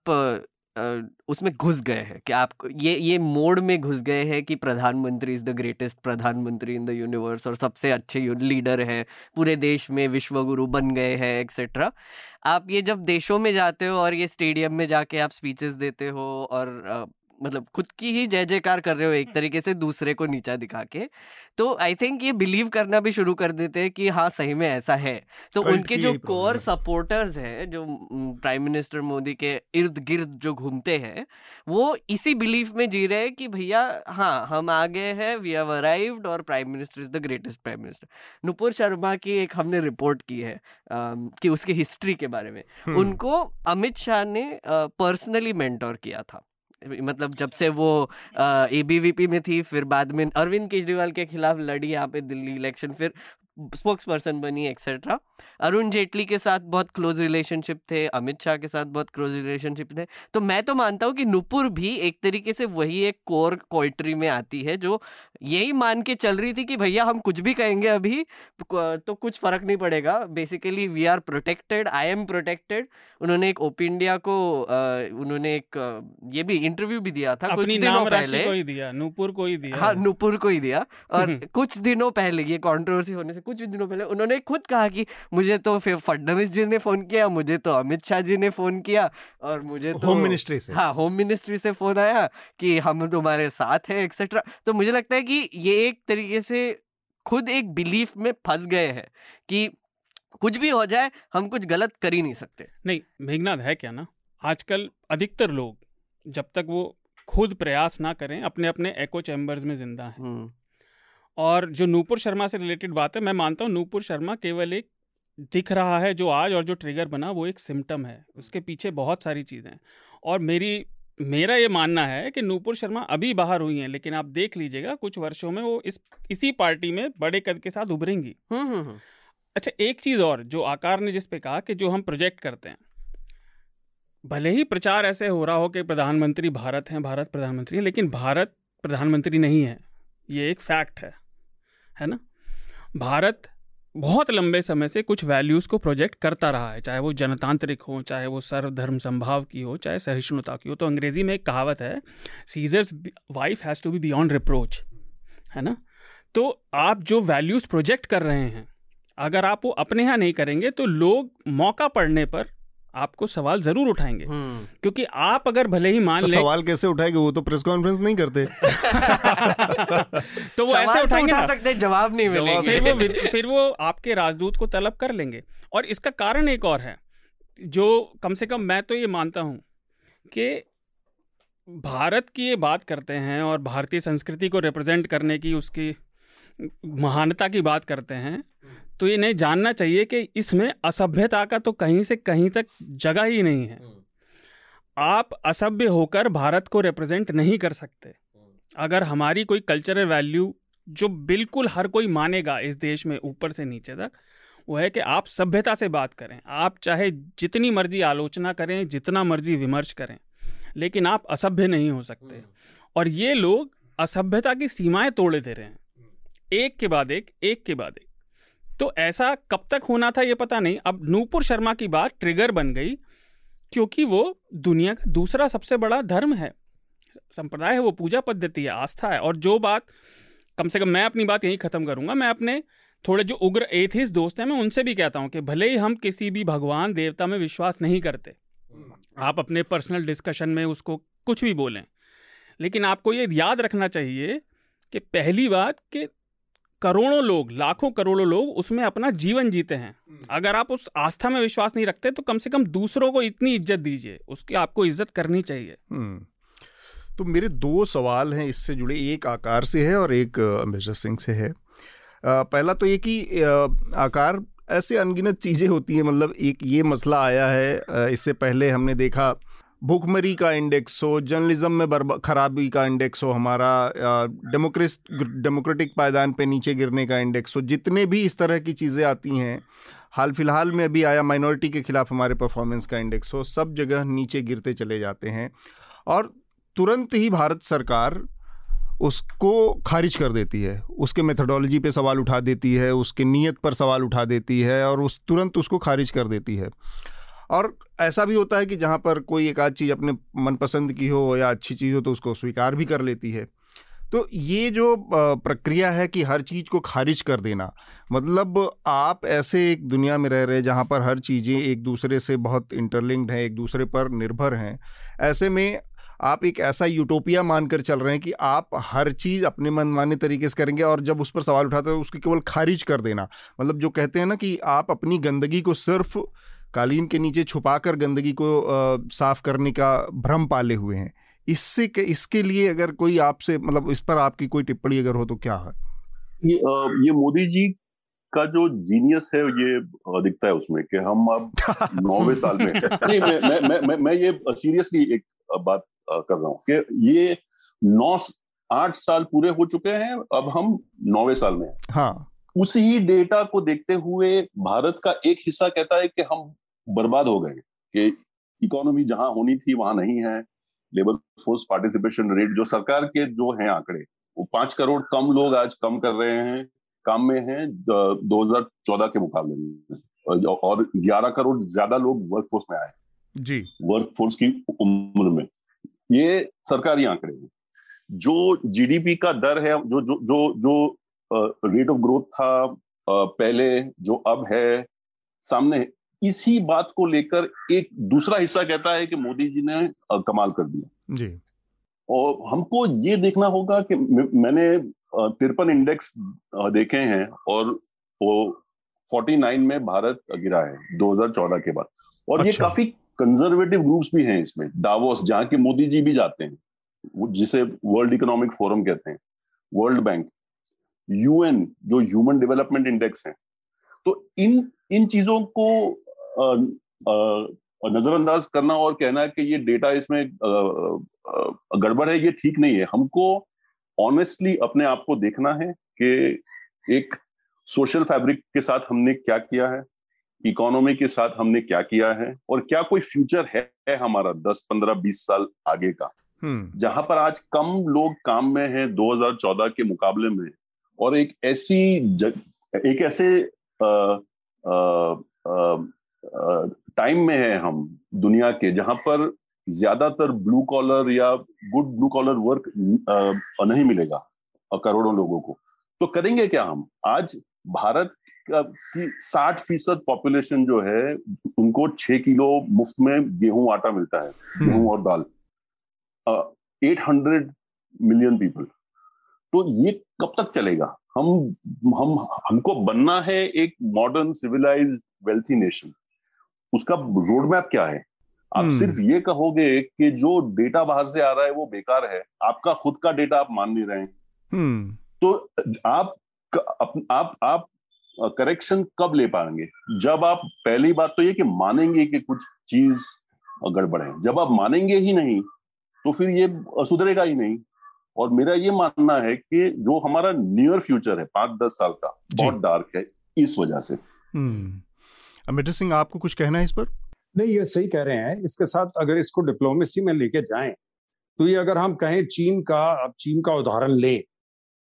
उसमें घुस गए हैं कि आप ये ये मोड में घुस गए हैं कि प्रधानमंत्री इज़ द ग्रेटेस्ट प्रधानमंत्री इन द यूनिवर्स और सबसे अच्छे लीडर है, पूरे देश में विश्वगुरु बन गए हैं एक्सेट्रा आप ये जब देशों में जाते हो और ये स्टेडियम में जाके आप स्पीचेस देते हो और मतलब खुद की ही जय जयकार कर रहे हो एक तरीके से दूसरे को नीचा दिखा के। तो आई थिंक ये बिलीव करना भी शुरू कर देते हैं कि हाँ सही में ऐसा है। तो उनके जो कोर सपोर्टर्स हैं। जो प्राइम मिनिस्टर मोदी के इर्द गिर्द जो घूमते हैं वो इसी बिलीफ में जी रहे हैं कि भैया हाँ हम आ गए हैं वी हैव अराइव्ड और prime minister is the greatest prime minister Nupur Sharma की एक हमने रिपोर्ट की है आ, कि उसकी हिस्ट्री के बारे में। हम्म। उनको अमित शाह ने पर्सनली मेंटोर किया था। मतलब जब से वो ए बी वी पी में थी, फिर बाद में अरविंद केजरीवाल के खिलाफ लड़ी यहाँ पे दिल्ली इलेक्शन, फिर स्पोक्स पर्सन बनी एक्सेट्रा अरुण जेटली के साथ बहुत क्लोज रिलेशनशिप थे अमित शाह के साथ बहुत क्लोज रिलेशनशिप थे। तो मैं तो मानता हूँ कि नुपुर भी एक तरीके से वही एक कोर पोइट्री में आती है जो यही मान के चल रही थी कि भैया हम कुछ भी कहेंगे अभी तो कुछ फ़र्क नहीं पड़ेगा। Basically we are protected I am protected उन्होंने एक ओपी इंडिया को उन्होंने एक ये भी इंटरव्यू भी दिया था कुछ दिनों पहले। को ही दिया नूपुर को ही दिया। हाँ नूपुर को ही दिया। और कुछ दिनों पहले ये कॉन्ट्रोवर्सी होने से कुछ दिनों पहले उन्होंने खुद कहा कि मुझे तो फिर फडनवीस जी ने फ़ोन किया मुझे तो अमित शाह जी ने फ़ोन किया और मुझे तो होम मिनिस्ट्री से। हाँ होम मिनिस्ट्री से फ़ोन आया कि हम तुम्हारे साथ हैं एक्सेट्रा तो मुझे लगता है कि ये एक तरीके से खुद एक बिलीफ में फंस गए हैं कि कुछ भी हो जाए हम कुछ गलत कर ही नहीं सकते। नहीं मेघनाथ है क्या ना? आजकल अधिकतर लोग जब तक वो खुद प्रयास ना करें अपने अपने एको चैम्बर्स में ज़िंदा हैं। हम्म। और जो नूपुर शर्मा से रिलेटेड बात है मैं मानता हूँ नूपुर शर्मा केवल एक दिख रहा है जो आज और जो ट्रिगर बना वो एक सिम्टम है। उसके पीछे बहुत सारी चीज़ें हैं। और मेरी मेरा ये मानना है कि नूपुर शर्मा अभी बाहर हुई हैं लेकिन आप देख लीजिएगा कुछ वर्षों में वो इस इसी पार्टी में बड़े कद के साथ उभरेंगी। हम्म, हम्म, हम्म। अच्छा एक चीज़ और जो आकार ने जिस पे कहा कि जो हम प्रोजेक्ट करते हैं भले ही प्रचार ऐसे हो रहा हो कि प्रधानमंत्री भारत हैं भारत प्रधानमंत्री है लेकिन भारत प्रधानमंत्री नहीं है। ये एक फैक्ट है। है ना? भारत बहुत लंबे समय से कुछ वैल्यूज़ को प्रोजेक्ट करता रहा है, चाहे वो जनतांत्रिक हो, चाहे वो सर्वधर्म संभाव की हो, चाहे सहिष्णुता की हो। तो अंग्रेज़ी में एक कहावत है Caesar's wife has to be beyond reproach है ना? तो आप जो वैल्यूज़ प्रोजेक्ट कर रहे हैं, अगर आप वो अपने यहाँ नहीं करेंगे तो लोग मौका पड़ने पर आपको सवाल ज़रूर उठाएँगे। हम्म। क्योंकि आप अगर भले ही मान तो लें सवाल कैसे उठाएँगे? वो तो प्रेस कॉन्फ्रेंस नहीं करते। तो वो ऐसे तो उठाएँगे उठा सकते जवाब नहीं मिलेगा। फिर वो फिर वो आपके राजदूत को तलब कर लेंगे। और इसका कारण एक और है जो कम से कम मैं तो ये मानता हूँ कि भारत की ये बात करते हैं और भारतीय संस्कृति को रिप्रेजेंट करने की उसकी महानता की बात करते हैं तो ये नहीं जानना चाहिए कि इसमें असभ्यता का तो कहीं से कहीं तक जगह ही नहीं है। हम्म। आप असभ्य होकर भारत को रिप्रेजेंट नहीं कर सकते। हम्म। अगर हमारी कोई कल्चरल वैल्यू जो बिल्कुल हर कोई मानेगा इस देश में ऊपर से नीचे तक वो है कि आप सभ्यता से बात करें। आप चाहे जितनी मर्ज़ी आलोचना करें जितना मर्ज़ी विमर्श करें लेकिन आप असभ्य नहीं हो सकते। हम्म। और ये लोग असभ्यता की सीमाएँ तोड़े दे रहे हैं। एक के बाद एक एक के बाद एक। तो ऐसा कब तक होना था ये पता नहीं। अब नूपुर शर्मा की बात ट्रिगर बन गई, क्योंकि वो दुनिया का दूसरा सबसे बड़ा धर्म है। संप्रदाय है, वो पूजा पद्धति है, आस्था है। और जो बात, कम से कम मैं अपनी बात यही खत्म करूँगा। मैं अपने थोड़े जो उग्र एथिस दोस्त हैं, मैं उनसे भी कहता हूँ कि भले ही हम किसी भी भगवान देवता में विश्वास नहीं करते, आप अपने पर्सनल डिस्कशन में उसको कुछ भी बोलें, लेकिन आपको ये याद रखना चाहिए कि पहली बात कि करोड़ों लोग लाखों करोड़ों लोग उसमें अपना जीवन जीते हैं हम्म। अगर आप उस आस्था में विश्वास नहीं रखते तो कम से कम दूसरों को इतनी इज़्ज़त दीजिए उसकी आपको इज़्ज़त करनी चाहिए हम्म। तो मेरे दो सवाल हैं इससे जुड़े एक आकार से है और एक अम्बेडर सिंह से है पहला तो ये कि आकार ऐसे अनगिनत चीज़ें होती हैं मतलब एक ये मसला आया है इससे पहले हमने देखा भूखमरी का इंडेक्स हो जर्नलिज्म में खराबी का इंडेक्स हो, हमारा डेमोक्रेस डेमोक्रेटिक पायदान पे नीचे गिरने का इंडेक्स हो, जितने भी इस तरह की चीज़ें आती हैं, हाल फ़िलहाल में अभी आया माइनॉरिटी के खिलाफ हमारे परफॉर्मेंस का इंडेक्स हो, सब जगह नीचे गिरते चले जाते हैं और तुरंत ही भारत सरकार उसको खारिज कर देती है, उसके मेथडोलॉजी पे सवाल उठा देती है, उसके नीयत पर सवाल उठा देती है और उस, तुरंत उसको खारिज कर देती है और ऐसा भी होता है कि जहाँ पर कोई एक आध चीज़ अपने मनपसंद की हो या अच्छी चीज़ हो तो उसको स्वीकार भी कर लेती है। तो ये जो प्रक्रिया है कि हर चीज़ को खारिज कर देना मतलब आप ऐसे एक दुनिया में रह रहे जहाँ पर हर चीज़ें एक दूसरे से बहुत इंटरलिंक्ड हैं, एक दूसरे पर निर्भर हैं, ऐसे में आप एक ऐसा यूटोपिया मानकर चल रहे हैं कि आप हर चीज़ अपने मनमाने तरीके से करेंगे और जब उस पर सवाल उठाते हैं उसको केवल खारिज कर देना। मतलब जो कहते हैं ना कि आप अपनी गंदगी को सिर्फ़ कालीन के नीचे छुपाकर गंदगी को साफ़ करने का भ्रम पाले हुए हैं। इससे इसके लिए अगर कोई आपसे मतलब इस पर आपकी कोई टिप्पणी अगर हो तो क्या है? ये, ये मोदी जी का जो जीनियस है ये दिखता है उसमें कि हम अब नौवे साल में नहीं मैं मैं मैं, मैं, मैं ये सीरियसली एक बात कर रहा हूँ कि ये नौ आठ साल पूरे हो चुके हैं अब हम नौवे साल में हाँ। उसी डेटा को देखते हुए भारत का एक हिस्सा कहता है कि हम बर्बाद हो गए कि इकोनॉमी जहाँ होनी थी वहाँ नहीं है। लेबर फोर्स पार्टिसिपेशन रेट जो सरकार के जो हैं आंकड़े वो पाँच करोड़ कम लोग आज कम कर रहे हैं काम में हैं 2014 के मुकाबले में। और 11 करोड़ ज़्यादा लोग वर्कफोर्स में आए। जी। वर्कफोर्स की उम्र में। ये सरकारी आंकड़े हैं। जो जीडीपी का दर है जो जो जो जो रेट ऑफ़ ग्रोथ था पहले जो अब है सामने इसी बात को लेकर एक दूसरा हिस्सा कहता है कि मोदी जी ने कमाल कर दिया। जी। और हमको ये देखना होगा कि मैंने तिरपन इंडेक्स देखे हैं और वो 49 में भारत गिरा है 2014 के बाद। और अच्छा। ये काफ़ी कंजर्वेटिव ग्रुप्स भी हैं इसमें डावोस जहाँ के मोदी जी भी जाते हैं जिसे वर्ल्ड इकोनॉमिक फोरम कहते हैं वर्ल्ड बैंक यूएन जो ह्यूमन डेवलपमेंट इंडेक्स है तो इन इन चीज़ों को नजरअंदाज करना और कहना कि ये डेटा इसमें गड़बड़ है ये ठीक नहीं है हमको ऑनेस्टली अपने आप को देखना है कि एक सोशल फैब्रिक के साथ हमने क्या किया है इकोनॉमी के साथ हमने क्या किया है और क्या कोई फ्यूचर है, है हमारा 10 15 20 साल आगे का हम्म। जहाँ पर आज कम लोग काम में हैं 2014 के मुकाबले में और एक ऐसी जग, एक ऐसे टाइम में है हम दुनिया के जहाँ पर ज़्यादातर ब्लू कॉलर या गुड ब्लू कॉलर वर्क नहीं मिलेगा करोड़ों लोगों को। तो करेंगे क्या हम? आज भारत की साठ फ़ीसद पॉपुलेशन जो है उनको छह किलो मुफ़्त में गेहूँ आटा मिलता है हम्म। गेहूँ और दाल। एट हंड्रेड मिलियन पीपल तो ये कब तक चलेगा? हम हम हमको बनना है एक मॉडर्न सिविलाइज वेल्थी नेशन उसका रोड मैप क्या है? आप hmm. सिर्फ़ ये कहोगे कि जो डेटा बाहर से आ रहा है वो बेकार है। आपका खुद का डेटा आप मान नहीं रहे हैं। hmm. तो आप आप आप, आप करेक्शन कब ले पाएँगे? जब आप पहली बात तो ये कि मानेंगे कि कुछ चीज़ गड़बड़ है। जब आप मानेंगे ही नहीं तो फिर ये सुधरेगा ही नहीं। और मेरा ये मानना है कि जो हमारा नियर फ्यूचर है पाँच दस साल का बहुत डार्क है इस वजह से। हम्म। अमित सिंह आपको कुछ कहना है इस पर? नहीं ये सही कह रहे हैं। इसके साथ अगर इसको डिप्लोमेसी में लेके जाएँ तो ये अगर हम कहें चीन का अब चीन का उदाहरण लें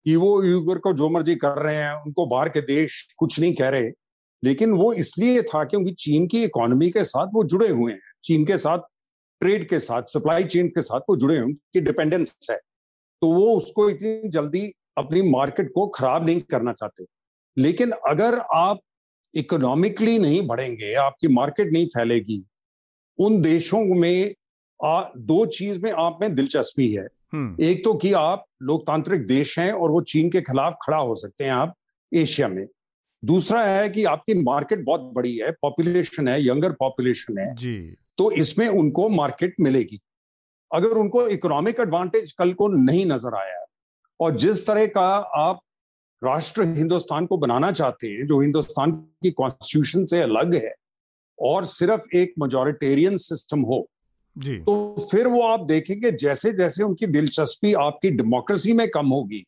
कि वो यूगर को जो मर्ज़ी कर रहे हैं उनको बाहर के देश कुछ नहीं कह रहे लेकिन वो इसलिए था क्योंकि चीन की इकोनॉमी के साथ वो जुड़े हुए हैं। चीन के साथ ट्रेड के साथ सप्लाई चेन के साथ वो जुड़े हुए उनकी डिपेंडेंस है। तो वो उसको इतनी जल्दी अपनी मार्केट को खराब नहीं करना चाहते। लेकिन अगर आप इकोनॉमिकली नहीं बढ़ेंगे आपकी मार्केट नहीं फैलेगी उन देशों में आ, दो चीज़ में आप में दिलचस्पी है। हम्म। एक तो कि आप लोकतांत्रिक देश हैं और वो चीन के खिलाफ खड़ा हो सकते हैं आप एशिया में। दूसरा है कि आपकी मार्केट बहुत बड़ी है पॉपुलेशन है यंगर पॉपुलेशन है। जी। तो इसमें उनको मार्केट मिलेगी। अगर उनको इकोनॉमिक एडवांटेज कल को नहीं नज़र आया और जिस तरह का आप राष्ट्र हिंदुस्तान को बनाना चाहते हैं जो हिंदुस्तान की कॉन्स्टिट्यूशन से अलग है और सिर्फ़ एक मेजोरिटेरियन सिस्टम हो जी तो फिर वो आप देखेंगे जैसे जैसे उनकी दिलचस्पी आपकी डेमोक्रेसी में कम होगी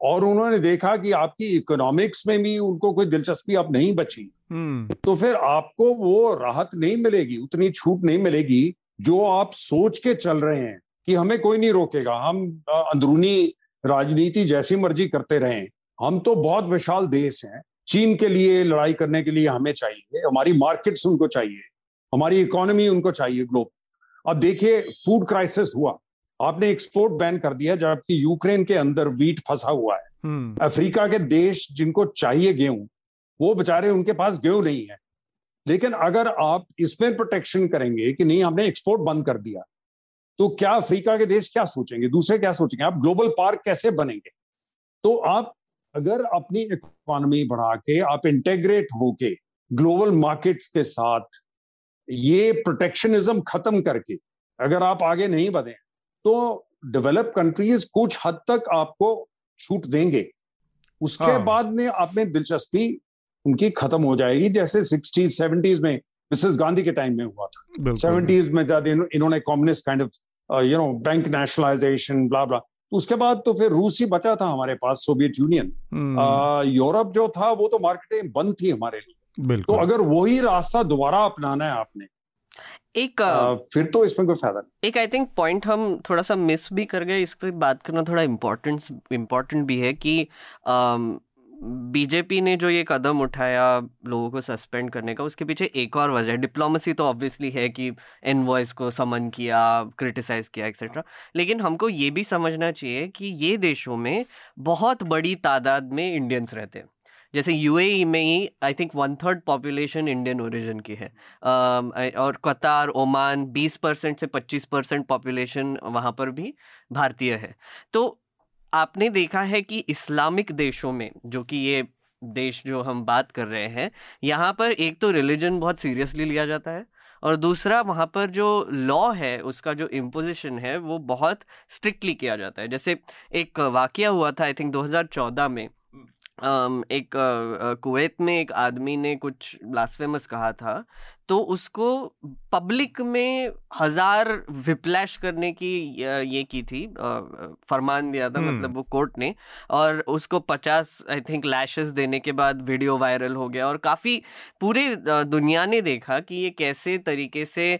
और उन्होंने देखा कि आपकी इकोनॉमिक्स में भी उनको कोई दिलचस्पी आप नहीं बची हम्म। तो फिर आपको वो राहत नहीं मिलेगी उतनी छूट नहीं मिलेगी जो आप सोच के चल रहे हैं कि हमें कोई नहीं रोकेगा हम अंदरूनी राजनीति जैसी मर्ज़ी करते रहें हम तो बहुत विशाल देश हैं चीन के लिए लड़ाई करने के लिए हमें चाहिए हमारी मार्केट्स उनको चाहिए हमारी इकोनॉमी उनको चाहिए ग्लोब। अब देखिए फ़ूड क्राइसिस हुआ आपने एक्सपोर्ट बैन कर दिया जबकि यूक्रेन के अंदर वीट फंसा हुआ है। हम्म। अफ्रीका के देश जिनको चाहिए गेहूँ वो बेचारे उनके पास गेहूँ नहीं है। लेकिन अगर आप इसमें प्रोटेक्शन करेंगे कि नहीं हमने एक्सपोर्ट बंद कर दिया तो क्या अफ्रीका के देश क्या सोचेंगे? दूसरे क्या सोचेंगे? आप ग्लोबल पार्क कैसे बनेंगे? तो आप अगर अपनी इकोनॉमी बढ़ा के आप इंटेग्रेट होके ग्लोबल मार्केट्स के साथ ये प्रोटेक्शनिज्म खत्म करके अगर आप आगे नहीं बढ़े तो डेवलप कंट्रीज़ कुछ हद तक आपको छूट देंगे। उसके हाँ. बाद में आप में दिलचस्पी उनकी खत्म हो जाएगी जैसे सिक्सटीज सेवेंटीज में मिसेस गांधी के टाइम में हुआ था। सेवेंटीज में ज़्यादा इन्होंने communist kind of you know bank nationalisation blah blah तो उसके बाद तो फिर रूस ही बचा था हमारे पास सोवियत यूनियन हम्म, यूरोप जो था वो तो मार्केटें बंद थी हमारे लिए। तो अगर वही रास्ता दोबारा अपनाना है आपने एक आ, फिर तो इसमें कोई फ़ायदा नहीं। एक आई थिंक पॉइंट हम थोड़ा सा मिस भी कर गए इस पर बात करना थोड़ा इम्पोर्टेंट इम्पोर्टेंट भी है कि बीजेपी ने जो ये कदम उठाया लोगों को सस्पेंड करने का उसके पीछे एक और वजह डिप्लोमेसी तो ऑब्वियसली है कि एनवॉइस को समन किया क्रिटिसाइज किया एक्सेट्रा लेकिन हमको ये भी समझना चाहिए कि ये देशों में बहुत बड़ी तादाद में इंडियंस रहते हैं। जैसे यूएई में ही I think one third population Indian origin की है। अम, और कतार ओमान 20 परसेंट से 25 परसेंट पॉपुलेशन वहाँ पर भी भारतीय है। तो आपने देखा है कि इस्लामिक देशों में, जो कि ये देश जो हम बात कर रहे हैं, यहाँ पर एक तो रिलीजन बहुत सीरियसली लिया जाता है और दूसरा वहाँ पर जो लॉ है, उसका जो इम्पोजिशन है, वो बहुत स्ट्रिक्टली किया जाता है। जैसे एक वाक्य हुआ था आई थिंक 2014 में अम, एक अ, कुवैत में एक आदमी ने कुछ ब्लास्फेमस कहा था तो उसको पब्लिक में हज़ार विप्लैश करने की ये की थी फरमान दिया था हम्म। मतलब वो कोर्ट ने और उसको पचास आई थिंक लैशेस देने के बाद वीडियो वायरल हो गया और काफ़ी पूरे दुनिया ने देखा कि ये कैसे तरीके से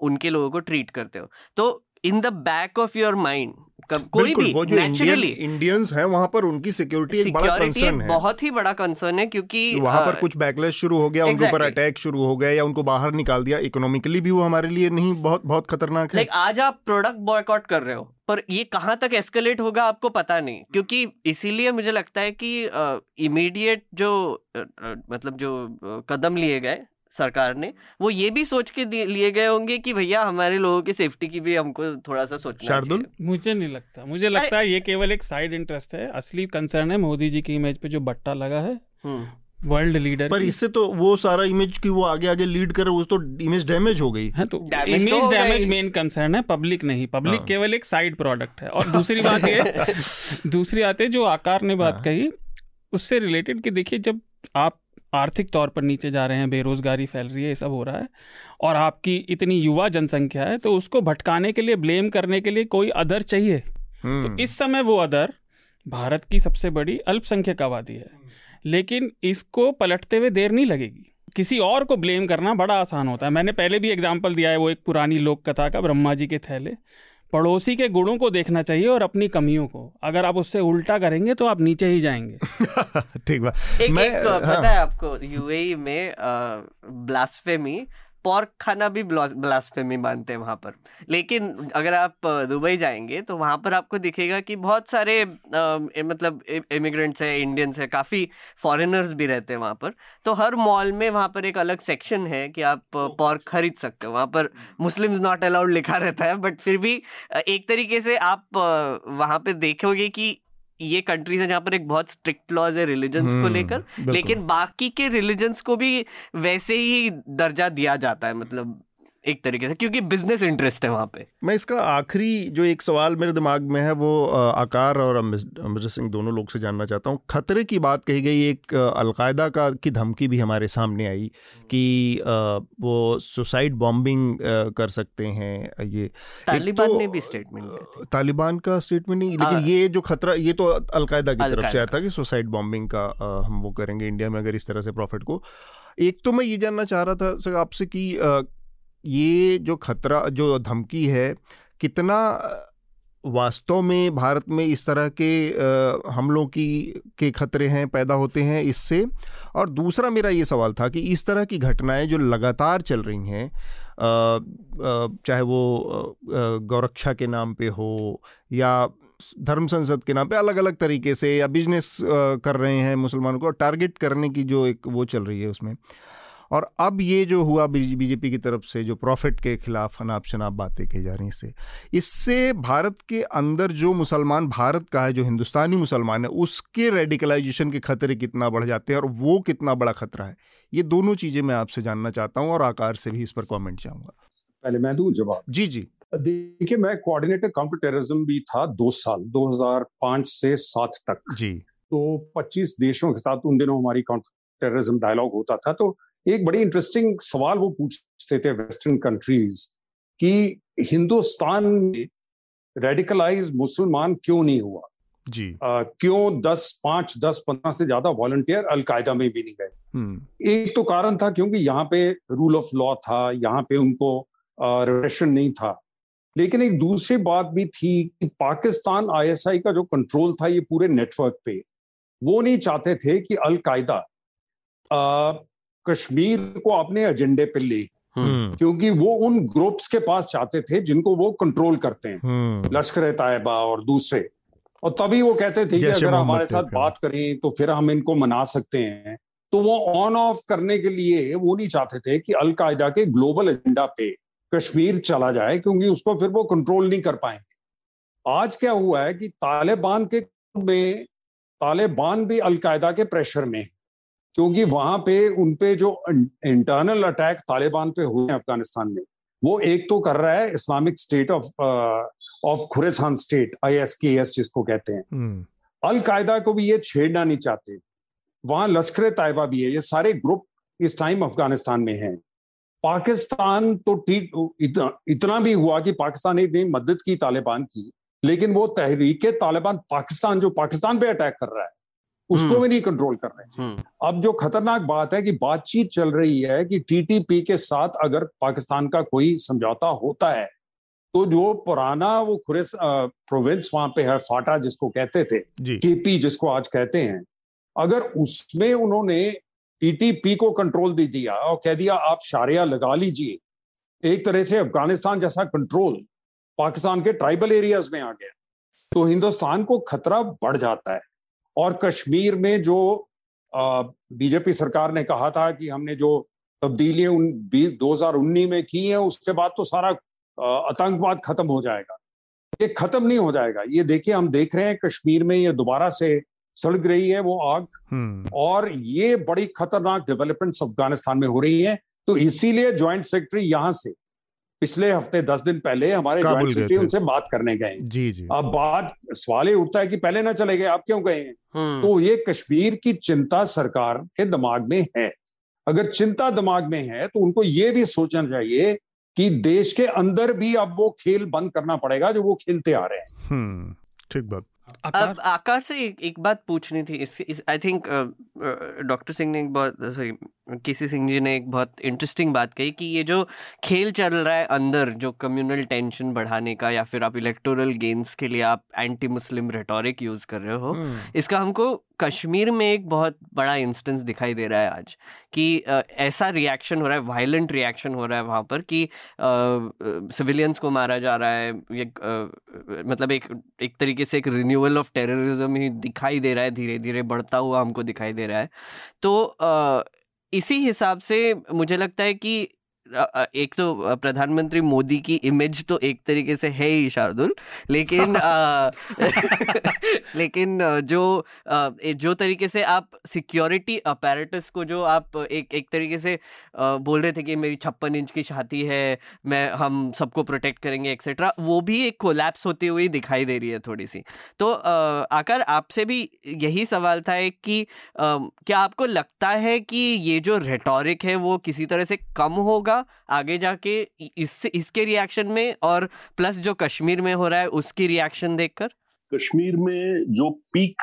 उनके लोगों को ट्रीट करते हो तो in the back of your mind कोई भी वो जो नेचुरली इंडियंस हैं वहाँ पर उनकी सिक्योरिटी एक बड़ा कंसर्न है। बहुत ही बड़ा कंसर्न है क्योंकि वहाँ पर कुछ बैकलेस शुरू हो गया उनके ऊपर अटैक शुरू हो गया या उनको बाहर निकाल दिया इकोनॉमिकली भी वो हमारे लिए नहीं बहुत बहुत खतरनाक है। लाइक आज आप प्रोडक्ट बॉयकॉट कर रहे हो पर ये कहाँ तक एस्केलेट होगा आपको पता नहीं क्योंकि इसीलिए मुझे लगता है कि इमीडिएट जो अ, अ, मतलब जो अ, कदम लिए गए सरकार ने वो ये भी सोच के लिए गए होंगे कि भैया हमारे लोगों की सेफ्टी की भी हमको थोड़ा सा सोचना शार्दुल? चाहिए। मुझे नहीं लगता। मुझे लगता है ये केवल एक साइड इंटरेस्ट है असली कंसर्न है मोदी जी की इमेज पे जो बट्टा लगा है। हम्म, वर्ल्ड लीडर पर इससे तो वो सारा इमेज की वो आगे आगे लीड करे वो तो इमेज डैमेज हो गई। है तो तो इमेज हो डैमेज मेन कंसर्न है पब्लिक नहीं। पब्लिक हाँ। केवल एक साइड प्रोडक्ट है। और दूसरी बात ये दूसरी बात है जो आकार ने बात हाँ। कही उससे रिलेटेड कि देखिए जब आप आर्थिक तौर पर नीचे जा रहे हैं बेरोजगारी फैल रही है ये सब हो रहा है। और आपकी इतनी युवा जनसंख्या है तो उसको भटकाने के लिए ब्लेम करने के लिए कोई अदर चाहिए? तो हम्म, इस समय वो अदर भारत की सबसे बड़ी अल्पसंख्यक आबादी है। लेकिन इसको पलटते हुए देर नहीं लगेगी। किसी और को ब्लेम करना बड़ा आसान होता है। मैंने पहले भी एग्ज़ाम्पल दिया है वो एक पुरानी लोक कथा का ब्रह्मा जी के थैले। पड़ोसी के गुणों को देखना चाहिए और अपनी कमियों को। अगर आप उससे उल्टा करेंगे तो आप नीचे ही जाएँगे। ठीक बात। एक मैं एक हाँ, पता है आपको यूएई में ब्लास्फेमी पॉर्क खाना भी ब्लास्फेमी मानते हैं वहाँ पर। लेकिन अगर आप दुबई जाएँगे तो वहाँ पर आपको दिखेगा कि बहुत सारे ए- मतलब इमिग्रेंट्स हैं इंडियंस हैं काफ़ी फॉरेनर्स भी रहते हैं वहाँ पर। तो हर मॉल में वहाँ पर एक अलग सेक्शन है कि आप पॉर्क खरीद सकते हो। वहाँ पर मुस्लिम्स नॉट अलाउड लिखा रहता है बट फिर भी एक तरीके से आप वहाँ पर देखोगे कि ये कंट्रीज़ है जहाँ पर एक बहुत स्ट्रिक्ट लॉज है रिलीजन्स को हम्म, लेकर लेकिन बाकी के रिलीजन्स को भी वैसे ही दर्जा दिया जाता है मतलब एक तरीके से क्योंकि बिज़नेस इंटरेस्ट है वहाँ पे। मैं इसका आखिरी जो एक सवाल मेरे दिमाग में है वो आकार और अमृत सिंह दोनों लोग से जानना चाहता हूँ। खतरे की बात कही गई एक अलकायदा का की धमकी भी हमारे सामने आई कि वो सुसाइड बॉम्बिंग कर सकते हैं ये। तालिबान तो, ने भी स्टेटमेंट तालिबान का स्टेटमेंट नहीं लेकिन हाँ। ये जो खतरा ये तो अलकायदा की तरफ़ से आया था कि सुसाइड बॉम्बिंग का हम वो करेंगे इंडिया में अगर इस तरह से प्रॉफिट को। एक तो मैं ये जानना चाह रहा था सर आपसे कि ये जो खतरा, जो धमकी है, कितना वास्तव में भारत में इस तरह के हमलों की, के खतरे हैं, पैदा होते हैं इससे? और दूसरा मेरा ये सवाल था कि इस तरह की घटनाएँ जो लगातार चल रही हैं चाहे वो गौरक्षा के नाम पे हो या धर्म संसद के नाम पे अलग अलग तरीके से या बिज़नेस कर रहे हैं मुसलमानों को टारगेट करने की जो एक वो चल रही है उसमें और अब ये जो हुआ बीजेपी की तरफ़ से जो प्रॉफिट के खिलाफ अनाप शनाप बातें की जा रही हैं इससे। इससे भारत के अंदर जो मुसलमान भारत का है जो हिंदुस्तानी मुसलमान है उसके रेडिकलाइजेशन के खतरे कितना बढ़ जाते हैं और वो कितना बड़ा खतरा है? ये दोनों चीज़ें मैं आपसे जानना चाहता हूँ और आकार से भी इस पर कॉमेंट चाहूँगा। पहले मैं दूँ जवाब? जी जी। देखिए मैं कोऑर्डिनेटर काउंटर टेररिज्म भी था दो साल 2005 से सात तक। जी। तो 25 देशों के साथ उन दिनों हमारी काउंटर टेररिज्म डायलॉग होता था तो एक बड़ी इंटरेस्टिंग सवाल वो पूछते थे वेस्टर्न कंट्रीज़ कि हिंदुस्तान में रेडिकलाइज मुसलमान क्यों नहीं हुआ? जी। आ, क्यों दस पाँच दस पंद्रह से ज़्यादा वॉलंटियर अलकायदा में भी नहीं गए? हम्म। एक तो कारण था क्योंकि यहाँ पे रूल ऑफ़ लॉ था यहाँ पे उनको रिलेशन नहीं था। लेकिन एक दूसरी बात भी थी कि पाकिस्तान आईएसआई का जो कंट्रोल था ये पूरे नेटवर्क पे वो नहीं चाहते थे कि अलकायदा कश्मीर को अपने एजेंडे पे ले हम्म। क्योंकि वो उन ग्रुप्स के पास चाहते थे जिनको वो कंट्रोल करते हैं। हम्म। लश्कर तैयबा और दूसरे। और तभी वो कहते थे कि अगर हमारे साथ बात करें तो फिर हम इनको मना सकते हैं। तो वो ऑन ऑफ़ करने के लिए वो नहीं चाहते थे कि अलकायदा के ग्लोबल एजेंडा पे कश्मीर चला जाए क्योंकि उसको फिर वो कंट्रोल नहीं कर पाएँगे। आज क्या हुआ है कि तालिबान के में तालिबान भी अलकायदा के प्रेशर में है। क्योंकि वहाँ पे उन पे जो इंटरनल अटैक तालिबान पे हुए हैं अफ़गानिस्तान में वो एक तो कर रहा है Islamic State of of Khorasan State I S K S जिसको कहते हैं। हम्म। अलकायदा को भी ये छेड़ना नहीं चाहते। वहाँ लश्कर तैयबा भी है ये सारे ग्रुप इस टाइम अफ़गानिस्तान में हैं। पाकिस्तान तो ठीक इतना, इतना भी हुआ कि पाकिस्तान ने इतनी मदद की तालिबान की लेकिन वो तहरीक तालिबान पाकिस्तान जो पाकिस्तान पे अटैक कर रहा है उसको हम्म। भी नहीं कंट्रोल कर रहे हैं। हम्म, अब जो खतरनाक बात है कि बातचीत चल रही है कि टीटीपी के साथ अगर पाकिस्तान का कोई समझौता होता है तो जो पुराना वो खुरेस प्रोविंस वहाँ पे है फाटा जिसको कहते थे केपी जिसको आज कहते हैं अगर उसमें उन्होंने टीटीपी को कंट्रोल दे दिया और कह दिया आप शारिया लगा लीजिए। एक तरह से अफ़गानिस्तान जैसा कंट्रोल पाकिस्तान के ट्राइबल एरियाज़ में आ गया। तो हिंदुस्तान को खतरा बढ़ जाता है। और कश्मीर में जो बीजेपी सरकार ने कहा था कि हमने जो तब्दीलियाँ उन दो हज़ार उन्नीस में की हैं उसके बाद तो सारा आतंकवाद खत्म हो जाएगा। ये खत्म नहीं हो जाएगा। ये देखिए हम देख रहे हैं कश्मीर में ये दोबारा से सड़क रही है वो आग। हम्म। और ये बड़ी खतरनाक डेवलपमेंट्स अफ़गानिस्तान में हो रही है। तो इसीलिए ज्वाइंट सेक्रेटरी यहाँ से पिछले हफ़्ते दस दिन पहले हमारे ज्वाइंट सेक्रेटरी उनसे बात करने गए। जी जी। अब बात सवाल ये उठता है कि पहले ना चले गए आप क्यों गए? हैं हम्म, तो ये कश्मीर की चिंता सरकार के दिमाग में है। अगर चिंता दिमाग में है तो उनको ये भी सोचना चाहिए कि देश के अंदर भी अब वो खेल बंद करना पड़ेगा जो वो खेलते आ रहे हैं। हम्म ठीक बात। अब आकार से एक, एक बात पूछनी थी इस, आई थिंक डॉक्टर सिंह ने एक बहुत सॉरी केसी सिंह जी ने एक बहुत इंटरेस्टिंग बात कही कि ये जो खेल चल रहा है अंदर जो कम्युनल टेंशन बढ़ाने का या फिर आप इलेक्टोरल गेन्स के लिए आप एंटी मुस्लिम रेटोरिक यूज़ कर रहे हो हम्म, इसका हमको कश्मीर में एक बहुत बड़ा इंस्टेंस दिखाई दे रहा है आज कि ऐसा रिएक्शन हो रहा है वायलेंट रिएक्शन हो रहा है वहाँ पर कि सिविलियंस को मारा जा रहा है ये मतलब एक एक तरीके से एक रिन्यूअल ऑफ़ टेररिज्म ही दिखाई दे रहा है धीरे धीरे बढ़ता हुआ हमको दिखाई दे रहा है। तो इसी हिसाब से मुझे लगता है कि एक तो प्रधानमंत्री मोदी की इमेज तो एक तरीके से है ही शार्दुल। लेकिन अ, लेकिन जो जो तरीके से आप सिक्योरिटी अपैरेटस को जो आप एक एक तरीके से बोल रहे थे कि मेरी छप्पन इंच की छाती है मैं हम सबको प्रोटेक्ट करेंगे एक्सेट्रा वो भी एक कोलैप्स होती हुई दिखाई दे रही है थोड़ी सी। तो आकर आपसे भी यही सवाल था एक कि क्या आपको लगता है कि ये जो रेटोरिक है वो किसी तरह से कम होगा? आगे जाके इ- इससे इसके रिएक्शन में और प्लस जो कश्मीर में हो रहा है उसकी रिएक्शन देखकर? कश्मीर में जो पीक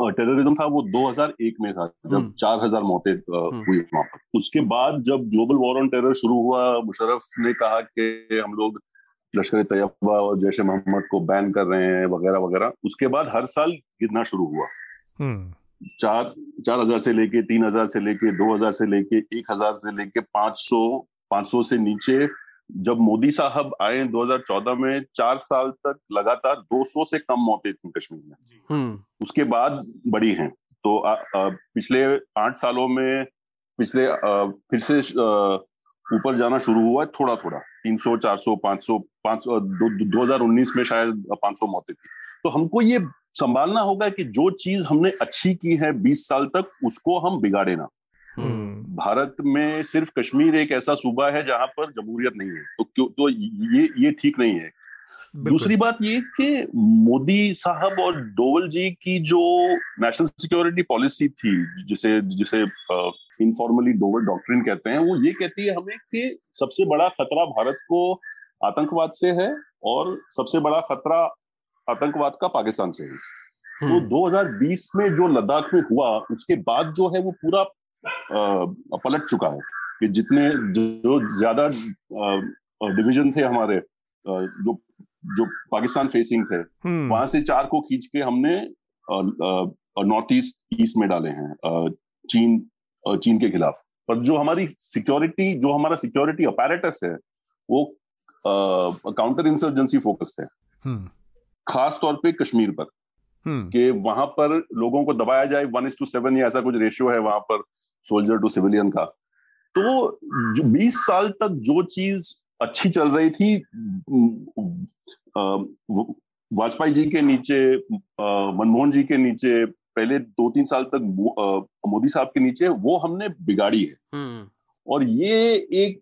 टेररिज्म था वो 2001 में था हम्म। जब 4000 मौतें हम्म। हुई वहाँ पर। उसके बाद जब ग्लोबल वॉर ऑन टेरर शुरू हुआ मुशर्रफ ने कहा कि हम लोग लश्कर तैयबा और जैश ए मोहम्मद को बैन कर रहे हैं वगैरह वगैरह। उसके बाद हर साल गिरना शुरू हुआ। हम्म। चार चार हज़ार से लेके तीन हज़ार से लेके दो हज़ार से लेके एक हज़ार से लेके पाँच सौ पाँच सौ से नीचे। जब मोदी साहब आए 2014 में चार साल तक लगातार 200 से कम मौतें थी कश्मीर में। हम्म। उसके बाद बढ़ी हैं। तो आ, आ, पिछले आठ सालों में पिछले आ, फिर से ऊपर जाना शुरू हुआ है थोड़ा थोड़ा तीन सौ चार सौ पाँच सौ पाँच सौ दो हज़ार उन्नीस में शायद पाँच सौ मौतें थी। तो हमको ये संभालना होगा कि जो चीज़ हमने अच्छी की है बीस साल तक उसको हम बिगाड़े ना। भारत में सिर्फ़ कश्मीर एक ऐसा सूबा है जहाँ पर जमहूरियत नहीं है। तो क्यों तो ये ये ठीक नहीं है। दूसरी बात ये कि मोदी साहब और डोवल जी की जो नेशनल सिक्योरिटी पॉलिसी थी जिसे जिसे इनफॉर्मली डोवल डॉक्ट्रिन कहते हैं वो ये कहती है हमें कि सबसे बड़ा खतरा भारत को आतंकवाद से है और सबसे बड़ा खतरा आतंकवाद का पाकिस्तान से है। तो हम्म, 2020 में जो लद्दाख में हुआ उसके बाद जो है वो पूरा पलट चुका है कि जितने जो ज़्यादा डिवीज़न थे हमारे जो जो पाकिस्तान फेसिंग थे हम्म, वहाँ से चार को खींच के हमने नॉर्थ ईस्ट ईस्ट में डाले हैं चीन चीन के खिलाफ। पर जो हमारी सिक्योरिटी जो हमारा सिक्योरिटी अपैरेटस है वो काउंटर इंसर्जेंसी फोकस्ड है। हम्म, खास तौर पे कश्मीर पर हम्म, कि वहाँ पर लोगों को दबाया जाए वन इज़ टू सेवन या ऐसा कुछ रेशियो है वहाँ पर सोल्जर टू सिविलियन का तो जो 20 साल तक जो चीज़ अच्छी चल रही थी वाजपेयी जी के नीचे मनमोहन जी के नीचे पहले दो तीन साल तक मोदी साहब के नीचे वो हमने बिगाड़ी है। हम्म, और ये एक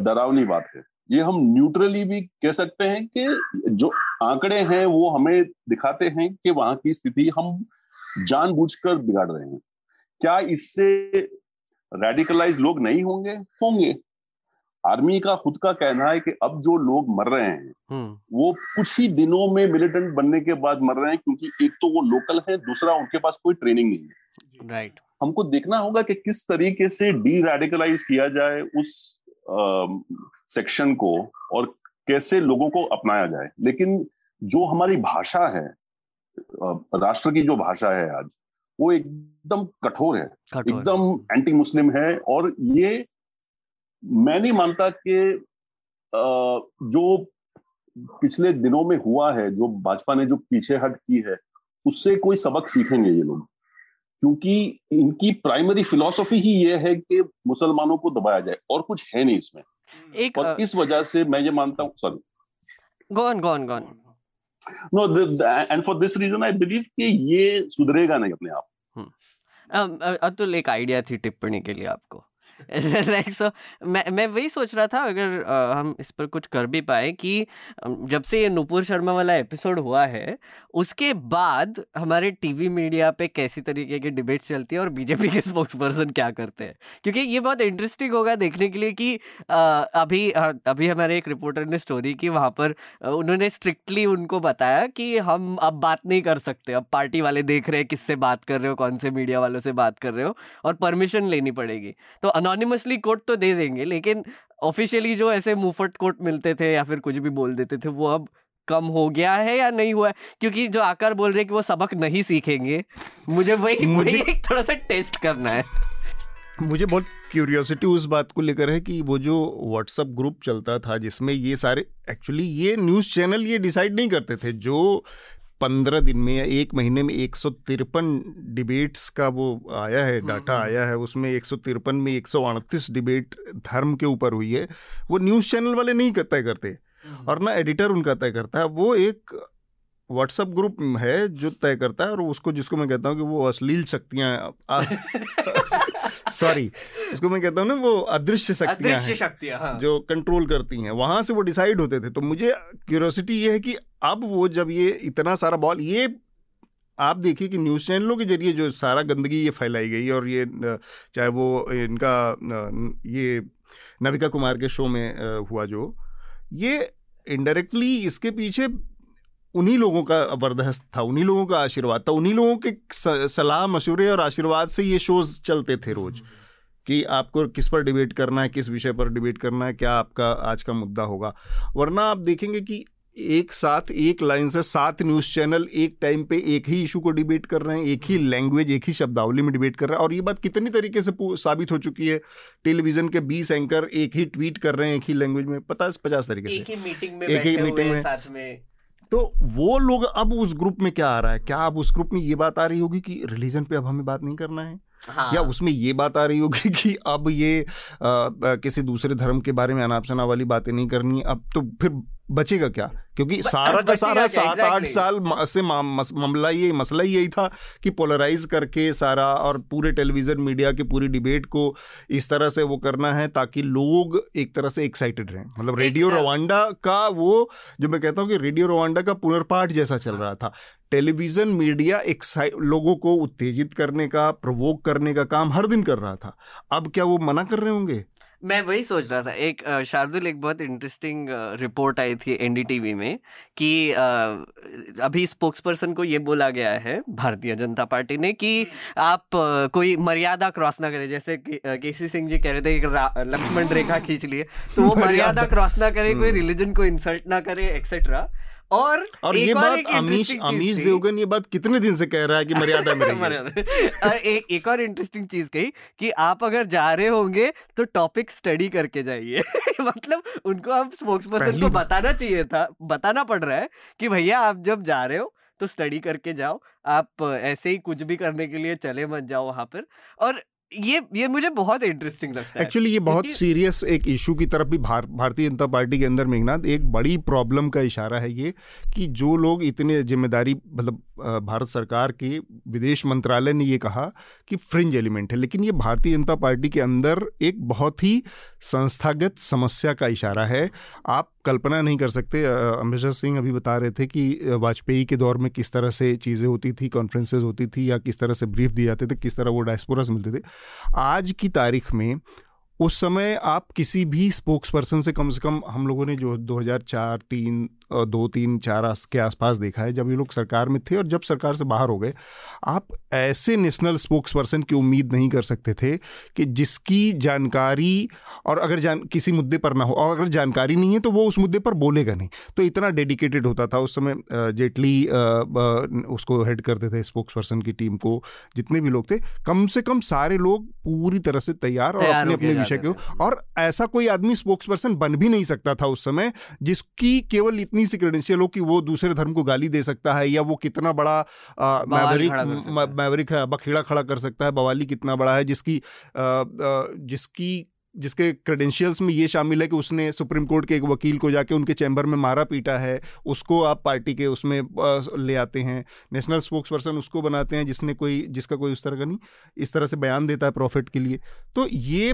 डरावनी बात है। ये हम न्यूट्रली भी कह सकते हैं कि जो आंकड़े हैं वो हमें दिखाते हैं कि वहाँ की स्थिति हम जानबूझकर बिगाड़ रहे हैं। क्या इससे रेडिकलाइज लोग नहीं होंगे? होंगे। आर्मी का खुद का कहना है कि अब जो लोग मर रहे हैं हम्म, वो कुछ ही दिनों में मिलिटेंट बनने के बाद मर रहे हैं क्योंकि एक तो वो लोकल है दूसरा उनके पास कोई ट्रेनिंग नहीं है। राइट हमको देखना होगा कि किस तरीके से डी रेडिकलाइज किया जाए उस सेक्शन को और कैसे लोगों को अपनाया जाए। लेकिन जो हमारी भाषा है राष्ट्र की जो भाषा है आज वो एकदम कठोर है एकदम एंटी मुस्लिम है और ये मैं नहीं मानता कि जो पिछले दिनों में हुआ है जो भाजपा ने जो पीछे हट की है उससे कोई सबक सीखेंगे ये लोग। क्योंकि इनकी प्राइमरी फिलॉसफी ही ये है कि मुसलमानों को दबाया जाए और कुछ है नहीं इसमें। एक और इस वजह से मैं ये मानता हूँ sorry gone gone gone no and for this reason I believe कि ये सुधरेगा नहीं अपने आप। अतुल, एक आइडिया थी टिप्पणी के लिए आपको। लाइक सो मैं मैं वही सोच रहा था अगर अ, हम इस पर कुछ कर भी पाए कि जब से ये नुपुर शर्मा वाला एपिसोड हुआ है उसके बाद हमारे टीवी मीडिया पे कैसी तरीके की डिबेट्स चलती है और बीजेपी के स्पोक्स पर्सन क्या करते हैं? क्योंकि ये बहुत इंटरेस्टिंग होगा देखने के लिए कि अ, अभी अ, अभी हमारे एक रिपोर्टर ने स्टोरी की वहाँ पर उन्होंने स्ट्रिक्टली उनको बताया कि हम अब बात नहीं कर सकते अब पार्टी वाले देख रहे हैं किससे बात कर रहे हो कौन से मीडिया वालों से बात कर रहे हो और परमिशन लेनी पड़ेगी। तो अनोनिमसली कोट तो दे देंगे लेकिन ऑफिशियली जो ऐसे मुफट कोट मिलते थे या फिर कुछ भी बोल देते थे वो अब कम हो गया है या नहीं हुआ है? क्योंकि जो आकर बोल रहे हैं कि वो सबक नहीं सीखेंगे मुझे वही मुझे- वही एक थोड़ा सा टेस्ट करना है। मुझे बहुत क्यूरियोसिटी उस बात को लेकर है कि वो जो व्हाट्सअप ग्रुप चलता था जिसमें ये सारे एक्चुअली ये न्यूज़ चैनल ये डिसाइड नहीं करते थे जो पंद्रह दिन में या एक महीने में एक सौ तिरपन डिबेट्स का वो आया है डाटा आया है उसमें एक सौ तिरपन में एक सौ अड़तीस डिबेट धर्म के ऊपर हुई है। वो न्यूज़ चैनल वाले नहीं तय करते और ना एडिटर उनका तय करता है। वो एक व्हाट्सअप ग्रुप है जो तय करता है और उसको जिसको मैं कहता हूँ कि वो अश्लील शक्तियाँ सॉरी उसको मैं कहता हूँ ना वो अदृश्य शक्तियाँ अदृश्य हैं शक्तियाँ हाँ। जो कंट्रोल करती हैं। वहाँ से वो डिसाइड होते थे। तो मुझे क्यूरियोसिटी ये है कि अब वो जब ये इतना सारा बॉल ये आप देखिए कि न्यूज़ चैनलों के ज़रिए जो सारा गंदगी ये फैलाई गई और ये चाहे वो इनका ये नविका कुमार के शो में हुआ जो ये इनडायरेक्टली इसके पीछे उन्हीं लोगों का वरदहस्त था उन्हीं लोगों का आशीर्वाद था उन्हीं लोगों के सलाह मशवरे और आशीर्वाद से ये शोज़ चलते थे रोज। कि आपको किस पर डिबेट करना है किस विषय पर डिबेट करना है क्या आपका आज का मुद्दा होगा। वरना आप देखेंगे कि एक साथ एक लाइन से सात न्यूज़ चैनल एक टाइम पे एक ही इशू को डिबेट कर रहे हैं एक ही लैंग्वेज एक ही शब्दावली में डिबेट कर रहे हैं। और ये बात कितनी तरीके से साबित हो चुकी है टेलीविज़न के बीस एंकर एक ही ट्वीट कर रहे हैं एक ही लैंग्वेज में पचास पचास तरीके से। एक ही मीटिंग में एक ही मीटिंग में। तो वो लोग अब उस ग्रुप में क्या आ रहा है? क्या अब उस ग्रुप में ये बात आ रही होगी कि रिलीजन पे अब हमें बात नहीं करना है? हाँ। या उसमें ये बात आ रही होगी कि अब ये आ, आ, किसी दूसरे धर्म के बारे में अनाप शना वाली बातें नहीं करनी अब तो फिर बचेगा क्या? क्योंकि सारा का सारा? सात आठ साल से मामला ये मसला ही यही था कि पोलराइज करके सारा और पूरे टेलीविज़न मीडिया की पूरी डिबेट को इस तरह से वो करना है ताकि लोग एक तरह से एक्साइटेड रहें। मतलब रेडियो। रवांडा का वो जो मैं कहता हूँ कि रेडियो रवांडा का पुनर्पाठ जैसा चल रहा था। टेलीविज़न मीडिया एक्साइट लोगों को उत्तेजित करने का प्रवोक करने का काम हर दिन कर रहा था। अब क्या वो मना कर रहे होंगे? मैं वही सोच रहा था एक शार्दुल एक बहुत इंटरेस्टिंग रिपोर्ट आई थी एनडीटीवी में कि अभी स्पोक्स पर्सन को ये बोला गया है भारतीय जनता पार्टी ने कि आप कोई मर्यादा क्रॉस ना करें जैसे के सी सिंह जी कह रहे थे कि लक्ष्मण रेखा खींच लिए तो वो मर्यादा। क्रॉस ना करे कोई रिलीजन हम्म। को इंसल्ट ना करे एक्सेट्रा और और ये बात अमीश अमीश देवगन ये बात कितने दिन से कह रहा है कि मर्यादा में मर्यादा। एक एक और इंटरेस्टिंग चीज़ कही कि आप अगर जा रहे होंगे तो टॉपिक स्टडी करके जाइए। मतलब उनको आप स्पोक्स पर्सन को बताना चाहिए था बताना पड़ रहा है कि भैया आप जब जा रहे हो तो स्टडी करके जाओ। आप ऐसे ही कुछ भी करने के लिए चले मत जाओ वहाँ पर। और ये ये मुझे बहुत इंटरेस्टिंग लगता है। एक्चुअली ये बहुत सीरियस एक इशू की तरफ़ भी भार, भारतीय जनता पार्टी के अंदर मेघनाथ एक बड़ी प्रॉब्लम का इशारा है ये कि जो लोग इतने ज़िम्मेदारी मतलब भारत सरकार के विदेश मंत्रालय ने ये कहा कि फ्रिंज एलिमेंट है। लेकिन ये भारतीय जनता पार्टी के अंदर एक बहुत ही संस्थागत समस्या का इशारा है। आप कल्पना नहीं कर सकते। अमृतसर सिंह अभी बता रहे थे कि वाजपेयी के दौर में किस तरह से चीज़ें होती थी कॉन्फ्रेंसेज होती थी या किस तरह से ब्रीफ दिए जाते थे, किस तरह वो डायस्पोरा से मिलते थे। आज की तारीख में उस समय आप किसी भी स्पोक्स पर्सन से कम से कम हम लोगों ने जो 2004 तीन दो तीन चार आस के आसपास देखा है जब ये लोग सरकार में थे और जब सरकार से बाहर हो गए आप ऐसे नेशनल स्पोक्स पर्सन की उम्मीद नहीं कर सकते थे कि जिसकी जानकारी और अगर जान किसी मुद्दे पर ना हो और अगर जानकारी नहीं है तो वो उस मुद्दे पर बोलेगा नहीं। तो इतना डेडिकेटेड होता था उस समय जेटली उसको हेड करते थे स्पोक्स पर्सन की टीम को जितने भी लोग थे कम से कम सारे लोग पूरी तरह से तैयार और अपने अपने विषय के और ऐसा कोई आदमी स्पोक्स पर्सन बन भी नहीं सकता था उस समय जिसकी केवल इतनी सी क्रेडेंशियल हो कि वो दूसरे धर्म को गाली दे सकता है या वो कितना बड़ा मैवरिक मैवरिक है। बखेड़ा खड़ा कर सकता है बवाली कितना बड़ा है जिसकी जिसकी जिसके क्रेडेंशियल्स में ये शामिल है कि उसने सुप्रीम कोर्ट के एक वकील को जाके उनके चैम्बर में मारा पीटा है उसको आप पार्टी के उसमें ले आते हैं। नेशनल स्पोक्स पर्सन उसको बनाते हैं जिसने कोई जिसका कोई उस तरह का नहीं इस तरह से बयान देता है प्रॉफिट के लिए। तो ये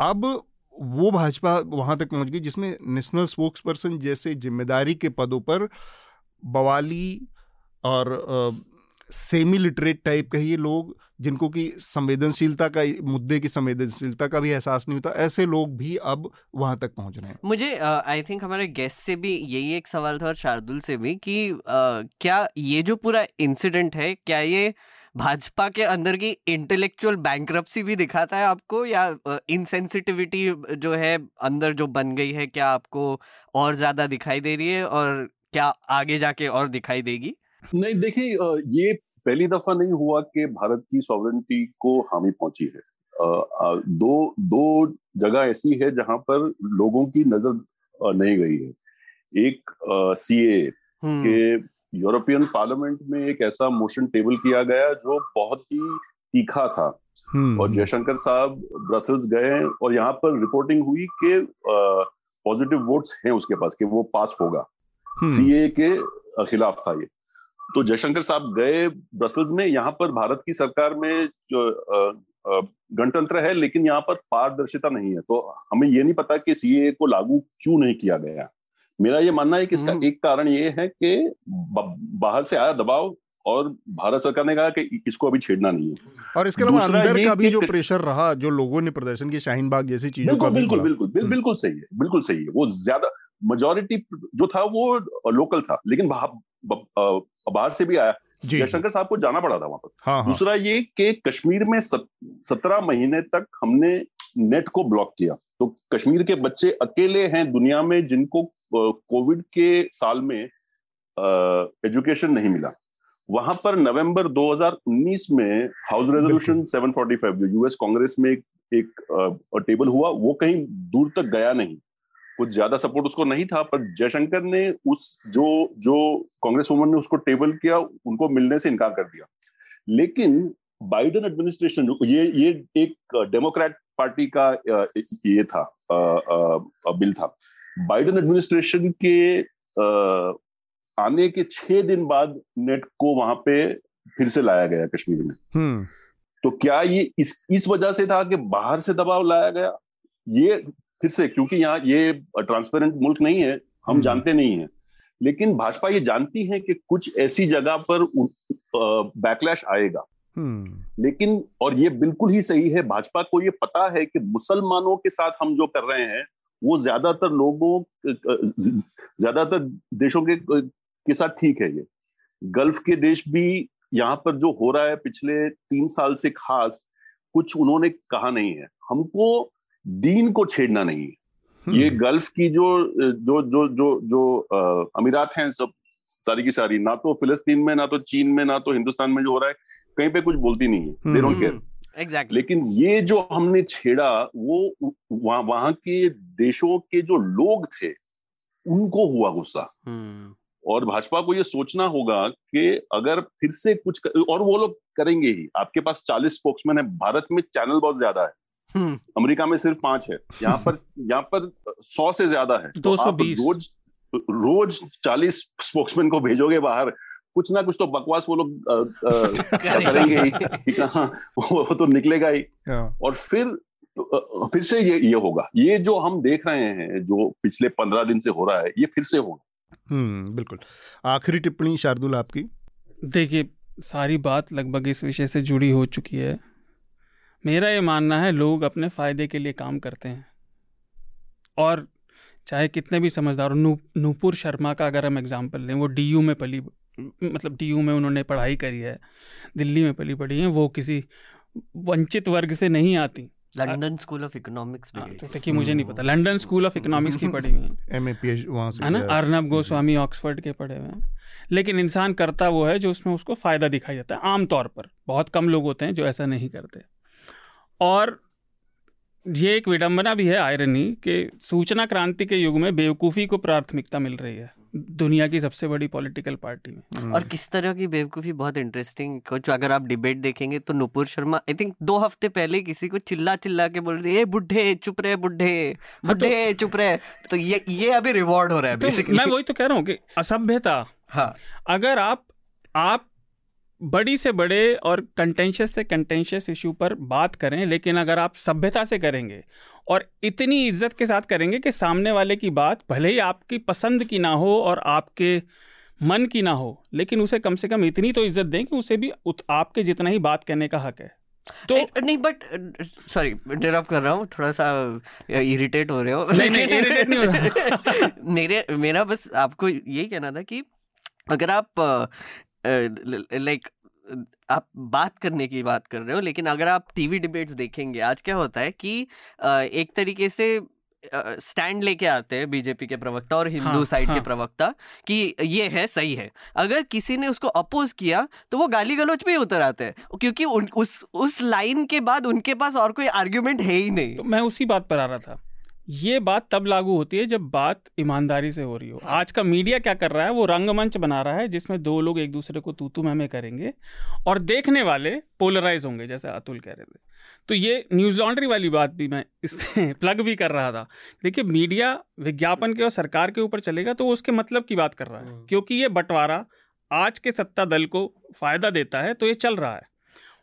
अब वो भाजपा वहाँ तक पहुँच गई जिसमें नेशनल स्पोक्स पर्सन जैसे ज़िम्मेदारी के पदों पर बवाली और सेमी लिटरेट टाइप के ये लोग जिनको कि संवेदनशीलता का मुद्दे की संवेदनशीलता का भी एहसास नहीं होता ऐसे लोग भी अब वहाँ तक पहुँच रहे हैं। मुझे आई थिंक हमारे गेस्ट से भी यही एक सवाल था और शार्दुल से भी कि uh, क्या ये जो पूरा इंसिडेंट है क्या ये भाजपा के अंदर की इंटेलेक्चुअल बैंक्रप्सी भी दिखाता है आपको? या इनसेंसिटिविटी जो है अंदर जो बन गई है क्या आपको और ज़्यादा दिखाई दे रही है? और क्या आगे जाके और दिखाई देगी? नहीं देखिए ये पहली दफ़ा नहीं हुआ कि भारत की सॉवरेंटी को हामी पहुँची है। दो दो जगह ऐसी है जहाँ पर लोगों की नज़र नहीं गई है। एक सी ए हम्म। के यूरोपियन पार्लियामेंट में एक ऐसा मोशन टेबल किया गया जो बहुत ही तीखा था। हम्म, और। जयशंकर साहब ब्रसल्स गए और यहाँ पर रिपोर्टिंग हुई कि पॉजिटिव वोट्स हैं उसके पास कि वो पास होगा। सीए हम्म। के खिलाफ था ये। तो जयशंकर साहब गए ब्रसल्स में यहाँ पर भारत की सरकार में जो गणतंत्र है लेकिन यहाँ पर पारदर्शिता नहीं है। तो हमें ये नहीं पता कि सीए को लागू क्यों नहीं किया गया। मेरा ये मानना है कि इसका हम्म। एक कारण ये है कि बाहर से आया दबाव और भारत सरकार ने कहा कि इसको अभी छेड़ना नहीं है। और इसके अलावा अंदर का भी जो प्रेशर रहा जो लोगों ने प्रदर्शन की शाहीन बाग जैसी चीज़ों का बिल्कुल बिल्कुल बिल्कुल बिल्कुल सही है बिल्कुल सही है। वो ज़्यादा मेजोरिटी जो था वो लोकल था लेकिन बाहर से भी आया। जयशंकर साहब को जाना पड़ा था वहाँ पर। हाँ, हाँ। दूसरा ये कि कश्मीर में सत्रह महीने तक हमने नेट को ब्लॉक किया। तो कश्मीर के बच्चे अकेले हैं दुनिया में जिनको कोविड के साल में एजुकेशन नहीं मिला। वहाँ पर नवंबर 2019 में हाउस रेजोल्यूशन 745 जो यूएस कांग्रेस में एक, एक टेबल हुआ वो कहीं दूर तक गया नहीं। कुछ ज़्यादा सपोर्ट उसको नहीं था पर जयशंकर ने उस जो जो कांग्रेस वुमन ने उसको टेबल किया उनको मिलने से इनकार कर दिया। लेकिन बाइडन एडमिनिस्ट्रेशन ये ये एक डेमोक्रेट पार्टी का ये था बिल था बाइडन एडमिनिस्ट्रेशन के आने के छह दिन बाद नेट को वहाँ पे फिर से लाया गया कश्मीर में हम्म। तो क्या ये इस इस वजह से था कि बाहर से दबाव लाया गया ये फिर से क्योंकि यहाँ ये ट्रांसपेरेंट मुल्क नहीं है हम हम्म। जानते नहीं है लेकिन भाजपा ये जानती है कि कुछ ऐसी जगह पर बैकलैश आएगा। लेकिन और ये बिल्कुल ही सही है भाजपा को ये पता है कि मुसलमानों के साथ हम जो कर रहे हैं वो ज़्यादातर लोगों ज़्यादातर देशों के के साथ ठीक है ये। गल्फ के देश भी यहाँ पर जो हो रहा है पिछले तीन साल से खास कुछ उन्होंने कहा नहीं है। हमको दीन को छेड़ना नहीं है। ये हम्म। गल्फ की जो जो जो जो जो अमीरात हैं सब सारी की सारी ना तो फिलिस्तीन में ना तो चीन में ना तो हिंदुस्तान में जो हो रहा है कहीं पे कुछ बोलती नहीं है। They don't care exactly. लेकिन ये जो हमने छेड़ा वो वहाँ वहाँ के देशों के जो लोग थे उनको हुआ गुस्सा। hmm. और भाजपा को ये सोचना होगा कि अगर फिर से कुछ कर, और वो लोग करेंगे ही। आपके पास चालीस स्पोक्समैन है। भारत में चैनल बहुत ज़्यादा है। hmm. अमेरिका में सिर्फ़ पाँच है। यहाँ पर यहाँ पर सौ से ज़्यादा है। दो सौ बीस। रोज रोज चालीस स्पोक्समैन को भेजोगे बाहर। कुछ ना कुछ तो बकवास वो लोग करेंगे ही? हाँ, वो तो निकलेगा ही। हाँ। और फिर तो, फिर से ये ये होगा। ये जो हम देख रहे हैं जो पिछले पंद्रह दिन से हो रहा है ये फिर से होगा। हम्म बिल्कुल। आखिरी टिप्पणी शार्दुल आपकी? देखिए सारी बात लगभग इस विषय से जुड़ी हो चुकी है। मेरा ये मानना है लोग अपने फ़ायदे के लिए काम करते हैं। और चाहे कितने भी समझदार हो नू नूपुर शर्मा का अगर हम एग्ज़ाम्पल लें वो डीयू में पली मतलब डी में उन्होंने पढ़ाई करी है दिल्ली में पली पढ़ी है वो किसी वंचित वर्ग से नहीं आती। लंदन स्कूल ऑफ़ इकोनॉमिक्स देखिए मुझे नहीं पता। लंदन स्कूल ऑफ़ इकोनॉमिक्स की पढ़ी हुई है। एम वहाँ से है ना? अर्नब गोस्वामी ऑक्सफोर्ड के पढ़े हुए हैं। लेकिन इंसान करता वो है जो उसमें उसको फ़ायदा दिखाई जाता है आमतौर पर। बहुत कम लोग होते हैं जो ऐसा नहीं करते। और ये एक विडंबना भी है आयरनी कि सूचना क्रांति के युग में बेवकूफ़ी को प्राथमिकता मिल रही है। दुनिया की सबसे बड़ी पॉलिटिकल पार्टी में। हम्म। और किस तरह की बेवकूफ़ी बहुत इंटरेस्टिंग कुछ अगर आप डिबेट देखेंगे तो नुपुर शर्मा आई थिंक दो हफ़्ते पहले किसी को चिल्ला चिल्ला के बोल रहे बुढ़े चुप रहे बुढ़े बुढ़े तो बुढ़े चुप रहे। तो ये ये अभी रिवॉर्ड हो रहा है तो मैं वही तो कह रहा हूँ कि असभ्यता हाँ। अगर आप आप बड़ी से बड़े और कंटेंशियस से कंटेंशियस इशू पर बात करें लेकिन अगर आप सभ्यता से करेंगे और इतनी इज़्ज़त के साथ करेंगे कि सामने वाले की बात भले ही आपकी पसंद की ना हो और आपके मन की ना हो लेकिन उसे कम से कम इतनी तो इज़्ज़त दें कि उसे भी आपके जितना ही बात कहने का हक है। तो नहीं बट सॉरी इंटरप्ट कर रहा हूँ थोड़ा सा इरिटेट हो रहे हो। नहीं नहीं इरिटेट नहीं हो रहा। मेरे मेरा बस आपको यही कहना था कि अगर आप लाइक आप बात करने की बात कर रहे हो लेकिन अगर आप टीवी डिबेट्स देखेंगे आज क्या होता है कि एक तरीके से स्टैंड लेके आते हैं बीजेपी के प्रवक्ता और हिंदू हाँ, साइड हाँ. के प्रवक्ता कि ये है सही है। अगर किसी ने उसको अपोज किया तो वो गाली गलोच पे उतर आते हैं क्योंकि उन, उस उस लाइन के बाद उनके पास और कोई आर्ग्यूमेंट है ही नहीं। तो मैं उसी बात पर आ रहा था। ये बात तब लागू होती है जब बात ईमानदारी से हो रही हो। आज का मीडिया क्या कर रहा है? वो रंगमंच बना रहा है जिसमें दो लोग एक दूसरे को तूतू में करेंगे और देखने वाले पोलराइज होंगे जैसे अतुल कह रहे थे। तो ये न्यूज़ लॉन्ड्री वाली बात भी मैं इससे प्लग भी कर रहा था। देखिए मीडिया विज्ञापन के और सरकार के ऊपर चलेगा तो उसके मतलब की बात कर रहा है। हम्म। क्योंकि ये बंटवारा आज के सत्ता दल को फ़ायदा देता है तो ये चल रहा है।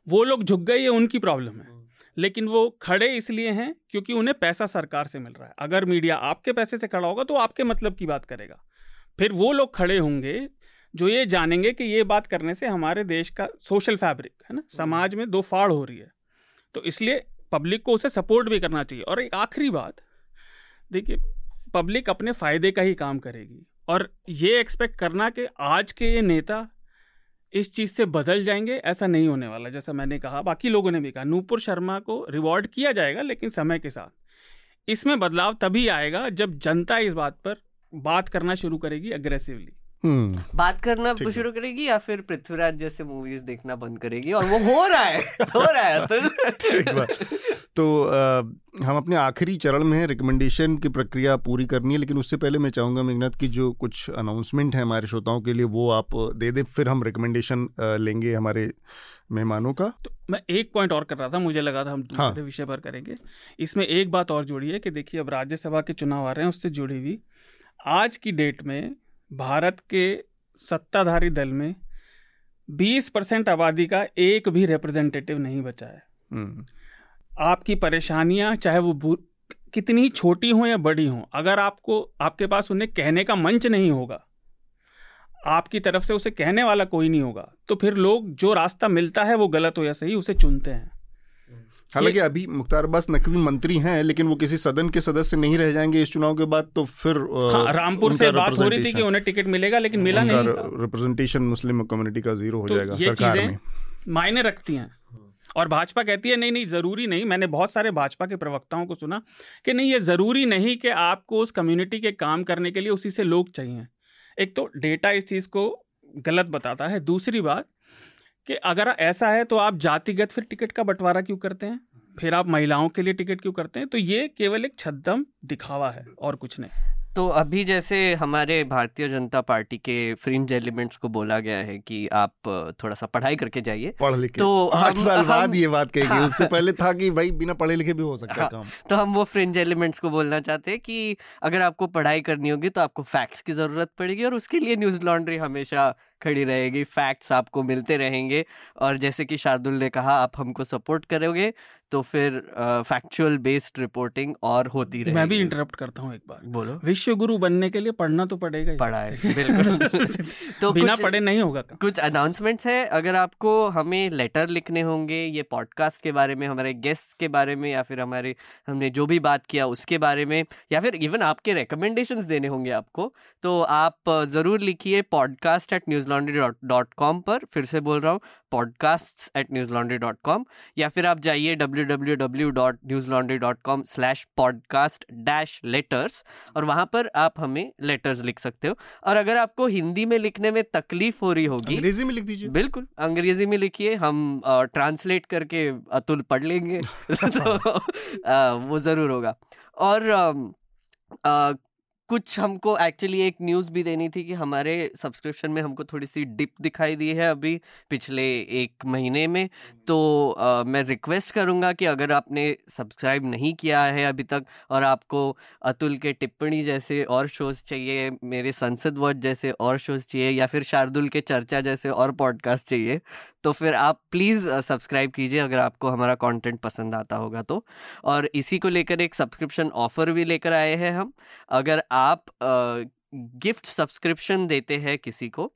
वो लोग झुक गए ये उनकी प्रॉब्लम है। लेकिन वो खड़े इसलिए हैं क्योंकि उन्हें पैसा सरकार से मिल रहा है। अगर मीडिया आपके पैसे से खड़ा होगा तो आपके मतलब की बात करेगा। फिर वो लोग खड़े होंगे जो ये जानेंगे कि ये बात करने से हमारे देश का सोशल फैब्रिक है ना समाज में दो फाड़ हो रही है। तो इसलिए पब्लिक को उसे सपोर्ट भी करना चाहिए। और एक आखिरी बात देखिए पब्लिक अपने फ़ायदे का ही काम करेगी। और ये एक्सपेक्ट करना कि आज के ये नेता इस चीज़ से बदल जाएँगे ऐसा नहीं होने वाला जैसा मैंने कहा। बाकी लोगों ने भी कहा नूपुर शर्मा को रिवॉर्ड किया जाएगा लेकिन समय के साथ। इसमें बदलाव तभी आएगा जब जनता इस बात पर बात करना शुरू करेगी अग्रेसिवली हम्म। बात करना शुरू करेगी या फिर पृथ्वीराज जैसे मूवीज़ देखना बंद करेगी? और वो हो रहा है हो रहा है तो, तो आ, हम अपने आखिरी चरण में हैं रिकमेंडेशन की प्रक्रिया पूरी करनी है लेकिन उससे पहले मैं चाहूँगा मेघनाथ की जो कुछ अनाउंसमेंट है हमारे श्रोताओं के लिए वो आप दे दें फिर हम रिकमेंडेशन लेंगे हमारे मेहमानों का तो मैं एक पॉइंट और कर रहा था मुझे लगा था हम दूसरे हाँ। विषय पर करेंगे इसमें एक बात और जुड़ी है कि देखिए अब राज्यसभा के चुनाव आ रहे हैं उससे जुड़ी हुई आज की डेट में भारत के सत्ताधारी दल में 20 परसेंट आबादी का एक भी रिप्रेजेंटेटिव नहीं बचा है हम्म। आपकी परेशानियाँ चाहे वो कितनी छोटी हों या बड़ी हों अगर आपको आपके पास उन्हें कहने का मंच नहीं होगा आपकी तरफ़ से उसे कहने वाला कोई नहीं होगा तो फिर लोग जो रास्ता मिलता है वो गलत हो या सही उसे चुनते हैं। हालाँकि अभी मुख्तार अब्बास नकवी मंत्री हैं लेकिन वो किसी सदन के सदस्य नहीं रह जाएँगे इस चुनाव के बाद तो फिर हाँ, रामपुर से बात हो रही थी कि उन्हें टिकट मिलेगा लेकिन मिला नहीं। रिप्रेजेंटेशन मुस्लिम कम्युनिटी का ज़ीरो हो तो जाएगा सरकार में। मायने रखती हैं। और भाजपा कहती है, नहीं नहीं, ज़रूरी नहीं। मैंने बहुत सारे भाजपा के प्रवक्ताओं को सुना कि नहीं, ये ज़रूरी नहीं कि आपको उस कम्युनिटी के काम करने के लिए उसी से लोग चाहिए। एक तो डेटा इस चीज़ को गलत बताता है। दूसरी बात कि अगर ऐसा है तो आप जातिगत फिर टिकट का बंटवारा क्यों करते हैं? फिर आप महिलाओं के लिए टिकट क्यों करते हैं? तो ये केवल एक छद्दम दिखावा है और कुछ नहीं। तो अभी जैसे हमारे भारतीय जनता पार्टी के फ्रिंज एलिमेंट्स को बोला गया है कि आप थोड़ा सा पढ़ाई करके जाइए। पढ़ लिखे। तो आठ साल बाद ये बात कहेगी। हाँ, उससे पहले था कि भाई बिना पढ़े लिखे भी हो सकता हाँ, काम। तो हम वो फ्रिंज एलिमेंट्स को बोलना चाहते हैं कि अगर आपको पढ़ाई करनी होगी तो आपको फैक्ट्स की ज़रूरत पड़ेगी और उसके लिए न्यूज़ लॉन्ड्री हमेशा खड़ी रहेगी। फैक्ट्स आपको मिलते रहेंगे। और जैसे कि शार्दुल ने कहा आप हमको सपोर्ट करोगे। तो फिर फैक्चुअल बेस्ड रिपोर्टिंग और होती रहेगी। मैं भी इंटरप्ट करता हूँ एक बार। बोलो। विश्व गुरु बनने के लिए पढ़ना तो पड़ेगा पढ़ा है बिल्कुल। तो बिना पढ़े नहीं होगा कुछ अनाउंसमेंट्स है? अगर आपको हमें लेटर लिखने होंगे ये पॉडकास्ट के बारे में हमारे गेस्ट के बारे में या फिर हमारे हमने जो भी बात किया उसके बारे में या फिर इवन आपके रिकमेंडेशंस देने होंगे आपको तो आप ज़रूर लिखिए podcast at Newslaundry dot com पर। फिर से बोल रहा हूँ podcast at Newslaundry dot com या फिर आप जाइए डब्ल्यू पॉडकास्ट डैश लेटर्स और वहाँ पर आप हमें लेटर्स लिख सकते हो। और अगर आपको हिंदी में लिखने में तकलीफ़ हो रही होगी अंग्रेज़ी में लिख दीजिए। बिल्कुल अंग्रेज़ी में लिखिए हम ट्रांसलेट करके अतुल पढ़ लेंगे। तो आ, वो ज़रूर होगा। और आ, कुछ हमको एक्चुअली एक न्यूज़ भी देनी थी कि हमारे सब्सक्रिप्शन में हमको थोड़ी सी डिप दिखाई दी है अभी पिछले एक महीने में। तो आ, मैं रिक्वेस्ट करूँगा कि अगर आपने सब्सक्राइब नहीं किया है अभी तक और आपको अतुल के टिप्पणी जैसे और शोज़ चाहिए मेरे संसद वॉच जैसे और शोज़ चाहिए या फिर शार्दुल के चर्चा जैसे और पॉडकास्ट चाहिए तो फिर आप प्लीज़ सब्सक्राइब कीजिए अगर आपको हमारा कंटेंट पसंद आता होगा तो। और इसी को लेकर एक सब्सक्रिप्शन ऑफ़र भी लेकर आए हैं हम। अगर आप गिफ्ट सब्सक्रिप्शन देते हैं किसी को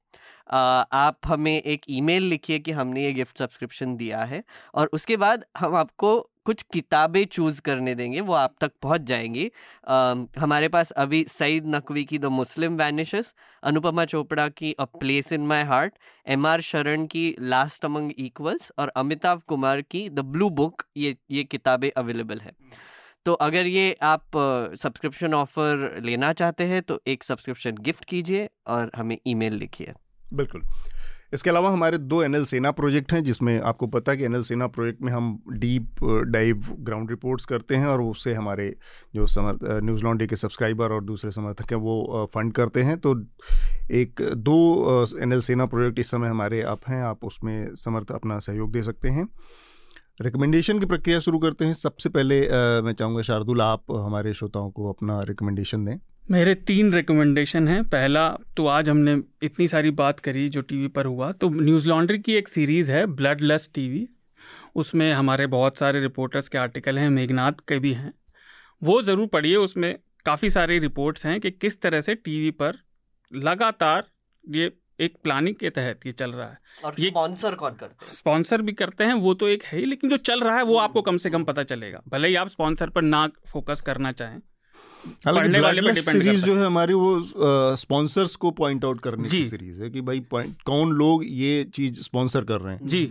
आप हमें एक ईमेल लिखिए कि हमने ये गिफ्ट सब्सक्रिप्शन दिया है। और उसके बाद हम आपको कुछ किताबें चूज़ करने देंगे वो आप तक पहुँच जाएँगी। आ, हमारे पास अभी सईद नकवी की the Muslim vanishes Anupama Chopra की a place in my heart M R Sharan की लास्ट अमंग इक्वल्स और अमिताभ कुमार की द ब्लू बुक ये ये किताबें अवेलेबल है। तो अगर ये आप सब्सक्रिप्शन ऑफ़र लेना चाहते हैं तो एक सब्सक्रिप्शन गिफ्ट कीजिए और हमें ईमेल लिखिए। बिल्कुल। इसके अलावा हमारे दो एनएल सेना प्रोजेक्ट हैं जिसमें आपको पता है कि एनएल सेना प्रोजेक्ट में हम डीप डाइव ग्राउंड रिपोर्ट्स करते हैं और उससे हमारे जो समर्थ न्यूज़ लॉन्डे के सब्सक्राइबर और दूसरे समर्थक हैं वो फंड करते हैं। तो एक दो एनएल सेना प्रोजेक्ट इस समय हमारे आप हैं आप उसमें समर्थ अपना सहयोग दे सकते हैं। रिकमेंडेशन की प्रक्रिया शुरू करते हैं। सबसे पहले आ, मैं चाहूँगा शार्दुल आप हमारे श्रोताओं को अपना रिकमेंडेशन दें। मेरे तीन रिकमेंडेशन हैं। पहला तो आज हमने इतनी सारी बात करी जो टीवी पर हुआ। तो न्यूज़ लॉन्ड्री की एक सीरीज़ है ब्लड लेस टीवी उसमें हमारे बहुत सारे रिपोर्टर्स के आर्टिकल हैं मेघनाथ के भी हैं। वो ज़रूर पढ़िए उसमें काफ़ी सारे रिपोर्ट्स हैं कि किस तरह से टीवी पर लगातार ये एक प्लानिंग के तहत ये चल रहा है। और ये स्पॉन्सर कौन करते हैं? स्पॉन्सर भी करते हैं वो तो एक है ही लेकिन जो चल रहा है वो आपको कम से कम पता चलेगा। भले ही आप स्पॉन्सर पर ना फोकस करना चाहें। पढ़ने वाले पे सीरीज़ जो है हमारी वो स्पॉन्सर्स को पॉइंट आउट करने की सीरीज़ है कि भाई पॉइंट कौन लोग ये चीज़ स्पॉन्सर कर रहे हैं। जी।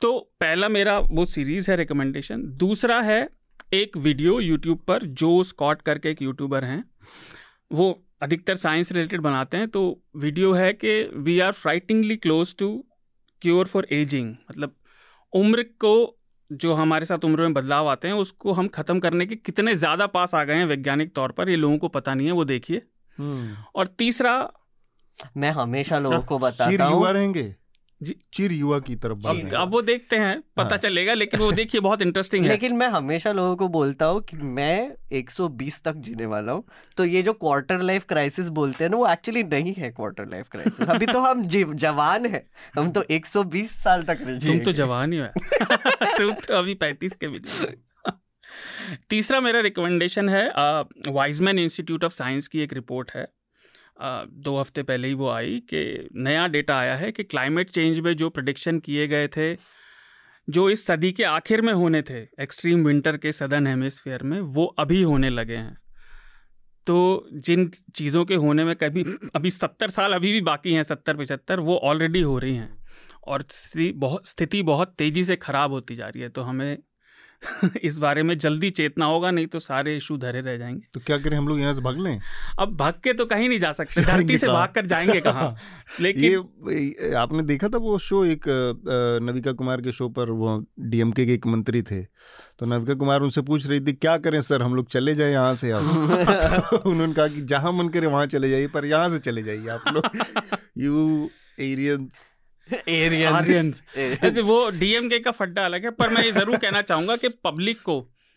तो पहला मेरा वो सीरीज़ है रिकमेंडेशन दूसरा है एक वीडियो यूट्यूब पर जो स्कॉट करके एक यूट्यूबर हैं। वो अधिकतर साइंस रिलेटेड बनाते हैं। तो वीडियो है कि we are frighteningly close to cure for ageing मतलब उम्र को जो हमारे साथ उम्र में बदलाव आते हैं उसको हम खत्म करने के कितने ज़्यादा पास आ गए हैं वैज्ञानिक तौर पर ये लोगों को पता नहीं है वो देखिए हम्म। और तीसरा मैं हमेशा लोगों को बताता हूँ रहेंगे चिर युवा की तरफ़ बात अब वो देखते हैं पता हाँ। चलेगा लेकिन वो देखिए बहुत इंटरेस्टिंग है। लेकिन मैं हमेशा लोगों को बोलता हूँ कि मैं 120 तक जीने वाला हूँ। तो ये जो क्वार्टर लाइफ क्राइसिस बोलते हैं ना वो एक्चुअली नहीं है क्वार्टर लाइफ क्राइसिस अभी तो हम जवान है। हम तो 120 साल तक तुम तो जवान ही है। तुम तो अभी पैंतीस के भी तीसरा मेरा रिकमेंडेशन है वाइजमैन इंस्टीट्यूट ऑफ़ साइंस की एक रिपोर्ट है। दो हफ़्ते पहले ही वो आई कि नया डेटा आया है कि क्लाइमेट चेंज में जो प्रडिक्शन किए गए थे, जो इस सदी के आखिर में होने थे, एक्सट्रीम विंटर के सदर्न हेमिसफेयर में, वो अभी होने लगे हैं। तो जिन चीज़ों के होने में कभी, अभी सत्तर साल अभी भी बाकी हैं, सत्तर, पचहत्तर, वो ऑलरेडी हो रही हैं। और स्थिति बहुत स्थिति बहुत तेज़ी से ख़राब होती जा रही है तो हमें इस बारे में जल्दी चेतना होगा नहीं तो सारे इशू धरे रह जाएँगे। तो क्या करें हम लोग यहाँ से भाग लें? अब भाग के तो कहीं नहीं जा सकते धरती से भाग कर जाएँगे कहाँ? लेकिन ये आपने देखा था वो शो एक नविका कुमार के शो पर वो डीएमके के एक मंत्री थे। तो नविका कुमार उनसे पूछ रही थी क्या करें सर हम लोग चले जाए यहाँ से आप तो उन्होंने कहा कि जहाँ मन करे वहाँ चले जाइए पर यहाँ से चले जाइए आप लोग। यू एरियंस एरियंस वो डीएमके का फड्डा अलग है पर मैं ये ज़रूर कहना चाहूँगा कि पब्लिक को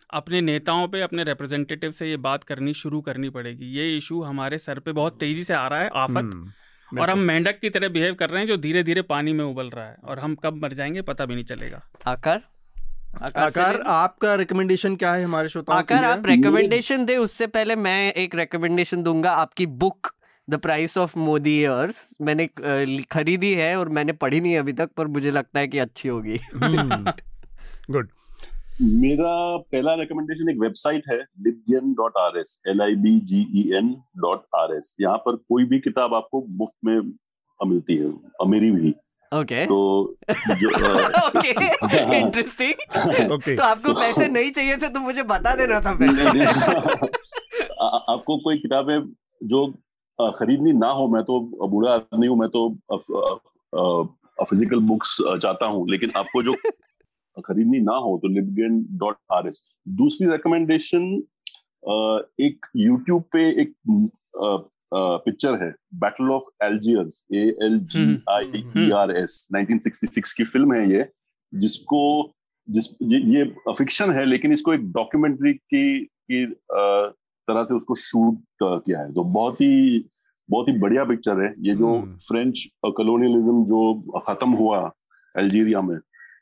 अपने नेताओं पे अपने रिप्रेजेंटेटिव से ये बात करनी शुरू करनी पड़ेगी। ये इशू हमारे सर पे बहुत तेज़ी से आ रहा है आफत। हम्म, और हम मेंढक की तरह बिहेव कर रहे हैं जो धीरे धीरे पानी में उबल रहा है। और हम कब मर जाएँगे पता भी नहीं चलेगा। आकर? आकार, आकार आपका रिकमेंडेशन क्या है हमारे श्रोताओं आकार आप रिकमेंडेशन दे उससे पहले मैं एक रिकमेंडेशन दूँगा आपकी book the price of Modi years मैंने खरीदी है और मैंने पढ़ी नहीं अभी तक पर मुझे लगता है कि अच्छी होगी। गुड मेरा पहला रिकमेंडेशन एक वेबसाइट है libgen dot R S L I B G E N dot R S यहाँ पर कोई भी किताब आपको मुफ़्त में मिलती है मेरी भी। ओके तो ओके इंटरेस्टिंग ओके तो आपको पैसे नहीं चाहिए थे तो मुझे बता देना था पहले आपको कोई किताबें जो खरीदनी ना हो मैं तो बूढ़ा आदमी हूँ मैं तो फ़िज़िकल बुक्स चाहता हूँ लेकिन आपको जो खरीदनी ना हो तो लिबगेन डॉट आर एस दूसरी रिकमेंडेशन एक यूट्यूब पे एक पिक्चर है battle of Algiers A L G I E R S 1966 की फ़िल्म है ये जिसको जिस ये फिक्शन है लेकिन इसको एक डॉक्यूमेंट्री की की तरह से उसको शूट किया है। तो बहुत ही बहुत ही बढ़िया पिक्चर है। ये जो फ्रेंच कलोनियलिज्म जो खत्म हुआ अल्जीरिया में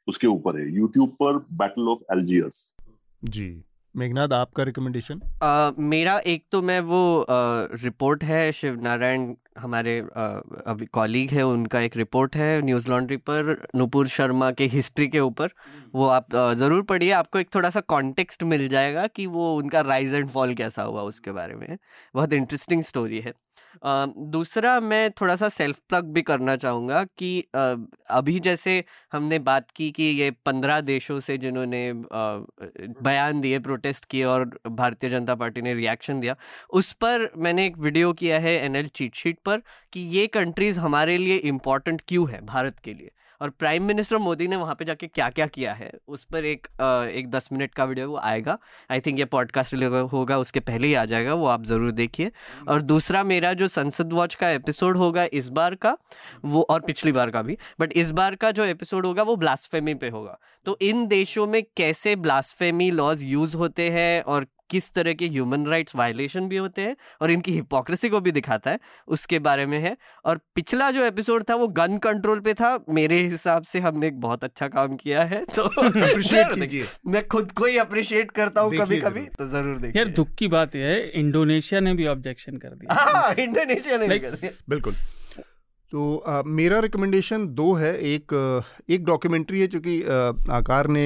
उसके ऊपर है। यूट्यूब पर बैटल ऑफ़ एल्जियर्स जी। मेघनाथ आपका रिकमेंडेशन uh, मेरा एक तो मैं वो रिपोर्ट uh, है शिव नारायण हमारे अभी कॉलीग है उनका एक रिपोर्ट है न्यूज़ लॉन्ड्री पर नुपुर शर्मा के हिस्ट्री के ऊपर। वो आप ज़रूर पढ़िए आपको एक थोड़ा सा कॉन्टेक्स्ट मिल जाएगा कि वो उनका राइज एंड फॉल कैसा हुआ उसके बारे में। बहुत इंटरेस्टिंग स्टोरी है। दूसरा मैं थोड़ा सा सेल्फ प्लग भी करना चाहूँगा कि अभी जैसे हमने बात की कि ये पंद्रह देशों से जिन्होंने बयान दिए प्रोटेस्ट किए और भारतीय जनता पार्टी ने रिएक्शन दिया उस पर मैंने एक वीडियो किया है एन एल चीट शीट पर कि ये कंट्रीज़ हमारे लिए इंपॉर्टेंट क्यों है भारत के लिए। और प्राइम मिनिस्टर मोदी ने वहाँ पे जाके क्या क्या किया है उस पर एक एक दस मिनट का वीडियो वो आएगा। आई थिंक ये पॉडकास्ट होगा उसके पहले ही आ जाएगा वो आप ज़रूर देखिए। और दूसरा मेरा जो संसद वॉच का एपिसोड होगा इस बार का वो और पिछली बार का भी बट इस बार का जो एपिसोड होगा वो ब्लास्फेमी पे होगा। तो इन देशों में कैसे ब्लास्फेमी लॉज यूज़ होते हैं और किस तरह के ह्यूमन राइट्स वायलेशन भी होते हैं और इनकी हिपोक्रेसी को भी दिखाता है उसके बारे में है। और पिछला जो एपिसोड था वो गन कंट्रोल पे था। मेरे हिसाब से हमने एक बहुत अच्छा काम किया है तो अप्रिशिएट कीजिए। मैं खुद को ही अप्रिशिएट करता हूँ कभी कभी तो ज़रूर देखिए। यार दुख की बात यह है इंडोनेशिया ने भी ऑब्जेक्शन कर दिया। हाँ, इंडोनेशिया ने कर दिया। बिल्कुल। तो आ, मेरा रिकमेंडेशन दो है। एक एक डॉक्यूमेंट्री है चूँकि आकार ने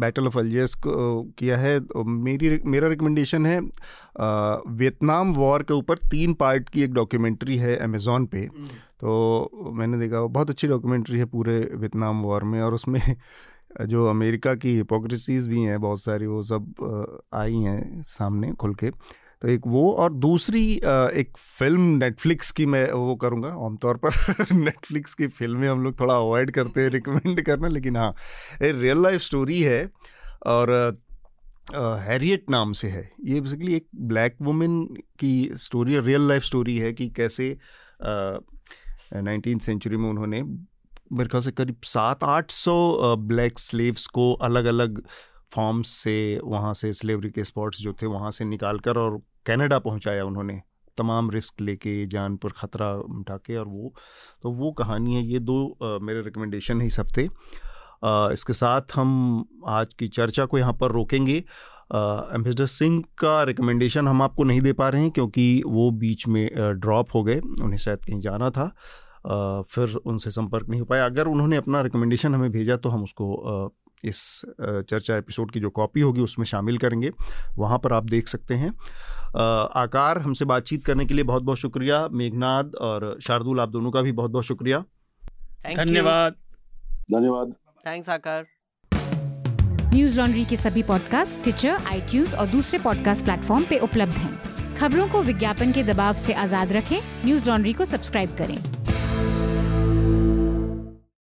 बैटल ऑफ़ अल्जियर्स किया है। तो मेरी मेरा रिकमेंडेशन है वियतनाम वॉर के ऊपर तीन पार्ट की एक डॉक्यूमेंट्री है अमेज़ोन पे। हम्म। तो मैंने देखा बहुत अच्छी डॉक्यूमेंट्री है पूरे वियतनाम वॉर में और उसमें जो अमेरिका की हिपोक्रेसीज भी हैं बहुत सारी वो सब आई हैं सामने खुल के। तो एक वो और दूसरी एक फ़िल्म नेटफ्लिक्स की मैं वो करूँगा, आमतौर पर नेटफ्लिक्स की फ़िल्में हम लोग थोड़ा अवॉइड करते हैं रिकमेंड करना, लेकिन हाँ ये रियल लाइफ स्टोरी है और हैरियट नाम से है। ये बेसिकली एक ब्लैक वुमेन की स्टोरी रियल लाइफ स्टोरी है कि कैसे नाइनटीन सेंचुरी में उन्होंने, मेरे ख्याल से करीब सात आठ सौ ब्लैक स्लेव्स को अलग अलग फॉर्म्स से, वहाँ से स्लेवरी के स्पॉट्स जो थे, वहाँ से निकाल कर और कनाडा पहुँचाया उन्होंने। तमाम रिस्क लेके जान पर ख़तरा उठा के और वो तो वो कहानी है ये दो आ, मेरे रिकमेंडेशन है इस हफ़्ते इसके साथ हम आज की चर्चा को यहाँ पर रोकेंगे। एम्बेसडर सिंह का रिकमेंडेशन हम आपको नहीं दे पा रहे हैं क्योंकि वो बीच में ड्रॉप हो गए उन्हें शायद कहीं जाना था। आ, फिर उनसे संपर्क नहीं हो पाया। अगर उन्होंने अपना रिकमेंडेशन हमें भेजा तो हम उसको इस चर्चा एपिसोड की जो कॉपी होगी उसमें शामिल करेंगे। वहाँ पर आप देख सकते हैं। आकार हमसे बातचीत करने के लिए बहुत बहुत शुक्रिया मेघनाद और शार्दुल आप दोनों का भी बहुत बहुत शुक्रिया धन्यवाद। धन्यवाद। थैंक्स आकार। न्यूज़ लॉन्ड्री के सभी पॉडकास्ट ट्विटर आई और दूसरे पॉडकास्ट प्लेटफॉर्म पे उपलब्ध हैं। खबरों को विज्ञापन के दबाव से आज़ाद रखें। न्यूज़ लॉन्ड्री को सब्सक्राइब करें।